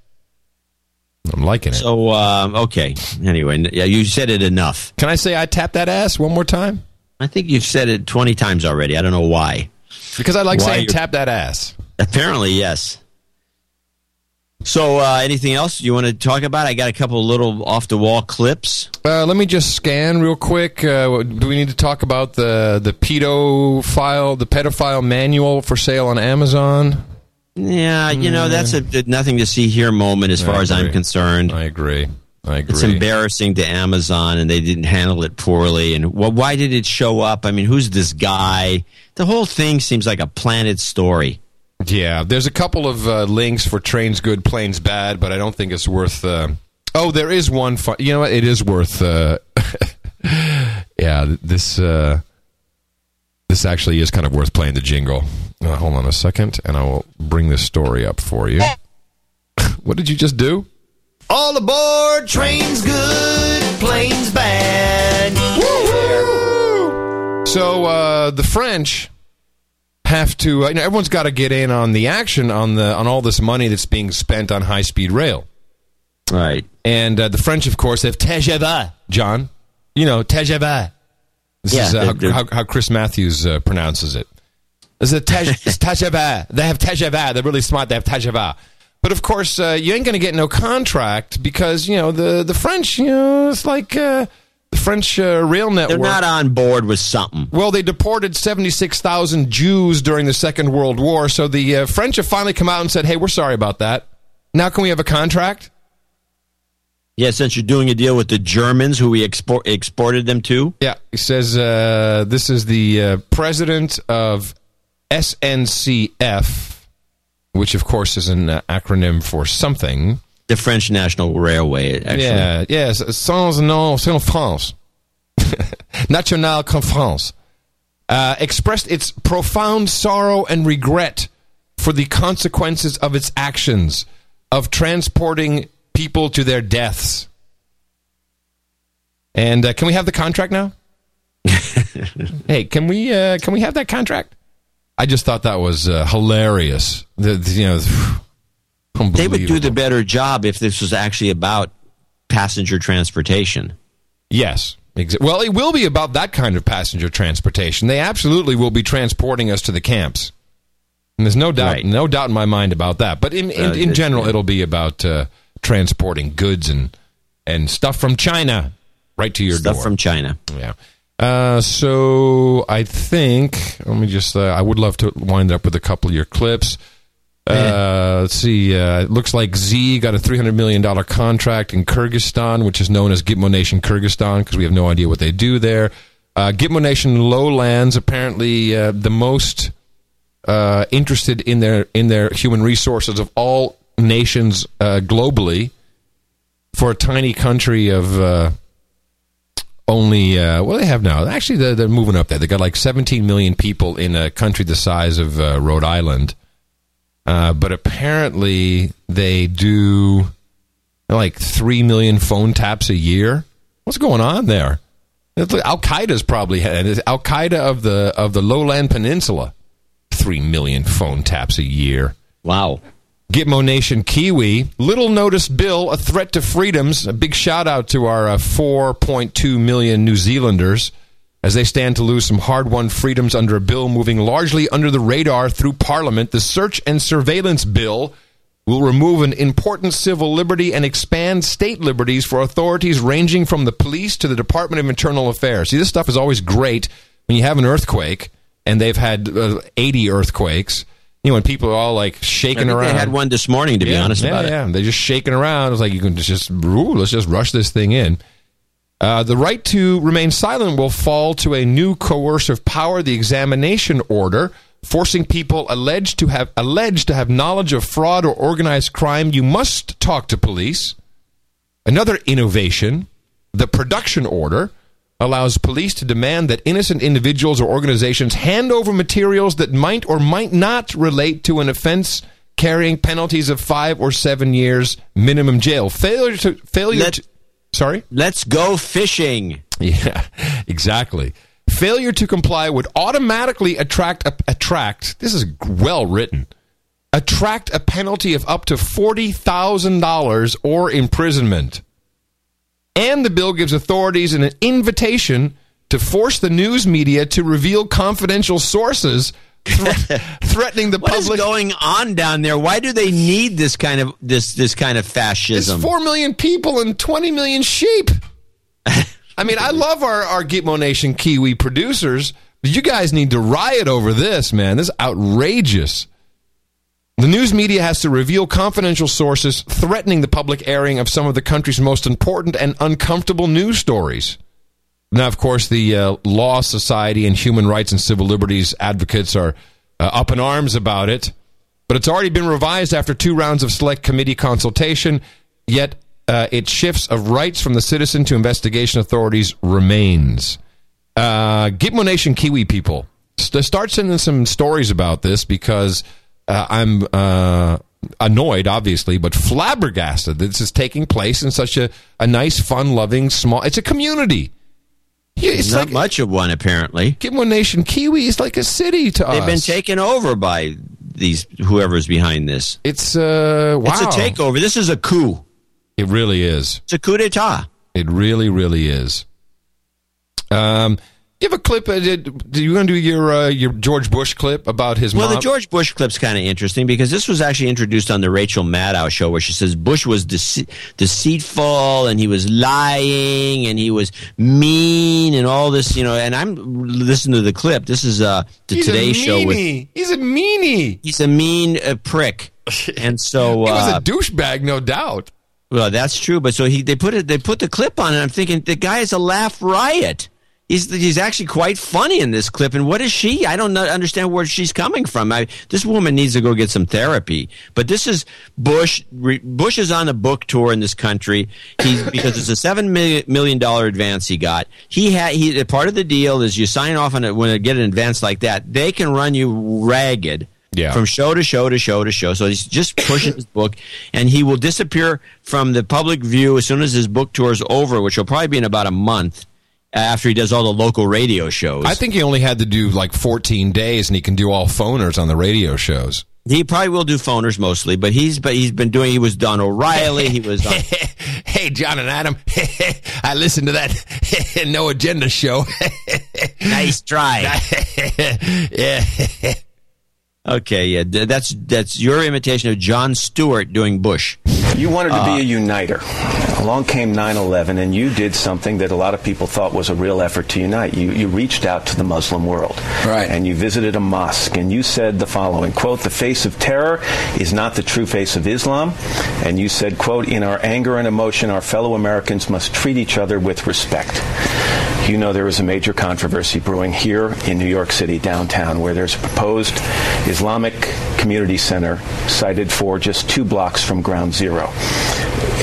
I'm liking it. So um, okay. Anyway, yeah, you said it enough. Can I say I tapped that ass one more time? I think you've said it twenty times already. I don't know why. Because I like Why saying tap that ass. Apparently, yes. So, uh, anything else you want to talk about? I got a couple little off the wall clips. Uh, let me just scan real quick. Uh, do we need to talk about the the pedophile, the pedophile manual for sale on Amazon? Yeah, you know that's a, a nothing to see here moment as I far as I'm concerned. I agree. I agree. It's embarrassing to Amazon, and they didn't handle it poorly. And well, why did it show up? I mean, who's this guy? The whole thing seems like a planted story. Yeah, there's a couple of uh, links for trains good, planes bad, but I don't think it's worth. Uh, oh, there is one. Fu- you know what? It is worth. Uh, yeah, this uh, this actually is kind of worth playing the jingle. Uh, hold on a second, and I will bring this story up for you. what did you just do? All aboard, trains good, planes bad. So uh, the French have to. Uh, you know, everyone's got to get in on the action on the on all this money that's being spent on high speed rail. Right. And uh, the French, of course, have TGV, John. You know, TGV. This Yeah, is uh, how, how, how Chris Matthews uh, pronounces it. It's, a tej- it's TGV. They have TGV. They're really smart. They have TGV. But of course, uh, you ain't going to get no contract because you know the the French. You know, it's like uh, the French uh, rail network. They're not on board with something. Well, they deported 76,000 Jews during the Second World War, so the uh, French have finally come out and said, hey, we're sorry about that. Now, can we have a contract? Yeah, since you're doing a deal with the Germans, who we export, exported them to. Yeah, he says uh, this is the uh, president of SNCF, which, of course, is an uh, acronym for something. The French National Railway, actually. Yeah, yes, sans nom, sans France. National Conference. uh, expressed its profound sorrow and regret for the consequences of its actions of transporting people to their deaths. And uh, can we have the contract now? hey, can we uh, can we have that contract? I just thought that was uh, hilarious. The, the- you know, They would do the better job if this was actually about passenger transportation. Yes. Well, it will be about that kind of passenger transportation. They absolutely will be transporting us to the camps. And there's no doubt, Right. no doubt in my mind about that. But in, in, Uh, in general, it'll be about uh, transporting goods and and stuff from China right to your Stuff door. from China. Yeah. Uh, so I think let me just. Uh, I would love to wind up with a couple of your clips. Uh, let's see. Uh, it looks like Xe got a three hundred million dollar contract in Kyrgyzstan, which is known as Gitmo Nation Kyrgyzstan, because we have no idea what they do there. Uh, Gitmo Nation Lowlands apparently uh, the most uh, interested in their in their human resources of all nations uh, globally. For a tiny country of uh, only uh, what do they have now? Actually, they're, they're moving up there. They got like 17 million people in a country the size of uh, Rhode Island, uh, but apparently they do like three million phone taps a year. What's going on there? Al Qaeda's probably Al Qaeda of the of the Lowland Peninsula. Three million phone taps a year. Wow. Gitmo Nation Kiwi, little noticed bill, a threat to freedoms. A big shout out to our uh, 4.2 million New Zealanders as they stand to lose some hard won freedoms under a bill moving largely under the radar through Parliament. The Search and Surveillance Bill will remove an important civil liberty and expand state liberties for authorities ranging from the police to the Department of Internal Affairs. See, this stuff is always great when you have an earthquake, and they've had uh, 80 earthquakes. You know, when people are all like shaking around. they had one this morning, to be honest yeah, about yeah. it. They're just shaking around. It's like you can just, ooh, let's just rush this thing in. Uh, the right to remain silent will fall to a new coercive power, the examination order, forcing people alleged to have alleged to have knowledge of fraud or organized crime. You must talk to police. Another innovation, the production order, allows police to demand that innocent individuals or organizations hand over materials that might or might not relate to an offense carrying penalties of five or seven years minimum jail. Failure to failure. Let- to, sorry. Let's go fishing. Yeah, exactly. Failure to comply would automatically attract a, attract. This is well written. Attract a penalty of up to forty thousand dollars or imprisonment. And the bill gives authorities an invitation to force the news media to reveal confidential sources, threatening the What is public. going on down there? Why do they need this kind of this this kind of It's fascism? four million people and twenty million sheep. I mean, I love our our Gitmo Nation Kiwi producers, but you guys need to riot over this, man. This is outrageous. The news media has to reveal confidential sources threatening the public airing of some of the country's most important and uncomfortable news stories. Now, of course, the uh, Law Society and human rights and civil liberties advocates are uh, up in arms about it, but it's already been revised after two rounds of select committee consultation. Yet, uh, its shifts of rights from the citizen to investigation authorities remains. Uh, Gitmo Nation Kiwi people, st- start sending some stories about this because uh, I'm uh, annoyed, obviously, but flabbergasted that this is taking place in such a, a nice, fun loving, small. It's a community. Yeah, it's Not like much of one, apparently. Gitmo Nation Kiwi is like a city to us. They've been taken over by these whoever's behind this. It's uh, wow. It's a takeover. This is a coup. It really is. It's a coup d'état. It really, really is. Um, you have a clip? Uh, did, did you want to do your uh, your George Bush clip about his Well, mom? the George Bush clip's kind of interesting because this was actually introduced on the Rachel Maddow show, where she says Bush was dece- deceitful and he was lying and he was mean and all this, you know. And I'm listening to the clip. This is uh, the He's Today show with meanie. He's a meanie. he's a mean uh, prick, and so He was uh, a douchebag, no doubt. well, that's true. But so he they put it they put the clip on, and I'm thinking the guy is a laugh riot. He's he's actually quite funny in this clip. And what is she? I don't know, understand where she's coming from. I, this woman needs to go get some therapy. But this is Bush. Re, Bush is on a book tour in this country. He's because it's a seven million dollar advance he got. He had he part of the deal is you sign off on it when you get an advance like that. They can run you ragged. Yeah. From show to show to show to show. So he's just pushing his book, and he will disappear from the public view as soon as his book tour is over, which will probably be in about a month after he does all the local radio shows. I think he only had to do like 14 days, and he can do all phoners on the radio shows. He probably will do phoners mostly, but he's but he's been doing. He was Don O'Reilly. He was on. Uh, hey, John and Adam, I listened to that No Agenda show. nice try. yeah. Okay, yeah, that's that's your imitation of Jon Stewart doing Bush. You wanted to Uh, be a uniter. Along came 9/11, and you did something that a lot of people thought was a real effort to unite. You you reached out to the Muslim world, right? And you visited a mosque, and you said the following: "quote The face of terror is not the true face of Islam," and you said, "quote In our anger and emotion, our fellow Americans must treat each other with respect." You know there is a major controversy brewing here in New York City downtown where there's a proposed Islamic community center sited for just two blocks from ground zero.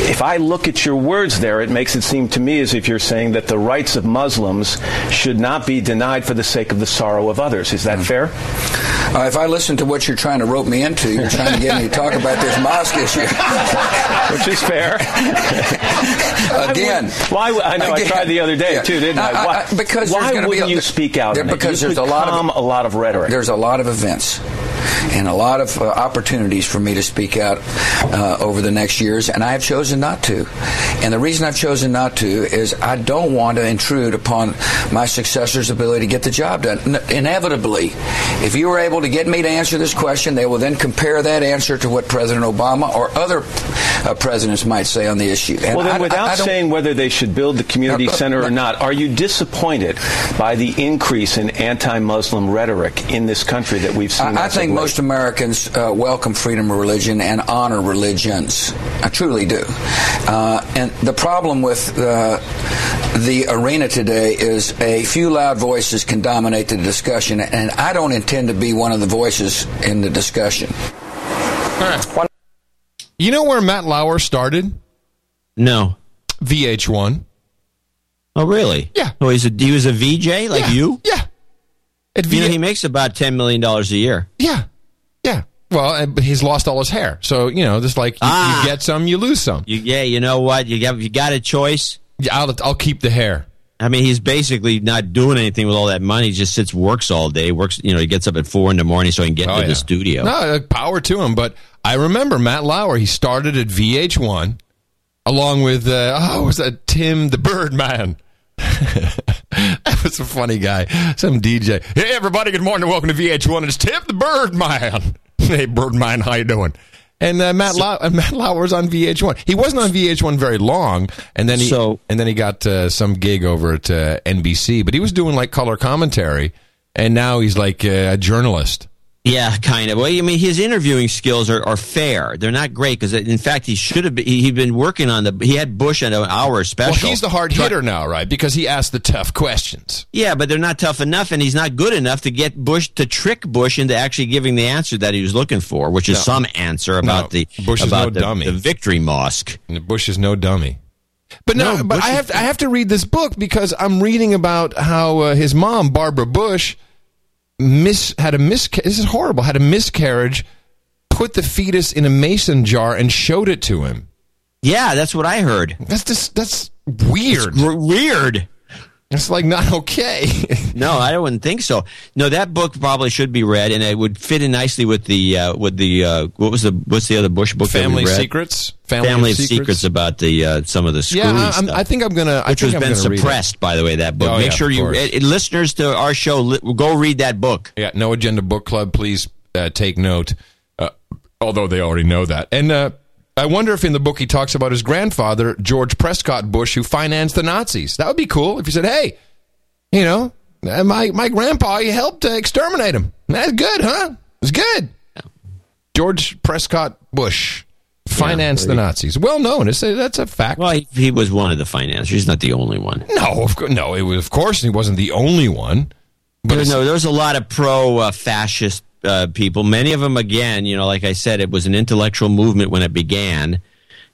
If I look at your words there, it makes it seem to me as if you're saying that the rights of Muslims should not be denied for the sake of the sorrow of others. Is that fair? Uh, if I listen to what you're trying to rope me into, you're trying to get me to talk about this mosque issue. Which is fair. Again. Why? would- I know. I tried the other day Yeah. too, didn't uh, I? I- I- Why, uh, because why there's gonna be wouldn't a- you speak out? there- because there's a lot of- a lot of rhetoric. There's a lot of events and a lot of uh, opportunities for me to speak out uh, over the next years, and I have chosen not to. And the reason I've chosen not to is I don't want to intrude upon my successor's ability to get the job done. Inevitably, if you were able to get me to answer this question, they will then compare that answer to what President Obama or other uh, presidents might say on the issue. And well, then, I- I- without I don't- saying whether they should build the community Uh, uh, center or but- not, are you disappointed by the increase in anti-Muslim rhetoric in this country that we've seen? I, I think? Most Americans uh, welcome freedom of religion and honor religions. I truly do. Uh, and the problem with uh, the arena today is a few loud voices can dominate the discussion, and I don't intend to be one of the voices in the discussion. You know where Matt Lauer started? No. VH1. Oh, really? Yeah. Oh, he's a, he was a VJ like Yeah. you. Yeah. At You know, he makes about ten million dollars a year. Yeah. Yeah. Well, he's lost all his hair. So, you know, just like you, Ah. you get some, you lose some. You, yeah, you know what? You got you got a choice. Yeah, I'll, I'll keep the hair. I mean, he's basically not doing anything with all that money. He just sits, works all day. Works, you know, he gets up at four in the morning so he can get Oh, into yeah. the studio. No, uh, power to him. But I remember Matt Lauer. He started at VH1 along with, uh, oh, was that Tim the Birdman? that was a funny guy. Some DJ. Hey, everybody, good morning. Welcome to VH1. It's Tim the Birdman. hey, Birdman, how you doing? And uh, Matt, Lau- uh, Matt Lauer's on VH1. He wasn't on VH1 very long, and then he So- and then he got uh, some gig over at uh, NBC. But he was doing like color commentary, and now he's like uh, a journalist. Yeah, kind of. Well, I mean, his interviewing skills are, are fair. They're not great because, in fact, he should have been. He, he'd been working on the. He had Bush on an hour special. Well, he's the hard hitter now, right? Because he asked the tough questions. Yeah, but they're not tough enough, and he's not good enough to get Bush to trick Bush into actually giving the answer that he was looking for, which is No. some answer about No, the Bush is about no the, dummy. the victory mosque. Bush is no dummy. But no, No, but Bush I have to, I have to read this book because I'm reading about how uh, his mom Barbara Bush mis had a mis this is horrible had a miscarriage, put the fetus in a mason jar and showed it to him. Yeah, that's what I heard. That's just that's weird. It's weird. It's like not okay. No, I wouldn't think so. No, that book probably should be read, and it would fit in nicely with the uh, with the uh, what was the what's the other Bush book? that we Family? Secrets. Family, of Secrets. about the uh, some of the screwy Yeah, stuff. I think I'm gonna. I which think has I'm been it. suppressed, by the way. That book. Oh, Make yeah, sure you, course. eh, listeners to our show, li- go read that book. Yeah, No Agenda Book Club, please uh, take note. Uh, although they already know that. And uh, I wonder if in the book he talks about his grandfather, George Prescott Bush, who financed the Nazis. That would be cool if he said, hey, you know, uh, my, my grandpa, he helped uh, exterminate him. That's good, huh? It's good. George Prescott Bush Finance the Nazis. Well known. It's a, that's a fact. Well, he, he was one of the financiers. He's not the only one. No, of course, no. It was, of course, he wasn't the only one. But no, there's a lot of pro-fascist uh, people. Many of them, again, you know, like I said, it was an intellectual movement when it began,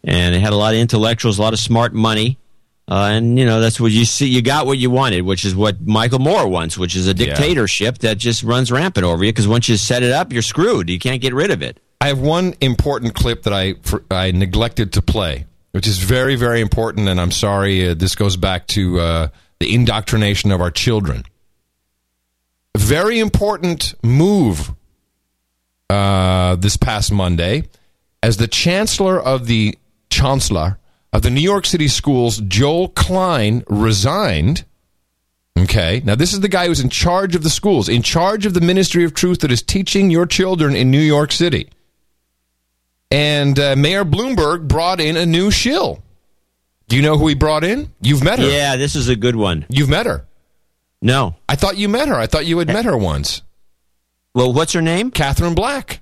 and it had a lot of intellectuals, a lot of smart money. Uh, and you know that's what you see. You got what you wanted, which is what Michael Moore wants, which is a dictatorship that just runs rampant over you. Because once you set it up, you're screwed. You can't get rid of it. I have one important clip that I for, I neglected to play, which is very very important, and I'm sorry. Uh, this goes back to uh, the indoctrination of our children. Very important move uh, this past Monday, as the chancellor of the chancellor of the New York City schools, Joel Klein, resigned. Okay, now this is the guy who's in charge of the schools, in charge of the Ministry of Truth that is teaching your children in New York City. And uh, Mayor Bloomberg brought in a new shill. Do you know who he brought in? You've met her. Yeah, this is a good one. You've met her. No. I thought you met her. I thought you had met her once. Well, what's her name? Catherine Black.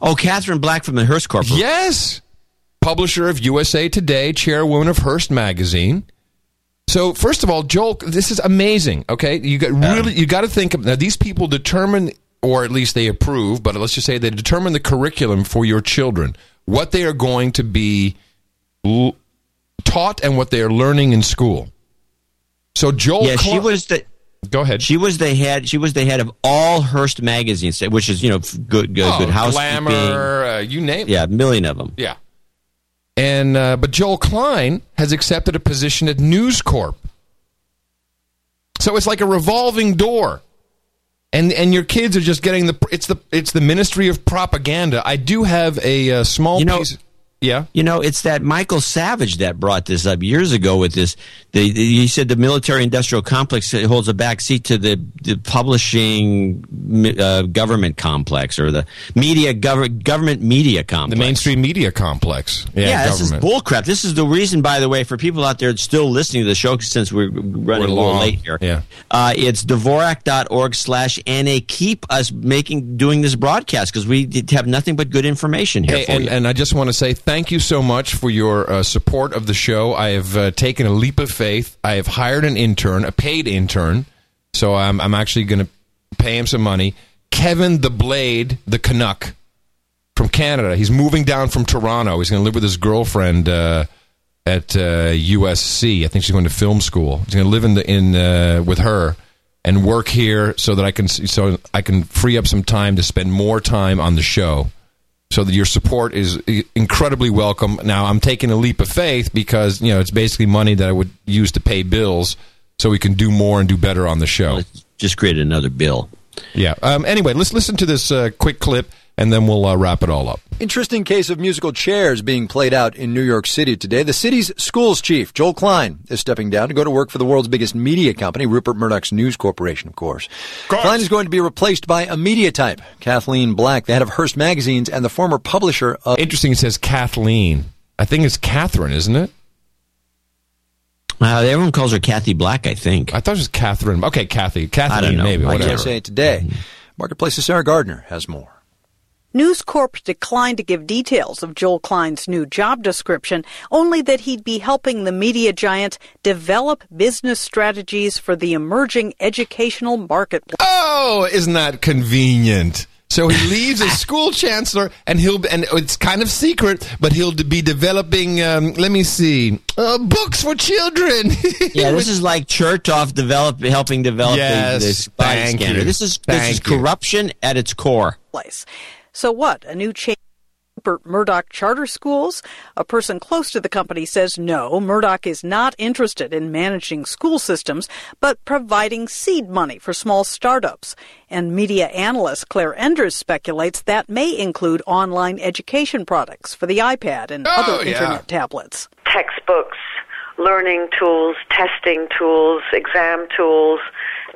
Oh, Catherine Black from the Hearst Corporation. Yes. Publisher of USA Today, chairwoman of Hearst Magazine. So, first of all, Joel, this is amazing. Okay, you got really you got to think of now. These people determine, or at least they approve, but let's just say they determine the curriculum for your children, what they are going to be l- taught, and what they are learning in school. So, Joel, Yeah, she was the. Go ahead. She was the head. She was the head of all Hearst magazines, which is you know good, good, Oh, good housekeeping. glamour, uh, you name it. Yeah, a million of them. Yeah. And uh, but Joel Klein has accepted a position at News Corp. So it's like a revolving door. And and your kids are just getting the it's the it's the Ministry of Propaganda. I do have a uh, small You know- piece Yeah. You know, it's that Michael Savage that brought this up years ago with this. The, the, he said the military-industrial complex holds a back seat to the, the publishing uh, government complex or the media gov- government media complex. The mainstream media complex. Yeah, Yeah, this is bullcrap. This is the reason, by the way, for people out there still listening to the show since we're running We're a little late here. Yeah. Uh, it's Dvorak.org slash NA. Keep us making doing this broadcast because we have nothing but good information here Hey, for and, you. and I just want to say thank you so much for your uh, support of the show. I have uh, taken a leap of faith. I have hired an intern, a paid intern. So I'm, I'm actually going to pay him some money. Kevin the Blade, the Canuck from Canada. He's moving down from Toronto. He's going to live with his girlfriend uh, at uh, USC. I think she's going to film school. He's going to live in the in uh, with her and work here so that I can so I can free up some time to spend more time on the show. So that your support is incredibly welcome. Now I'm taking a leap of faith because you know it's basically money that I would use to pay bills, so we can do more and do better on the show. Just create another bill. Yeah. Um, anyway, let's listen to this uh, quick clip, and then we'll uh, wrap it all up. Interesting case of musical chairs being played out in New York City today. The city's schools chief, Joel Klein, is stepping down to go to work for the world's biggest media company, Rupert Murdoch's News Corporation, of course. Klein is going to be replaced by a media type, Cathleen Black, the head of Hearst Magazines and the former publisher of. Interesting. It says Kathleen. I think it's Catherine, isn't it? Uh, everyone calls her Kathy Black, I think. I thought it was Catherine. Okay, Kathy. Kathleen, I don't know. maybe. I Whatever. can't say it today. Marketplace's Sarah Gardner has more. News Corp declined to give details of Joel Klein's new job description, only that he'd be helping the media giant develop business strategies for the emerging educational market. Oh, isn't that convenient? So he leaves as school chancellor, and he'll and it's kind of secret, but he'll be developing. Um, let me see, uh, books for children. yeah, this is like Chertoff develop, helping develop the- Yes, the, spy scanner. you. This is this Thank is you. corruption at its core. place. So what? A new chain of Rupert Murdoch charter schools? A person close to the company says no, Murdoch is not interested in managing school systems, but providing seed money for small startups. And media analyst Claire Enders speculates that may include online education products for the iPad and other oh, yeah. internet tablets. textbooks, learning tools, testing tools, exam tools.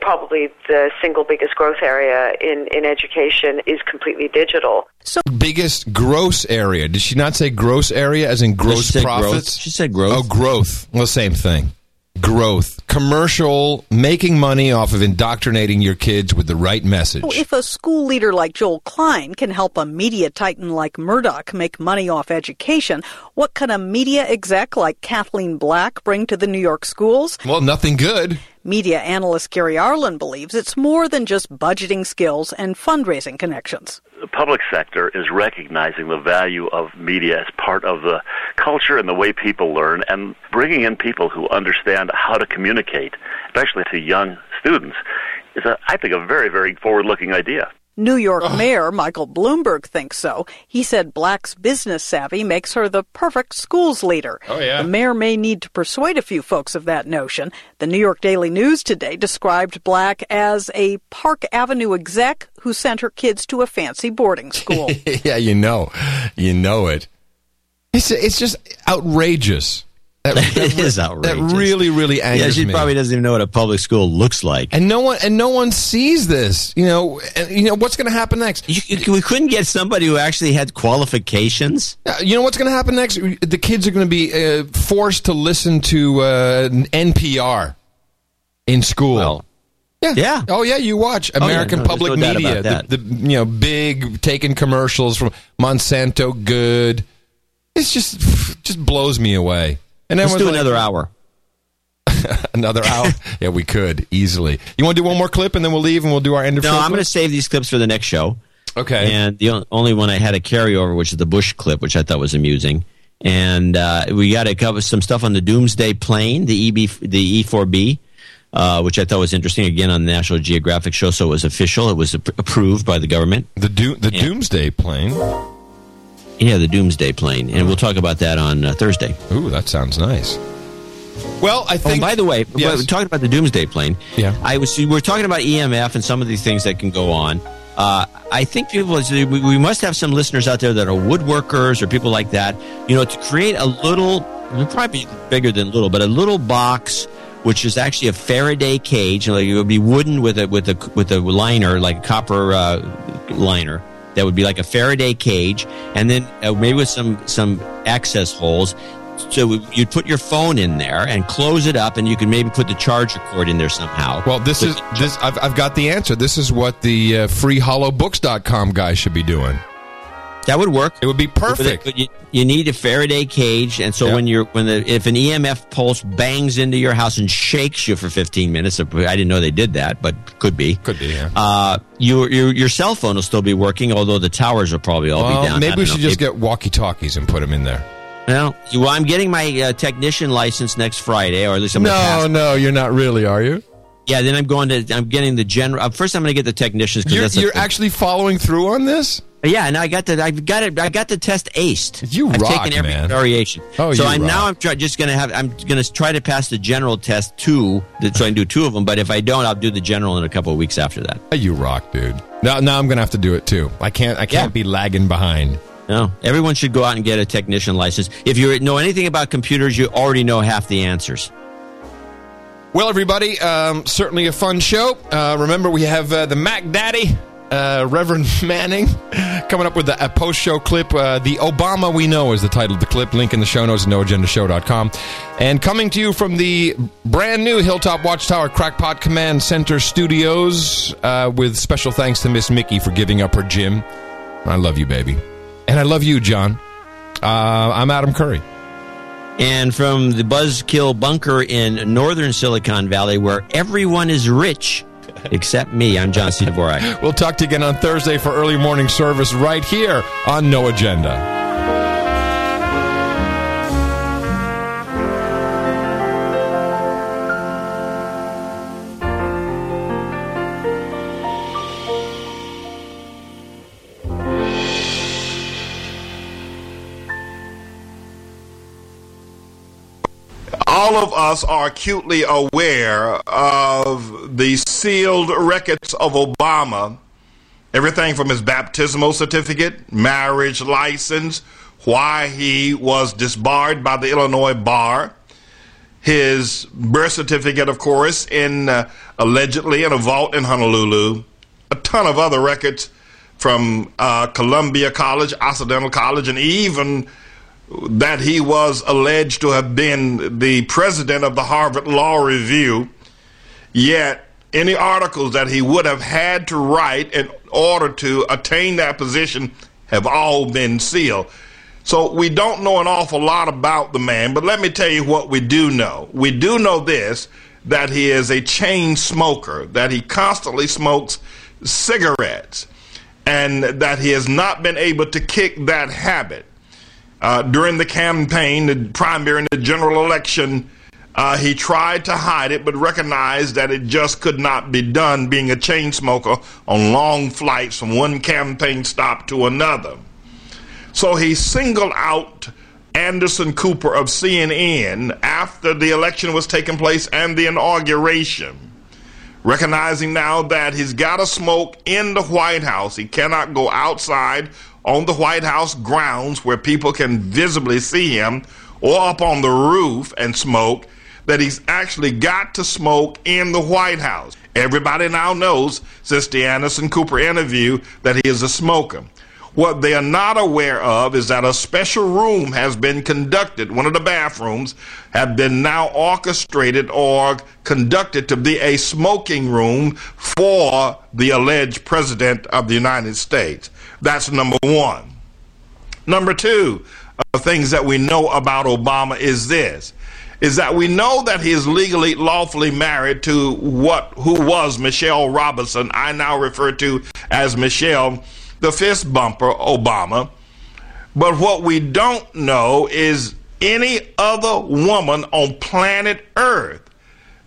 Probably the single biggest growth area in, in education is completely digital. So Biggest gross area. Did she not say gross area as in gross she profits? growth. She said growth. Oh, growth. Well, same thing. growth, commercial, making money off of indoctrinating your kids with the right message. Oh, if a school leader like Joel Klein can help a media titan like Murdoch make money off education, what can a media exec like Cathleen Black bring to the New York schools? Well, nothing good. Media analyst Gary Arlen believes it's more than just budgeting skills and fundraising connections. The public sector is recognizing the value of media as part of the culture and the way people learn and bringing in people who understand how to communicate, especially to young students, is, a, I think, a very, very forward looking idea. New York Mayor Michael Bloomberg thinks so. He said Black's business savvy makes her the perfect schools leader. Oh, yeah. The mayor may need to persuade a few folks of that notion. The New York Daily News today described Black as a Park Avenue exec who sent her kids to a fancy boarding school. yeah, you know. You know it. It's, it's just outrageous. That, it is outrageous. That really, really angers Yeah, she me. probably doesn't even know what a public school looks like. and no one and no one sees this. You know, and, you know what's going to happen next? You, you- we couldn't get somebody who actually had qualifications. Uh, You know what's going to happen next? The kids are going to be uh, forced to listen to uh, NPR in school. yeah. yeah. Oh yeah, you watch Oh, yeah, American no, Public no Media, the, the you know big taking commercials from Monsanto Good. It's just just blows me away. And Let's everyone's do like- another hour. another hour. yeah, we could easily. You want to do one more clip and then we'll leave and we'll do our end of No, I'm going to save these clips for the next show. Okay. And the only one I had a carryover, which is the Bush clip, which I thought was amusing. And uh, we got to cover some stuff on the Doomsday Plane, the EB, the E4B, uh, which I thought was interesting. Again, on the National Geographic show, so it was official. It was ap- approved by the government. The do- the Doomsday Plane. Yeah, the Doomsday Plane, and we'll talk about that on uh, Thursday. Ooh, that sounds nice. Well, I think. Oh, by the way, Yes. we're talking about the Doomsday Plane. Yeah. I was. We are talking about EMF and some of these things that can go on. Uh, I think people. We, we must have some listeners out there that are woodworkers or people like that. You know, to create a little, probably bigger than little, but a little box which is actually a Faraday cage. Like it would be wooden with a with a with a liner, like a copper uh, liner. That would be like a Faraday cage, and then uh, maybe with some some access holes. So you'd put your phone in there and close it up, and you could maybe put the charger cord in there somehow. Well, this is this. I've, I've got the answer. This is what the uh, freehollowbooks.com guy should be doing. That would work. It would be perfect. But you, you need a Faraday cage, and so Yeah. when you're when the if an EMF pulse bangs into your house and shakes you for 15 minutes, I didn't know they did that, but could be. Could be. Yeah. Uh, your, your your cell phone will still be working, although the towers will probably all Well, be down. Maybe we should know. just get walkie talkies and put them in there. Well, well, I'm getting my uh, technician license next Friday, or at least I'm No, no, you're not really, are you? Yeah, then I'm going to. I'm getting the general. Uh, first, I'm going to get the technicians. You're, that's you're actually following through on this? Yeah, and I got the. I've got it. I got the test aced. You I've rock, taken every man. variation. Oh, so you I now rock. I'm try, just going to have. I'm going to try to pass the general test two, that- so I can do two of them. But if I don't, I'll do the general in a couple of weeks after that. Oh, You rock, dude. Now, now I'm gonna have to do it too. I can't. I can't be lagging behind. No, everyone should go out and get a technician license. If you know anything about computers, you already know half the answers. Well, everybody, um, certainly a fun show. Uh, remember, we have uh, the Mac Daddy, uh, Reverend Manning, coming up with a post show clip. Uh, the Obama We Know is the title of the clip. Link in the show notes at noagendashow.com. And coming to you from the brand new Hilltop Watchtower Crackpot Command Center studios, uh, with special thanks to Miss Mickey for giving up her gym. I love you, baby. And I love you, John. Uh, I'm Adam Curry. And from the Buzzkill bunker in northern Silicon Valley, where everyone is rich except me, I'm John C. Dvorak. We'll talk to you again on Thursday for early morning service right here on No Agenda. All of us are acutely aware of the sealed records of Obama. Everything from his baptismal certificate, marriage license, why he was disbarred by the Illinois bar, his birth certificate, of course, in uh, allegedly in a vault in Honolulu, a ton of other records from uh, Columbia College, Occidental College, and even that he was alleged to have been the president of the Harvard Law Review, yet any articles that he would have had to write in order to attain that position have all been sealed. So we don't know an awful lot about the man, but let me tell you what we do know. We do know this that he is a chain smoker, that he constantly smokes cigarettes, and that he has not been able to kick that habit. Uh, during the campaign, the primary, and the general election, uh, he tried to hide it, but recognized that it just could not be done being a chain smoker on long flights from one campaign stop to another. So he singled out Anderson Cooper of CNN after the election was taking place and the inauguration. Recognizing now that he's got to smoke in the White House, he cannot go outside on the White House grounds where people can visibly see him or up on the roof and smoke, that he's actually got to smoke in the White House. Everybody now knows since the Anderson Cooper interview that he is a smoker. What they are not aware of is that a special room has been conducted, one of the bathrooms have been now orchestrated or conducted to be a smoking room for the alleged president of the United States. That's number one. Number two, uh, things that we know about Obama is this is that we know that he is legally lawfully married to what who was Michelle Robinson I now refer to as Michelle the fist bumper Obama. But what we don't know is any other woman on planet Earth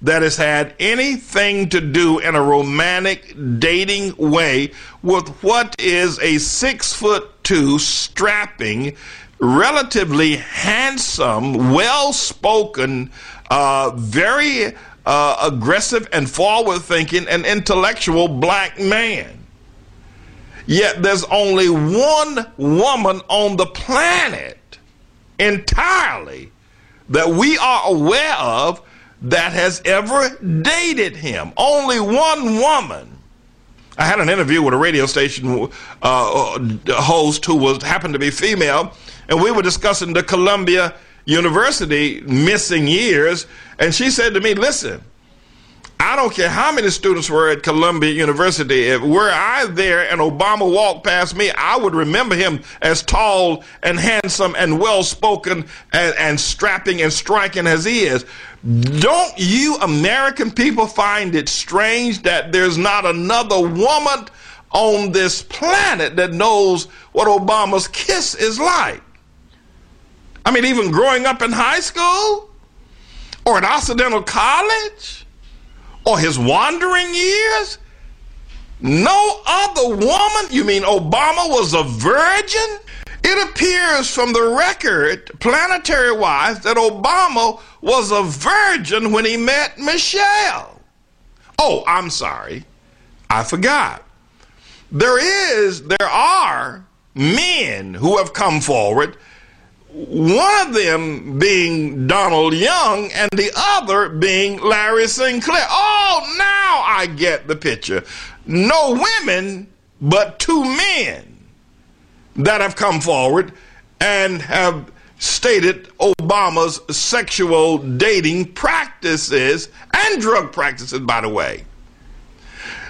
that has had anything to do in a romantic dating way with what is a six foot two strapping, relatively handsome, well spoken, uh, very uh, aggressive and forward thinking and intellectual black man. Yet there's only one woman on the planet entirely that we are aware of that has ever dated him. Only one woman. I had an interview with a radio station uh, host who was happened to be female, and we were discussing the Columbia University missing years, and she said to me, "Listen." I don't care how many students were at Columbia University. If were I there and Obama walked past me, I would remember him as tall and handsome and well spoken and, and strapping and striking as he is. Don't you American people find it strange that there's not another woman on this planet that knows what Obama's kiss is like? I mean, even growing up in high school or at Occidental College or his wandering years? No other woman? You mean Obama was a virgin? It appears from the record, planetary wise, that Obama was a virgin when he met Michelle. Oh, I'm sorry. I forgot. There is, there are men who have come forward one of them being Donald Young and the other being Larry Sinclair. Oh, now I get the picture. No women, but two men that have come forward and have stated Obama's sexual dating practices and drug practices, by the way.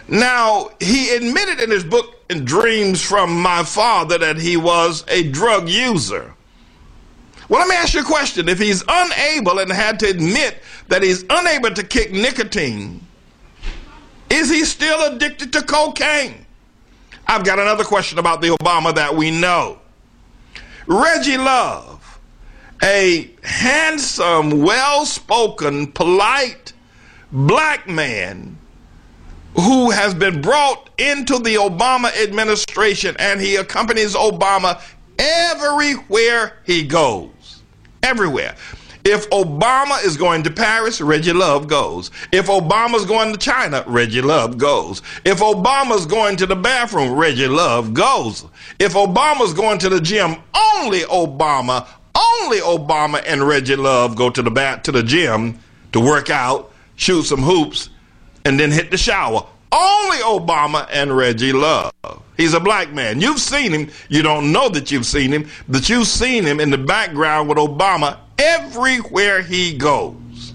Now, he admitted in his book, Dreams from My Father, that he was a drug user. Well, let me ask you a question. If he's unable and had to admit that he's unable to kick nicotine, is he still addicted to cocaine? I've got another question about the Obama that we know. Reggie Love, a handsome, well spoken, polite black man who has been brought into the Obama administration and he accompanies Obama everywhere he goes everywhere. If Obama is going to Paris, Reggie Love goes. If Obama's going to China, Reggie Love goes. If Obama's going to the bathroom, Reggie Love goes. If Obama's going to the gym, only Obama, only Obama and Reggie Love go to the bat to the gym to work out, shoot some hoops, and then hit the shower. Only Obama and Reggie Love. He's a black man. You've seen him. You don't know that you've seen him, but you've seen him in the background with Obama everywhere he goes.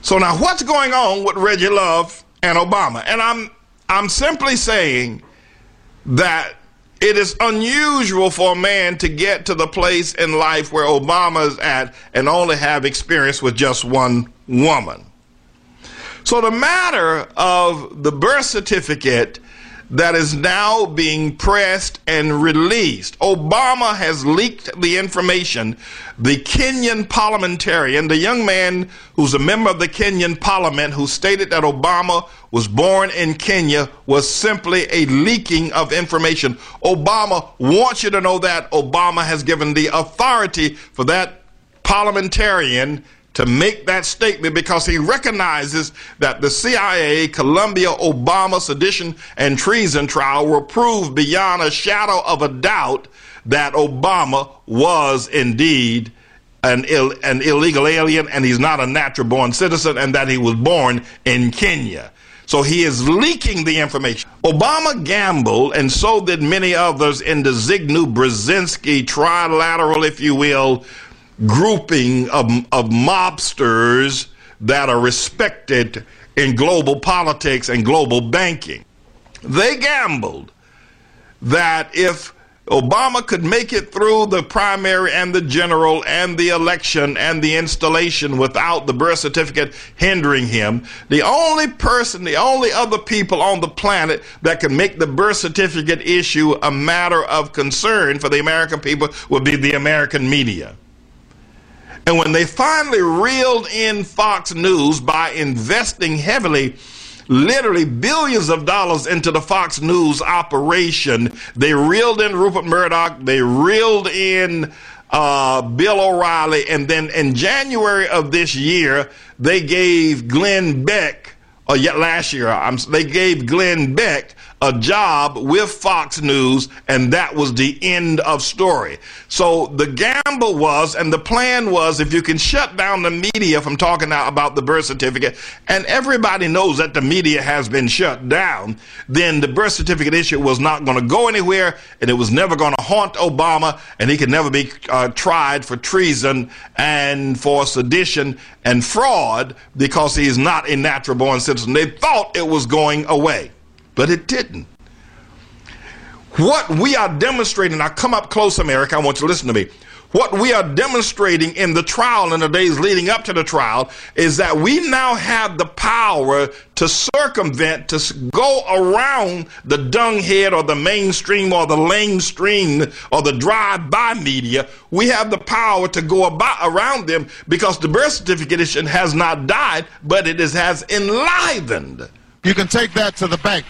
So now what's going on with Reggie Love and Obama? And I'm I'm simply saying that it is unusual for a man to get to the place in life where Obama is at and only have experience with just one woman. So the matter of the birth certificate that is now being pressed and released. Obama has leaked the information. The Kenyan parliamentarian, the young man who's a member of the Kenyan parliament who stated that Obama was born in Kenya, was simply a leaking of information. Obama wants you to know that Obama has given the authority for that parliamentarian to make that statement because he recognizes that the CIA Columbia Obama sedition and treason trial will prove beyond a shadow of a doubt that Obama was indeed an, Ill, an illegal alien and he's not a natural born citizen and that he was born in Kenya. So he is leaking the information. Obama gambled, and so did many others in the Zbigniew Brzezinski trilateral, if you will, grouping of, of mobsters that are respected in global politics and global banking. They gambled that if Obama could make it through the primary and the general and the election and the installation without the birth certificate hindering him. The only person, the only other people on the planet that can make the birth certificate issue a matter of concern for the American people would be the American media. And when they finally reeled in Fox News by investing heavily, literally billions of dollars into the Fox News operation, they reeled in Rupert Murdoch, they reeled in uh, Bill O'Reilly, and then in January of this year, they gave Glenn Beck, or yet last year, I'm, they gave Glenn Beck a job with Fox News, and that was the end of story. So the gamble was, and the plan was, if you can shut down the media from talking about the birth certificate, and everybody knows that the media has been shut down, then the birth certificate issue was not going to go anywhere, and it was never going to haunt Obama, and he could never be uh, tried for treason and for sedition and fraud because he is not a natural born citizen. They thought it was going away but it didn't. What we are demonstrating, now come up close, America, I want you to listen to me. What we are demonstrating in the trial and the days leading up to the trial is that we now have the power to circumvent, to go around the dunghead or the mainstream or the lamestream or the drive-by media. We have the power to go about around them because the birth certificate has not died, but it is, has enlivened. You can take that to the bank.